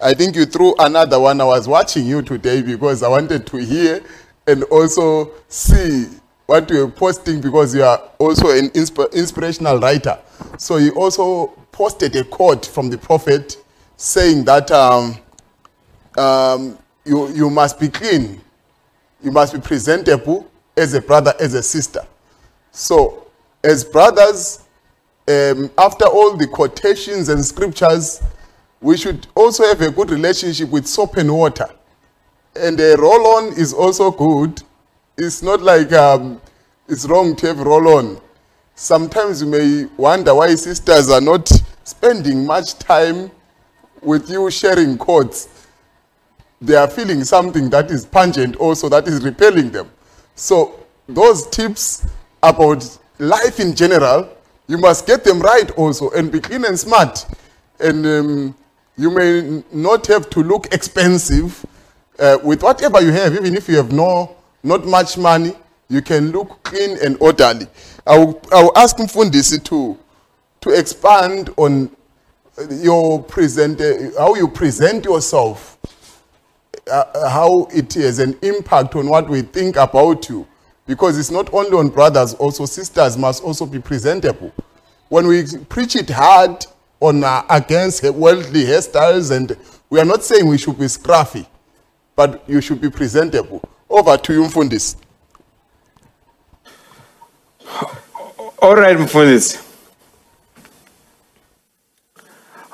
I think you threw another one. I was watching you today because I wanted to hear and also see what you are posting because you are also an insp- inspirational writer. So you also posted a quote from the prophet saying that um, um, you, you must be clean, you must be presentable as a brother, as a sister. So, as brothers, um, after all the quotations and scriptures, we should also have a good relationship with soap and water. And a roll on is also good. It's not like um, it's wrong to have roll on. Sometimes you may wonder why sisters are not spending much time with you sharing quotes. They are feeling something that is pungent also, that is repelling them. So, those tips about life in general, you must get them right also and be clean and smart. And um, you may not have to look expensive uh, with whatever you have, even if you have no, not much money, you can look clean and orderly. I will, I will ask Mfundisi to, to expand on your present, uh, how you present yourself, uh, how it has an impact on what we think about you. Because it's not only on brothers, also sisters must also be presentable. When we preach it hard on uh, against worldly hairstyles, and we are not saying we should be scruffy, but you should be presentable. Over to you, Mfundisi. All right, Mfundisi.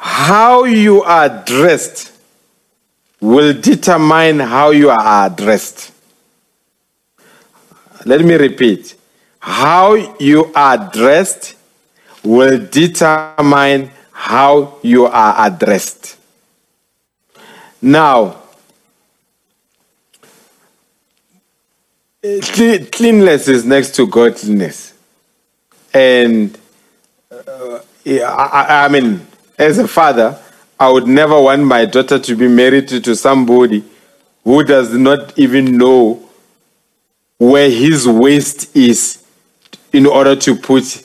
How you are dressed will determine how you are addressed. Let me repeat. How you are dressed will determine how you are addressed. Now, cle- cleanliness is next to godliness. And uh, I- I mean, as a father, I would never want my daughter to be married to, somebody who does not even know where his waist is in order to put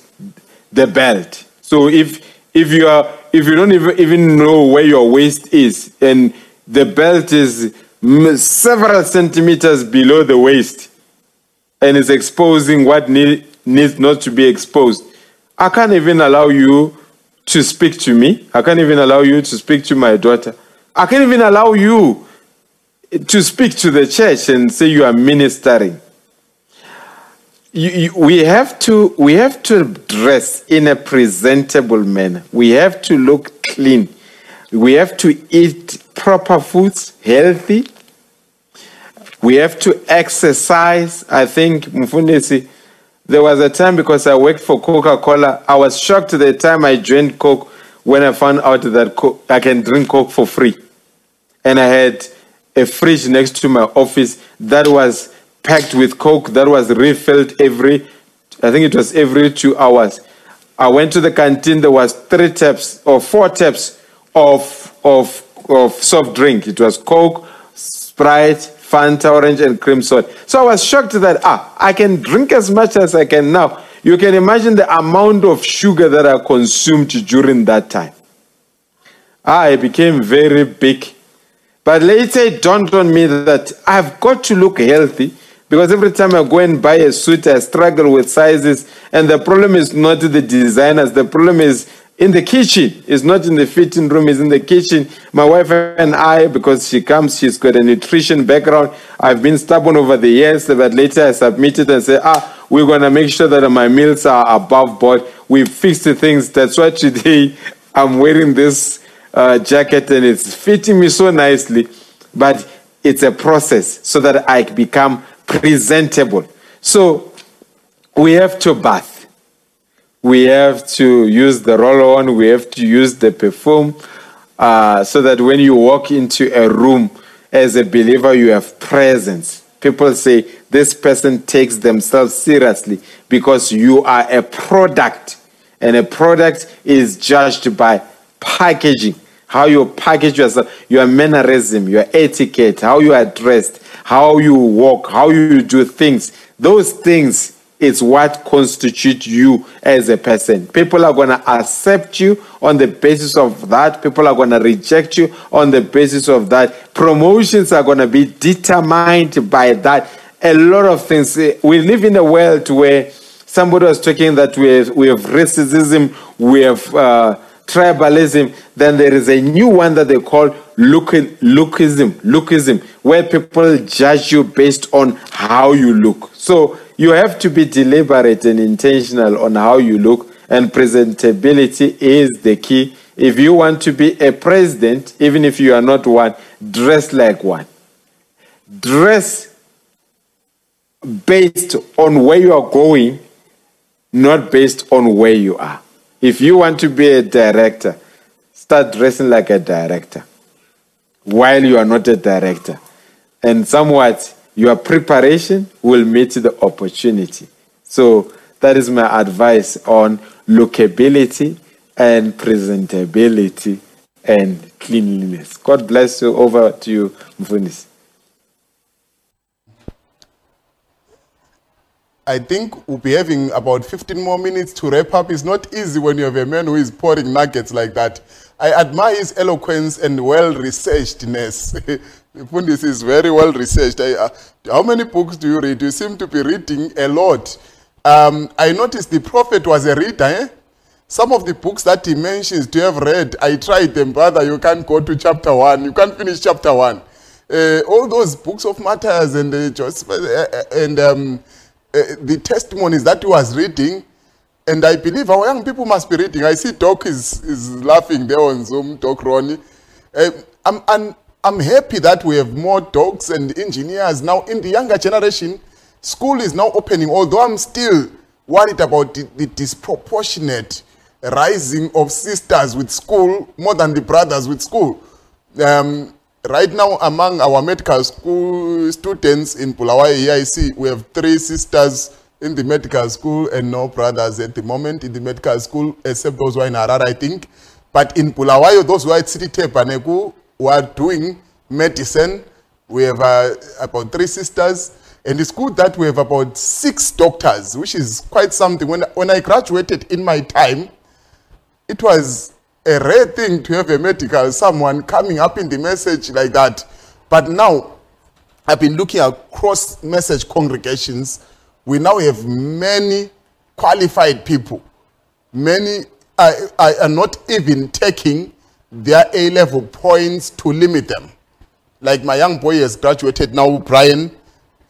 the belt. So if if you are if you don't even, even know where your waist is and the belt is several centimeters below the waist and is exposing what need, needs not to be exposed, I can't even allow you to speak to me. I can't even allow you to speak to my daughter. I can't even allow you to speak to the church and say you are ministering. You, you, we have to we have to dress in a presentable manner. We have to look clean. We have to eat proper foods, healthy. We have to exercise. I think Mfundisi, There was a time because I worked for Coca Cola, I was shocked the time I joined Coke when I found out that Coke, I can drink Coke for free. And I had a fridge next to my office that was packed with Coke that was refilled every, I think it was every two hours. I went to the canteen, there was three taps or four taps of, of, of soft drink. It was Coke, Sprite, Fanta, orange, and cream soda. So I was shocked that, ah, I can drink as much as I can now. You can imagine the amount of sugar that I consumed during that time. I became very big. But later it dawned on me that I've got to look healthy because every time I go and buy a suit, I struggle with sizes. And the problem is not the designers, the problem is in the kitchen. It's not in the fitting room, it's in the kitchen. My wife and I, because she comes, she's got a nutrition background. I've been stubborn over the years, but later I submitted and said, ah, we're going to make sure that my meals are above board. We fixed the things. That's why today I'm wearing this uh, jacket and it's fitting me so nicely. But it's a process so that I become presentable. So we have to bath we have to use the roll on, we have to use the perfume, uh, so that when you walk into a room as a believer, you have presence. People say this person takes themselves seriously because you are a product, and a product is judged by packaging. How you package yourself, your mannerism, your etiquette, how you are dressed, how you walk, how you do things. Those things is what constitutes you as a person. People are going to accept you on the basis of that. People are going to reject you on the basis of that. Promotions are going to be determined by that. A lot of things. We live in a world where somebody was talking that we have, we have racism, we have uh, tribalism. Then there is a new one that they call look, lookism, lookism, where people judge you based on how you look. So you have to be deliberate and intentional on how you look, and presentability is the key. If you want to be a president, even if you are not one, dress like one. Dress based on where you are going, not based on where you are. If you want to be a director, start dressing like a director while you are not a director. And somewhat, your preparation will meet the opportunity. So that is my advice on lookability and presentability and cleanliness. God bless you. Over to you, Mfunis. I think we'll be having about 15 more minutes to wrap up. It's not easy when you have a man who is pouring nuggets like that. I admire his eloquence and well researchedness. Fundis is very well researched. I, uh, how many books do you read? You seem to be reading a lot. Um, I noticed the prophet was a reader. Eh? Some of the books that he mentions to have read, I tried them, brother. You can't go to chapter one. You can't finish chapter one. Uh, all those books of martyrs and uh, Joseph, uh, uh, and um, uh, the testimonies that he was reading, and I believe our young people must be reading. I see Doc is, is laughing there on Zoom, Doc Ronnie. Uh, I'm, I'm, happy that we have more docs and engineers now in the younger generation. School is now opening, although I'm still worried about the, the disproportionate rising of sisters with school more than the brothers with school. Um, right now, among our medical school students in Bulawayo EIC, we have three sisters in the medical school and no brothers at the moment in the medical school, except those who are in Harare, I think. But in Bulawayo, those who are at City Tepaneku, who are doing medicine. We have uh, about three sisters. And it's good that we have about six doctors, which is quite something. When, when I graduated in my time, it was a rare thing to have a medical someone coming up in the message like that. But now, I've been looking across message congregations. We now have many qualified people. Many are, are not even taking their A level points to limit them. Like my young boy has graduated now, Brian,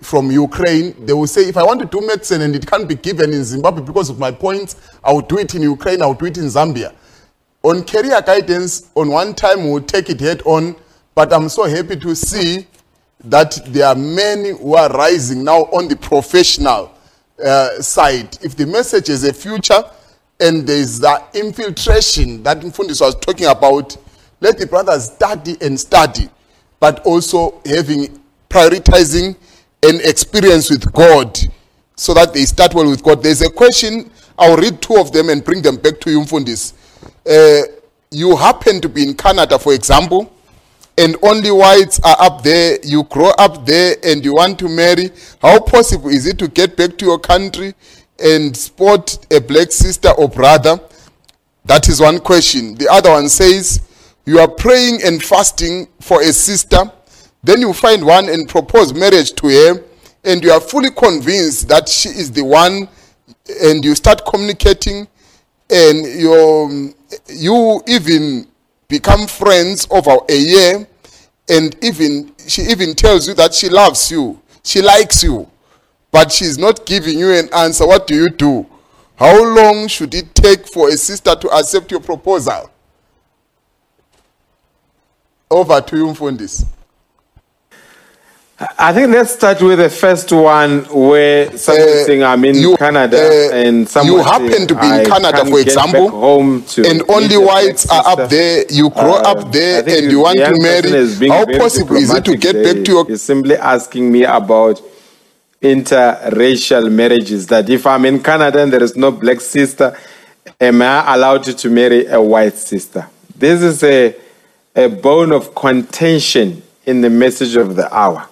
from Ukraine. They will say, if I want to do medicine and it can't be given in Zimbabwe because of my points, I will do it in Ukraine, I will do it in Zambia. On career guidance, on one time we'll take it head on, but I'm so happy to see that there are many who are rising now on the professional uh, side. If the message is a future and there's that infiltration that Mfundis was talking about, let the brothers study and study, but also having prioritizing an experience with God so that they start well with God. There's a question, I'll read two of them and bring them back to you, Mfundis. Uh, you happen to be in Canada, for example, and only whites are up there, you grow up there and you want to marry, how possible is it to get back to your country and spot a black sister or brother? That is one question. The other one says, you are praying and fasting for a sister, then you find one and propose marriage to her, and you are fully convinced that she is the one, and you start communicating, and you you even become friends over a year, and even she even tells you that she loves you, she likes you, but she's not giving you an answer. What do you do? How long should it take for a sister to accept your proposal? Over to you, Mfundis. I think let's start with the first one where someone Uh, I'm in you- Canada uh, and you happen to be in Canada, for example, home to and only whites are up there, you grow Uh, up there and you want the to marry. How possible is it to get back to your He's simply asking me about interracial marriages. That if I'm in Canada and there is no black sister, am I allowed to marry a white sister? This is a, a bone of contention in the message of the hour.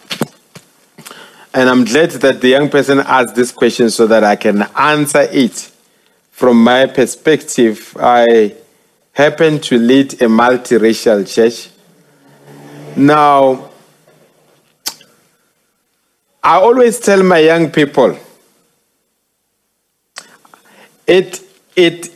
And I'm glad that the young person asked this question so that I can answer it. From my perspective, I happen to lead a multiracial church. Now, I always tell my young people, it, it,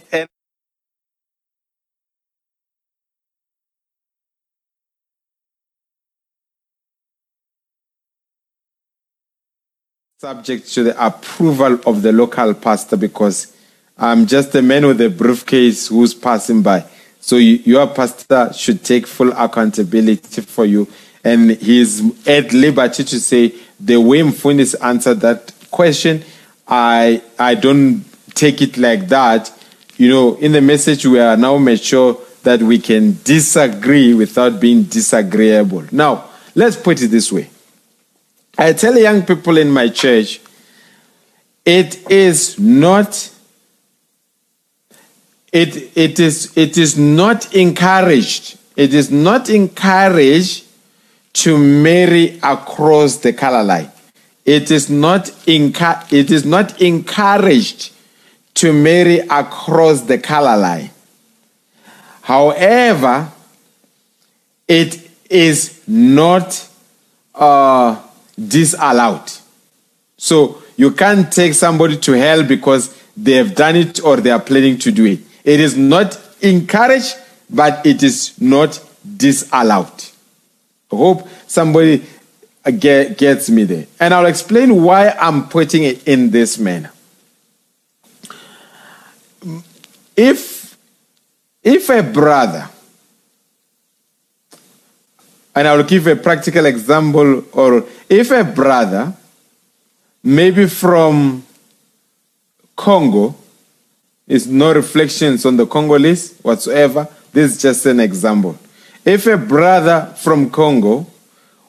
subject to the approval of the local pastor because I'm just a man with a briefcase who's passing by. So you, your pastor should take full accountability for you. And he's at liberty to say the way Mfunis answered that question, I I don't take it like that. You know, in the message we are now mature that we can disagree without being disagreeable. Now, let's put it this way. I tell young people in my church, it is not it, it is it is not encouraged. It is not encouraged to marry across the color line. It is not it is not encouraged to marry across the color line. However, it is not uh, disallowed. So you can't take somebody to hell because they have done it or they are planning to do it. It is not encouraged, but it is not disallowed. Hope somebody uh, get, gets me there. And I'll explain why I'm putting it in this manner. If, if a brother, and I'll give a practical example, or if a brother, maybe from Congo, is no reflections on the Congolese whatsoever. This is just an example. If a brother from Congo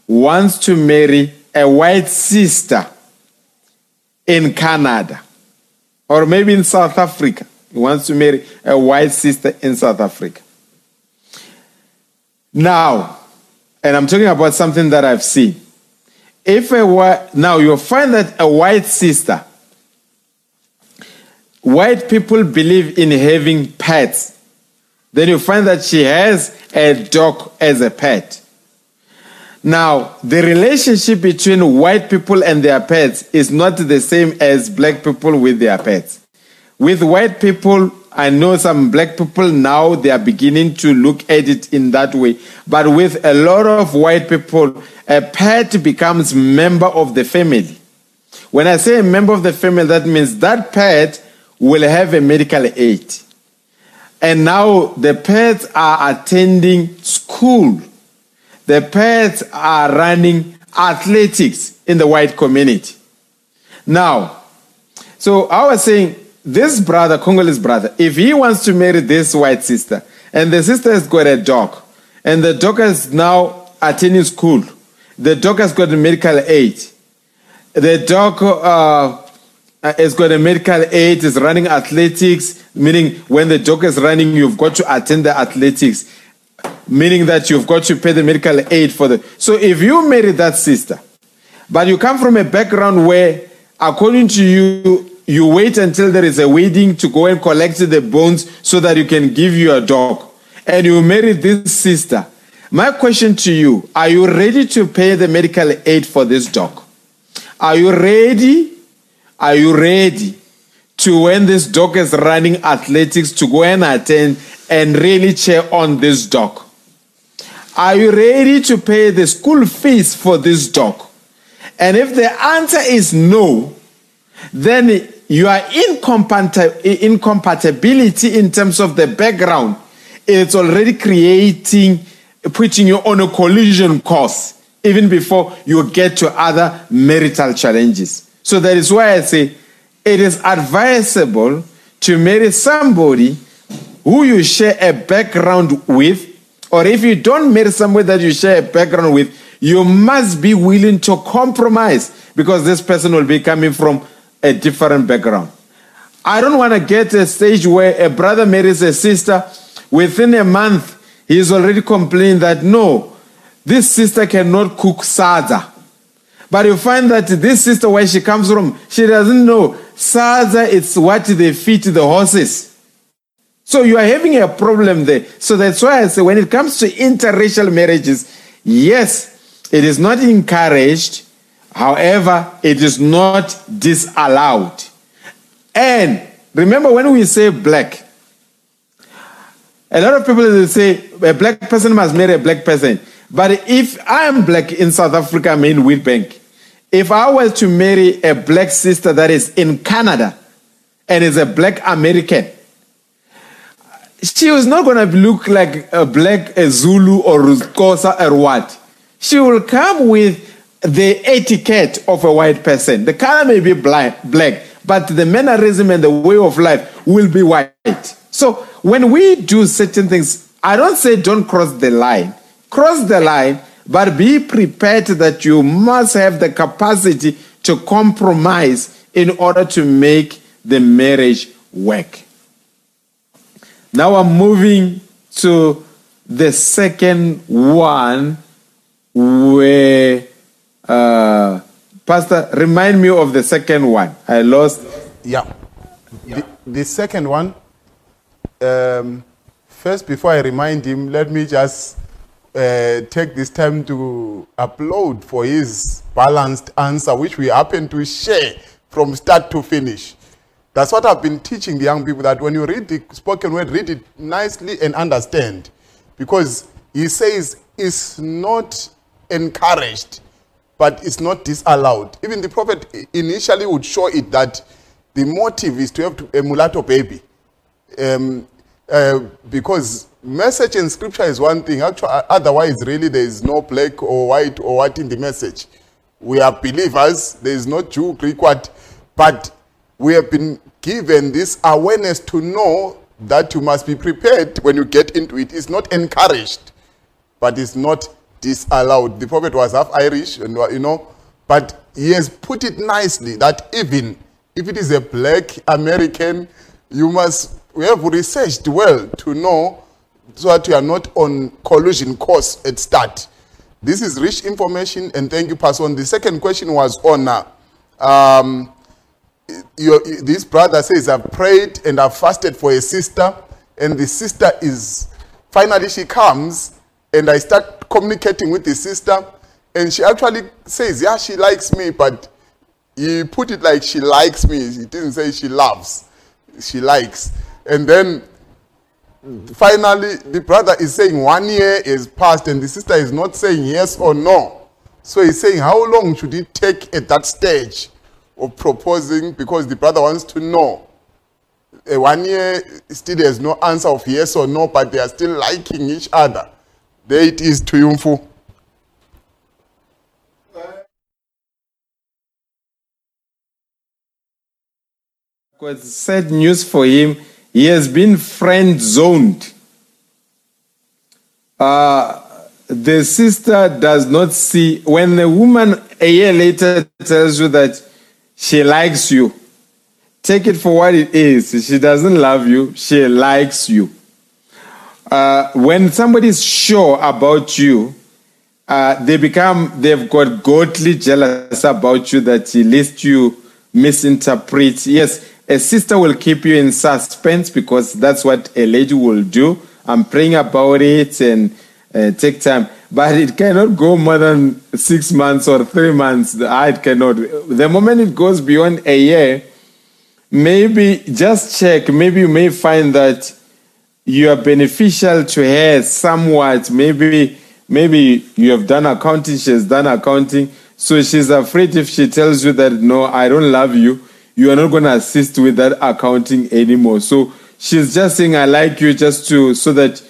wants to marry a white sister in Canada, or maybe in South Africa, he wants to marry a white sister in South Africa. Now, and I'm talking about something that I've seen. If a white, now you'll find that a white sister white people believe in having pets, then you find that she has a dog as a pet. Now, the relationship between white people and their pets is not the same as black people with their pets. With white people, I know some black people now they are beginning to look at it in that way. But with a lot of white people, a pet becomes member of the family. When I say a member of the family, that means that pet will have a medical aid. And now the pets are attending school. The pets are running athletics in the white community. Now, So I was saying, this brother, Congolese brother, if he wants to marry this white sister, and the sister has got a dog, and the dog is now attending school, the dog has got medical aid, the dog uh, Uh, has got a medical aid, is running athletics, meaning when the dog is running, you've got to attend the athletics, meaning that you've got to pay the medical aid for the. So if you marry that sister, but you come from a background where, according to you, you wait until there is a wedding to go and collect the bones so that you can give your dog, and you marry this sister. My question to you are you ready to pay the medical aid for this dog? Are you ready? Are you ready to, when this dog is running athletics, to go and attend and really cheer on this dog? Are you ready to pay the school fees for this dog? And if the answer is no, then you are incompati- incompatibility in terms of the background. It's already creating, putting you on a collision course even before you get to other marital challenges. So that is why I say it is advisable to marry somebody who you share a background with, or if you don't marry somebody that you share a background with, you must be willing to compromise because this person will be coming from a different background. I don't want to get a stage where a brother marries a sister. Within a month, he is already complaining that no, this sister cannot cook sadza. But you find that this sister, where she comes from, she doesn't know sadza it's what they feed the horses. So you are having a problem there. So that's why I say when it comes to interracial marriages, yes, it is not encouraged. However, it is not disallowed. And remember when we say black, a lot of people will say a black person must marry a black person. But if I am black in South Africa, I'm in Witbank. If I was to marry a black sister that is in Canada and is a black American, she was not going to look like a black a Zulu or Xhosa or what. She will come with the etiquette of a white person. The color may be black, black, but the mannerism and the way of life will be white. So when we do certain things, I don't say don't cross the line. Cross the line, but be prepared that you must have the capacity to compromise in order to make the marriage work. Now I'm moving to the second one where uh, Pastor, remind me of the second one. I lost. Yeah. The, the second one, um, first, before I remind him, let me just uh, take this time to upload for his balanced answer, which we happen to share from start to finish. That's what I've been teaching the young people that when you read the spoken word, read it nicely and understand. Because he says it's not encouraged, but it's not disallowed. Even the prophet initially would show it that the motive is to have to, a mulatto baby. Um, uh, because message in scripture is one thing. Actually, otherwise, really, there is no black or white or what in the message. We are believers. There is no Jew, Greek, what. But we have been given this awareness to know that you must be prepared when you get into it. It's not encouraged, but it's not disallowed. The prophet was half Irish, and uh, you know, but he has put it nicely that even if it is a black American, you must we have researched well to know so that you are not on collusion course at start. This is rich information, and thank you, Pastor. The second question was on uh, um, your, this brother says, I've prayed and I've fasted for a sister, and the sister is finally she comes, and I start communicating with the sister, and she actually says, Yeah, she likes me, but he put it like she likes me. He didn't say she loves, she likes. And then finally, the brother is saying one year is passed, and the sister is not saying yes or no. So he's saying, How long should it take at that stage of proposing? Because the brother wants to know. Uh, one year still there's no answer of yes or no, but they are still liking each other. There it is, Triumphal. got sad news for him. He has been friend zoned. Uh, the sister does not see, when a woman a year later tells you that she likes you, take it for what it is. She doesn't love you, she likes you. Uh, when somebody is sure about you, uh, they become, they've got godly jealous about you that lest you misinterpret. Yes, a sister will keep you in suspense because that's what a lady will do. I'm praying about it and uh, take time. But it cannot go more than six months or three months. It cannot. The moment it goes beyond a year, maybe just check. Maybe you may find that you are beneficial to her somewhat. Maybe maybe you have done accounting, she has done accounting. So she's afraid if she tells you that no, I don't love you, you are not going to assist with that accounting anymore. So she's just saying I like you just to so that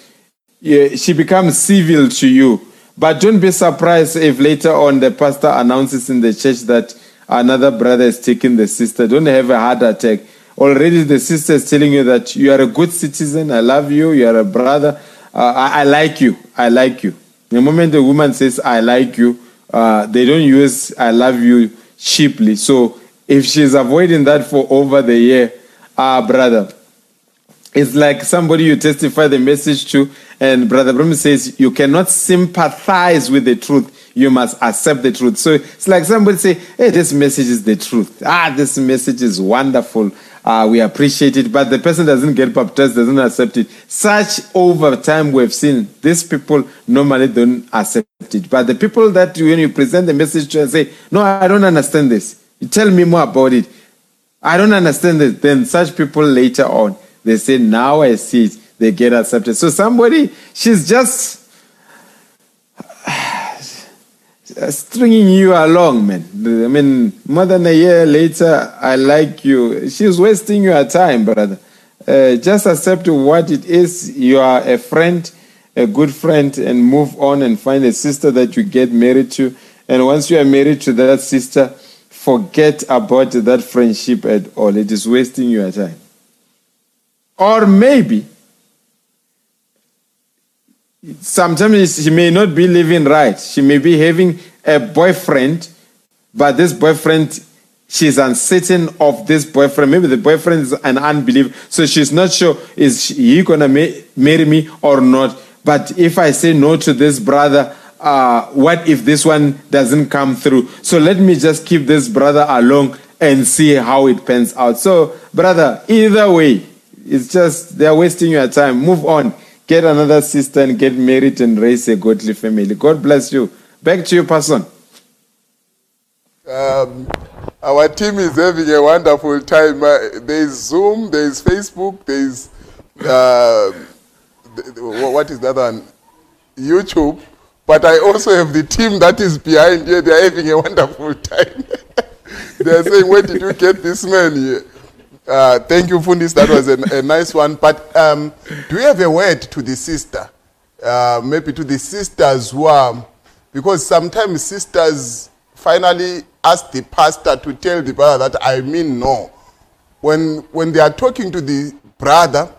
yeah, she becomes civil to you. But don't be surprised if later on the pastor announces in the church that another brother is taking the sister. Don't have a heart attack. Already the sister is telling you that you are a good citizen. I love you. You are a brother. Uh, I, I like you. I like you. The moment the woman says, I like you, uh, they don't use I love you cheaply. So if she's avoiding that for over the year, ah, brother, it's like somebody you testify the message to, and Brother Brum says you cannot sympathize with the truth. You must accept the truth. So it's like somebody say, "Hey, this message is the truth. Ah, this message is wonderful. Uh, we appreciate it." But the person doesn't get baptized, doesn't accept it. Such over time we've seen these people normally don't accept it. But the people that when you present the message to and say, "No, I don't understand this. Tell me more about it." I don't understand it. Then such people later on, they say, now I see it. They get accepted. So somebody, she's just stringing you along, man. I mean, more than a year later, I like you. She's wasting your time, brother. Uh, just accept what it is. You are a friend, a good friend, and move on and find a sister that you get married to. And once you are married to that sister, forget about that friendship at all. It is wasting your time. Or maybe sometimes she may not be living right. She may be having a boyfriend, but this boyfriend, she's uncertain of this boyfriend. Maybe the boyfriend is an unbeliever, so she's not sure is he gonna ma- marry me or not. But if I say no to this brother, uh, what if this one doesn't come through? So let me just keep this brother along and see how it pans out. So, brother, either way, it's just they're wasting your time. Move on. Get another sister and get married and raise a godly family. God bless you. Back to you, person. Um, our team is having a wonderful time. Uh, there is Zoom, there is Facebook, there is uh, what is that one? YouTube. But I also have the team that is behind here. They are having a wonderful time. they are saying, "Where did you get this man here?" Uh, thank you, Fundis. That was a, a nice one. But um, do you have a word to the sister? Uh, maybe to the sisters who are, because sometimes sisters finally ask the pastor to tell the brother that I mean no. When when they are talking to the brother,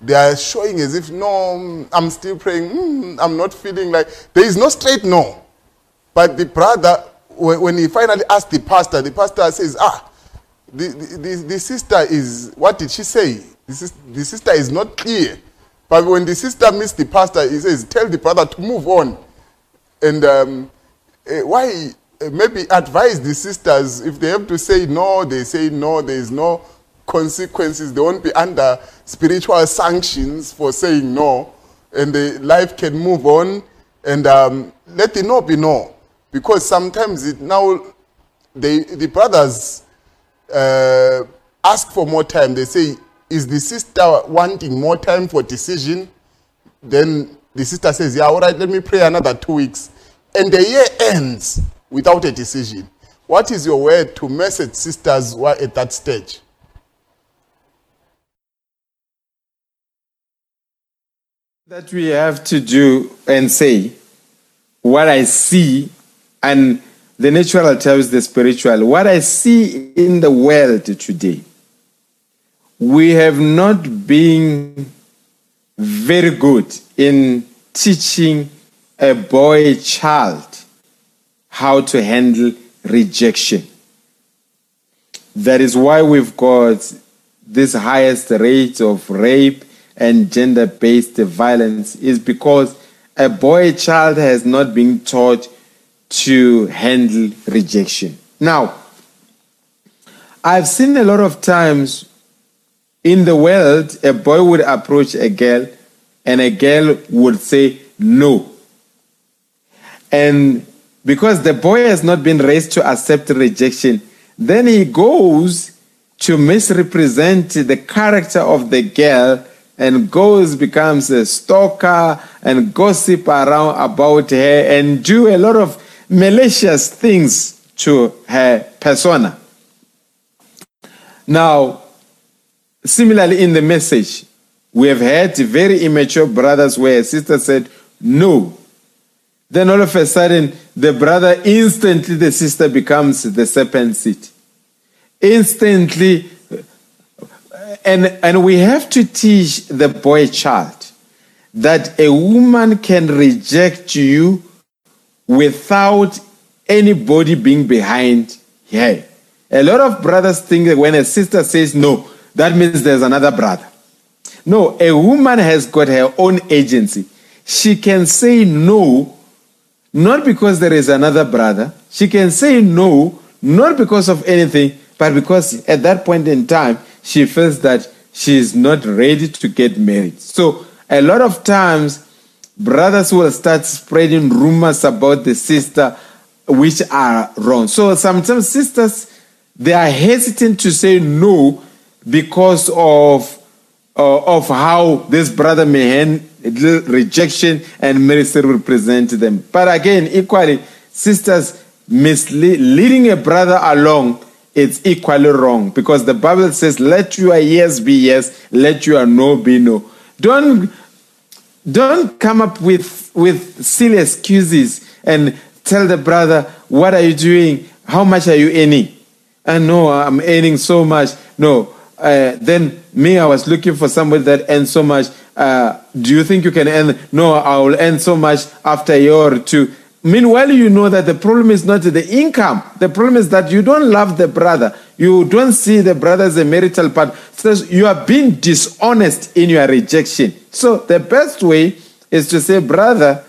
they are showing as if no, I'm still praying. mm, I'm not feeling like there is no straight no. But the brother, when, he finally asked the pastor, the pastor says, ah, the, the, the, sister is, what did she say? The, sis- the sister is not clear. But when the sister meets the pastor, he says, tell the brother to move on. And um, eh, why, eh, maybe advise the sisters, if they have to say no, they say no, there is no consequences. They won't be under spiritual sanctions for saying no. And the life can move on. And um, let the no be no. Because sometimes it now, they, the brothers uh, ask for more time. They say, is the sister wanting more time for decision? Then the sister says, yeah, all right, let me pray another two weeks. And the year ends without a decision. What is your word to message sisters who are at that stage? That we have to do and say what I see, and the natural tells the spiritual. What I see in the world today, we have not been very good in teaching a boy child how to handle rejection. That is why we've got this highest rate of rape and gender based violence, is because a boy child has not been taught to handle rejection. Now, I've seen a lot of times in the world, a boy would approach a girl and a girl would say no. And because the boy has not been raised to accept rejection, then he goes to misrepresent the character of the girl and goes becomes a stalker and gossip around about her and do a lot of malicious things to her persona. Now, similarly in the message, we have had very immature brothers where a sister said no. Then all of a sudden, the brother instantly, the sister becomes the serpent seed. Instantly, and, and we have to teach the boy child that a woman can reject you without anybody being behind her. A lot of brothers think that when a sister says no, that means there's another brother. No, a woman has got her own agency. She can say no, not because there is another brother. She can say no, not because of anything, but because at that point in time, she feels that she is not ready to get married. So, a lot of times, brothers will start spreading rumors about the sister which are wrong. So, sometimes sisters they are hesitant to say no because of uh, of how this brother may handle rejection and minister represent them. But again, equally, sisters misleading a brother along it's equally wrong because the Bible says, "Let your yes be yes, let your no be no." Don't don't come up with with silly excuses and tell the brother, "What are you doing? How much are you earning?" And no, I'm earning so much. No, uh, then me, I was looking for somebody that earns so much. Uh, do you think you can earn? No, I will earn so much after a year or two. Meanwhile, you know that the problem is not the income. The problem is that you don't love the brother. You don't see the brother as a marital partner. So you are being dishonest in your rejection. So the best way is to say, brother,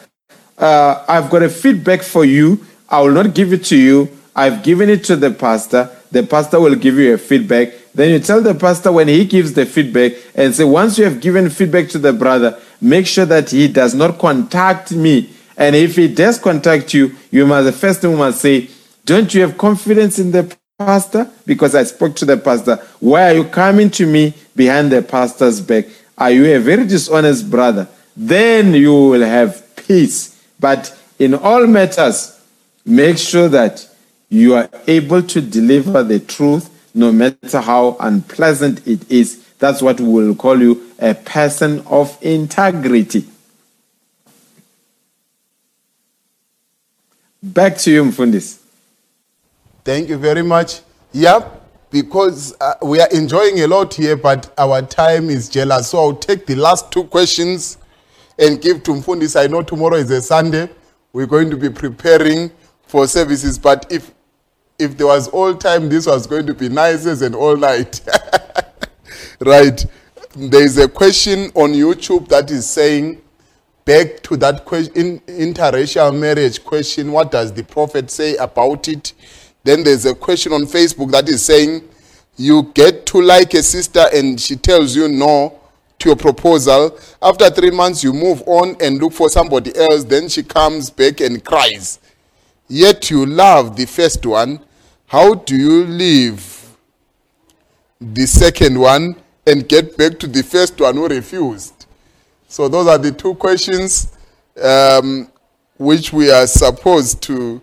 uh, I've got a feedback for you. I will not give it to you. I've given it to the pastor. The pastor will give you a feedback. Then you tell the pastor when he gives the feedback and say, once you have given feedback to the brother, make sure that he does not contact me. And if he does contact you, you must, the first thing you must say, don't you have confidence in the pastor? Because I spoke to the pastor. Why are you coming to me behind the pastor's back? Are you a very dishonest brother? Then you will have peace. But in all matters, make sure that you are able to deliver the truth no matter how unpleasant it is. That's what we will call you a person of integrity. Back to you, Mfundis. Thank you very much. Yep, because uh, we are enjoying a lot here, but our time is jealous. So I'll take the last two questions and give to Mfundis. I know tomorrow is a Sunday. We're going to be preparing for services, but if if there was all time, this was going to be nice and all night. right. There is a question on YouTube that is saying, back to that question, in, interracial marriage question, what does the prophet say about it? Then there's a question on Facebook that is saying, you get to like a sister and she tells you no to your proposal. After three months, you move on and look for somebody else. Then she comes back and cries. Yet you love the first one. How do you leave the second one and get back to the first one who refused? So those are the two questions um, which we are supposed to.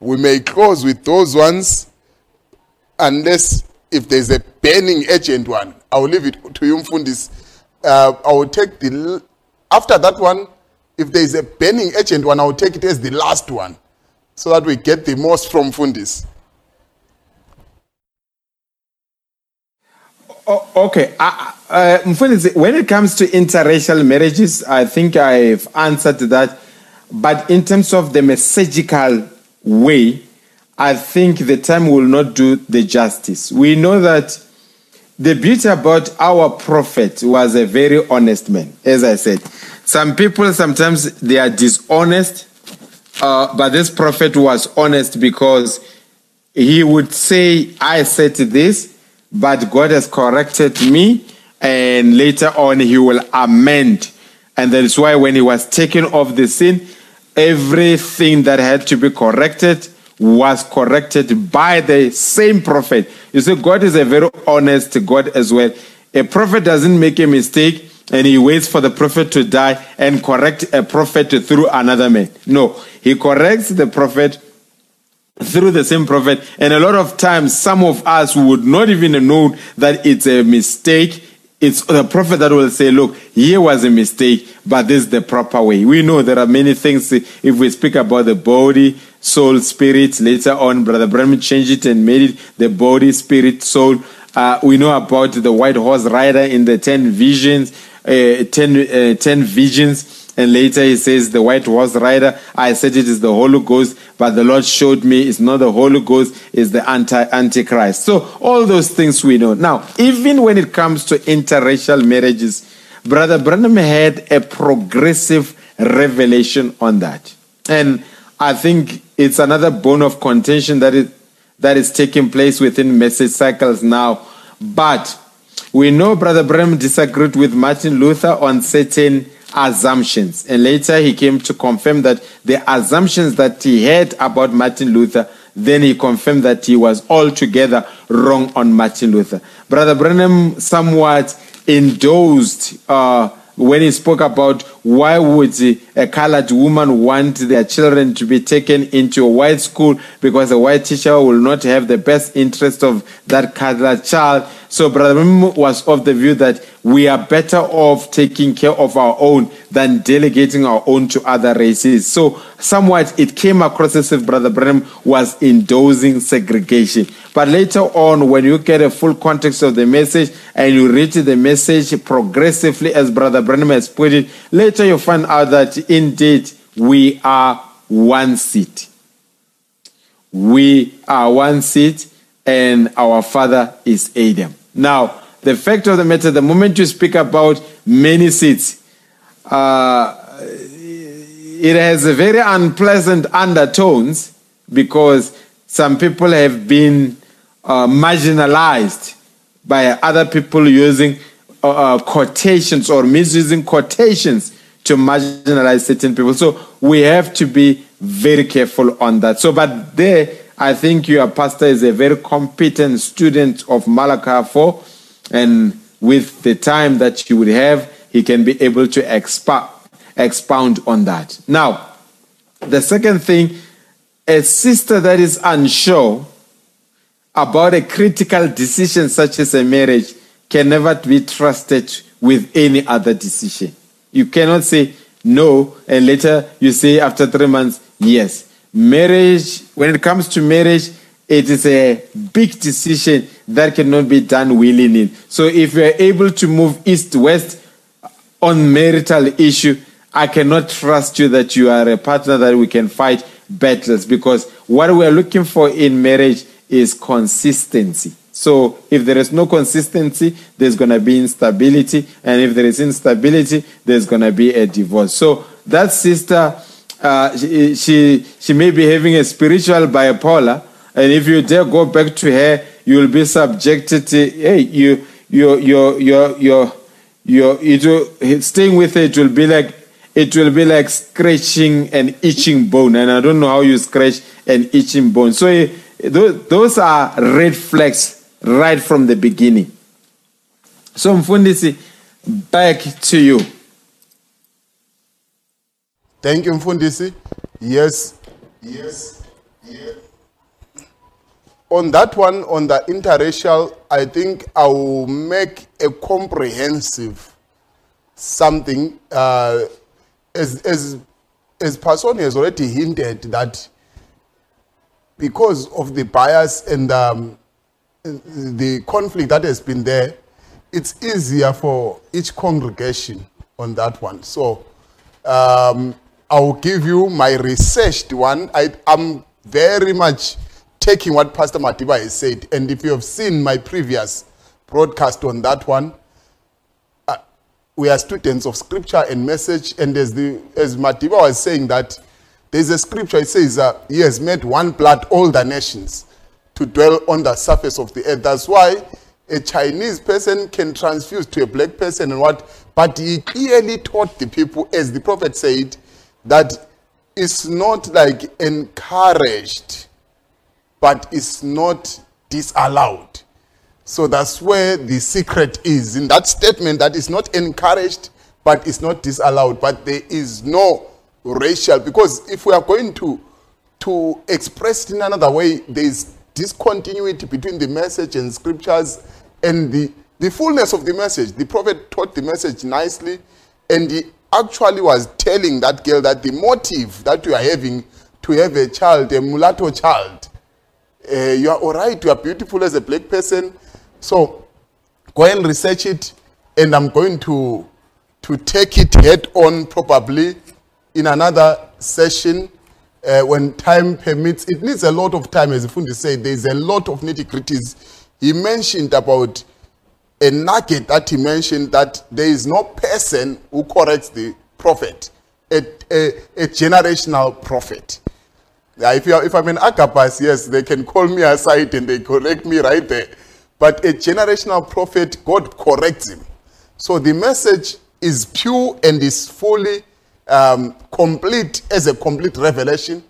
We may close with those ones unless if there's a burning urgent one. I will leave it to you, Mfundis. Uh, I will take the after that one. If there is a burning urgent one, I will take it as the last one, so that we get the most from Fundis. Oh, okay. Uh, when it comes to interracial marriages, I think I've answered that. But in terms of the messagical way, I think the time will not do the justice. We know that the beauty about our prophet was a very honest man, as I said. Some people sometimes they are dishonest, uh, but this prophet was honest because he would say, I said this, but God has corrected me, and later on he will amend. And that's why when he was taken off the scene, everything that had to be corrected was corrected by the same prophet. You see, God is a very honest God as well. A prophet doesn't make a mistake and he waits for the prophet to die and correct a prophet through another man. No, he corrects the prophet through the same prophet. And a lot of times, some of us would not even know that it's a mistake. It's the prophet that will say, Look, here was a mistake, but this is the proper way. We know there are many things. If we speak about the body, soul, spirit, later on, Brother Branham changed it and made it the body, spirit, soul. Uh, we know about the white horse rider in the 10 visions, uh, 10, uh, 10 visions. And later he says, The white horse rider, I said it is the Holy Ghost, but the Lord showed me it's not the Holy Ghost, it's the anti Antichrist. So all those things we know. Now, even when it comes to interracial marriages, Brother Branham had a progressive revelation on that. And I think it's another bone of contention that is, that is taking place within message cycles now. But we know Brother Branham disagreed with Martin Luther on certain assumptions. And later he came to confirm that the assumptions that he had about Martin Luther, then he confirmed that he was altogether wrong on Martin Luther. Brother Branham somewhat endorsed uh, when he spoke about why would a colored woman want their children to be taken into a white school because a white teacher will not have the best interest of that colored child. So Brother Branham was of the view that we are better off taking care of our own than delegating our own to other races. So somewhat it came across as if Brother Branham was endorsing segregation. But later on, when you get a full context of the message and you read the message progressively, as Brother Branham has put it, later you find out that indeed we are one seed. We are one seed, and our father is Adam. Now, the fact of the matter, the moment you speak about many seeds, uh, it has a very unpleasant undertones because some people have been uh, marginalized by other people using uh, uh, quotations or misusing quotations to marginalize certain people. So we have to be very careful on that. So, but there, I think your pastor is a very competent student of Malachi 4, and with the time that you would have, he can be able to expa- expound on that. Now, the second thing, a sister that is unsure about a critical decision such as a marriage can never be trusted with any other decision. You cannot say no and later you say after three months, yes. Marriage, when it comes to marriage, it is a big decision that cannot be done willy nilly. So if you are able to move east west on marital issue, I cannot trust you that you are a partner that we can fight battles because what we are looking for in marriage is consistency. So if there is no consistency, there's going to be instability. And if there is instability, there's going to be a divorce. So that sister, uh, she, she, she may be having a spiritual bipolar. And if you dare go back to her, you will be subjected to, hey, you, you, you, you, you, you, will, staying with her, it will be like, it will be like scratching an itching bone. And I don't know how you scratch an itching bone. So eh, those, those are red flags right from the beginning. So Mfundisi, back to you. Thank you, Mfundisi. Yes, yes, yes. On that one, on the interracial, I think I will make a comprehensive something. Uh, as as as Person has already hinted that because of the bias and um, the conflict that has been there, it's easier for each congregation on that one. So um, I'll give you my researched one. I, I'm very much taking what Pastor Madiba has said. And if you have seen my previous broadcast on that one, uh, we are students of scripture and message. And as, the, as Madiba was saying that there's a scripture, it says, uh, he has made one blood all the nations to dwell on the surface of the earth. That's why a Chinese person can transfuse to a black person and what, but he clearly taught the people, as the prophet said, that it's not like encouraged, but it's not disallowed. So that's where the secret is in that statement that it's not encouraged, but it's not disallowed. But there is no racial, because if we are going to to express in another way, there is discontinuity between the message and scriptures and the, the fullness of the message. The prophet taught the message nicely, and he actually was telling that girl that the motive that you are having to have a child, a mulatto child, uh, you are all right, you are beautiful as a black person. So go and research it, and I'm going to, to take it head on probably in another session uh, when time permits. It needs a lot of time, as Fundi said. There's a lot of nitty gritties. He mentioned about a nugget that he mentioned that there is no person who corrects the prophet, a, a, a generational prophet. If, you are, if I'm in Agabus, yes, they can call me aside and they correct me right there. But a generational prophet, God corrects him. So the message is pure and is fully um, complete as a complete revelation,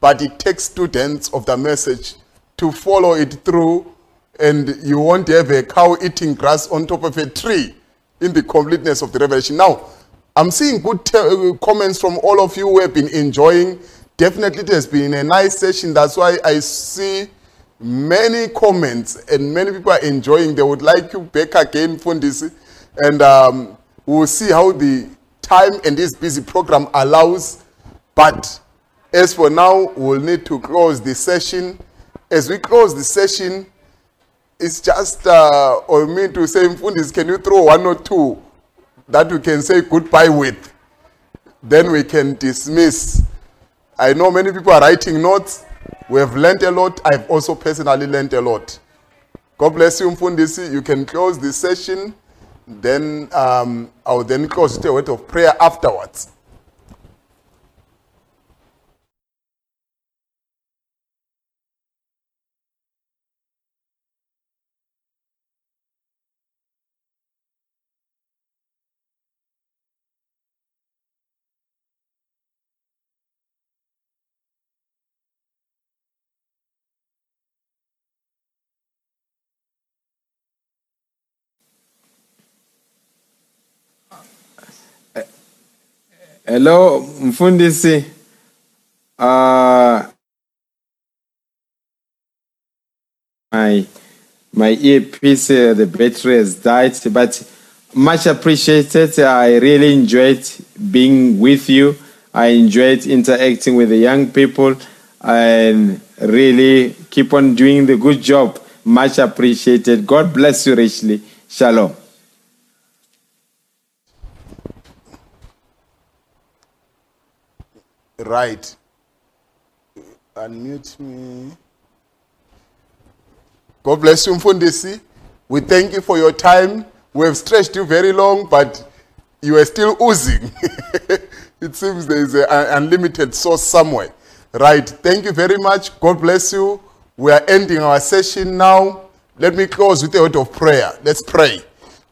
but it takes students of the message to follow it through, and you won't have a cow eating grass on top of a tree in the completeness of the revelation. Now, I'm seeing good te- uh, comments from all of you who have been enjoying. Definitely, it has been a nice session. That's why I see many comments and many people are enjoying. They would like you back again, Fundisi. And um, we'll see how the time and this busy program allows. But as for now, we'll need to close the session. As we close the session, it's just uh, or me to say, Mfundis, can you throw one or two that we can say goodbye with? Then we can dismiss. I know many people are writing notes. We have learned a lot. I've also personally learned a lot. God bless you, Mfundisi. You can close the session. Then um, I would then close with a word of prayer afterwards. Hello, Mfundisi. Uh, my my earpiece, uh, the battery has died, but much appreciated. I really enjoyed being with you. I enjoyed interacting with the young people and really keep on doing the good job. Much appreciated. God bless you richly. Shalom. Right. Unmute me. God bless you, Mfundisi. We thank you for your time. We have stretched you very long, but you are still oozing. it seems there is an unlimited source somewhere. Right. Thank you very much. God bless you. We are ending our session now. Let me close with a word of prayer. Let's pray.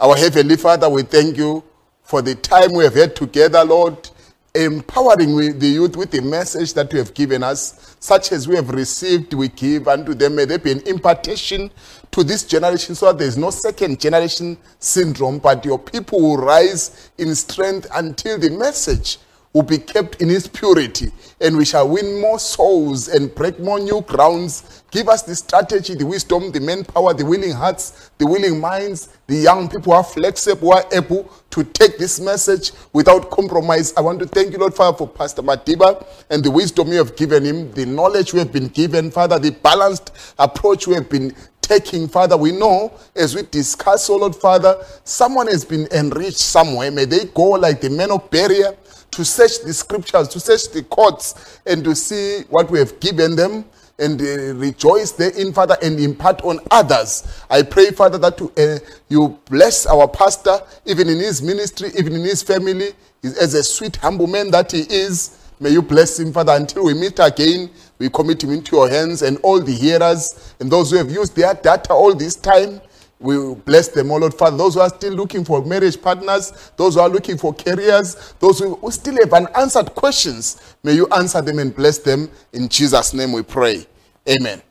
Our Heavenly Father, we thank you for the time we have had together, Lord empowering the youth with the message that you have given us, such as we have received, we give unto them. May there be an impartation to this generation so that there is no second generation syndrome, but your people will rise in strength until the message will be kept in its purity, and we shall win more souls and break more new grounds. Give us the strategy, the wisdom, the manpower, the willing hearts, the willing minds, the young people who are flexible, who are able to take this message without compromise. I want to thank you, Lord Father, for Pastor Madiba and the wisdom you have given him, the knowledge we have been given, Father, the balanced approach we have been taking, Father. We know as we discuss, oh Lord, Father, someone has been enriched somewhere. May they go like the men of Berea to search the scriptures, to search the courts, and to see what we have given them and uh, rejoice therein, Father, and impart on others. I pray, Father, that you, uh, you bless our pastor, even in his ministry, even in his family, as a sweet, humble man that he is. May you bless him, Father, until we meet again. We commit him into your hands and all the hearers and those who have used their data all this time. We bless them, oh Lord Father. Those who are still looking for marriage partners, those who are looking for careers, those who who still have unanswered questions, may you answer them and bless them. In Jesus' name we pray. Amen.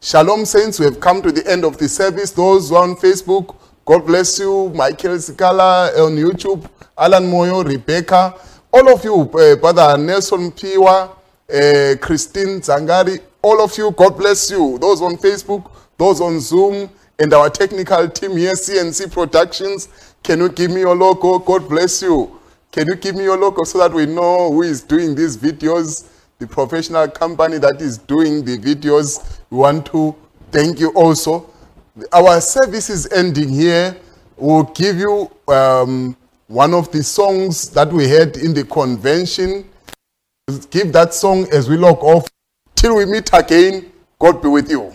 Shalom, saints. We have come to the end of the service. Those who are on Facebook, God bless you. Michael Sikala on YouTube, Alan Moyo, Rebecca, all of you, uh, Brother Nelson Piwa, uh, Christine Zangari, all of you, God bless you. Those on Facebook, those on Zoom, and our technical team here, CNC Productions. Can you give me your logo? God bless you. Can you give me your logo so that we know who is doing these videos? The professional company that is doing the videos. We want to thank you also. Our service is ending here. We'll give you um, one of the songs that we had in the convention. Give that song as we log off. Till we meet again, God be with you.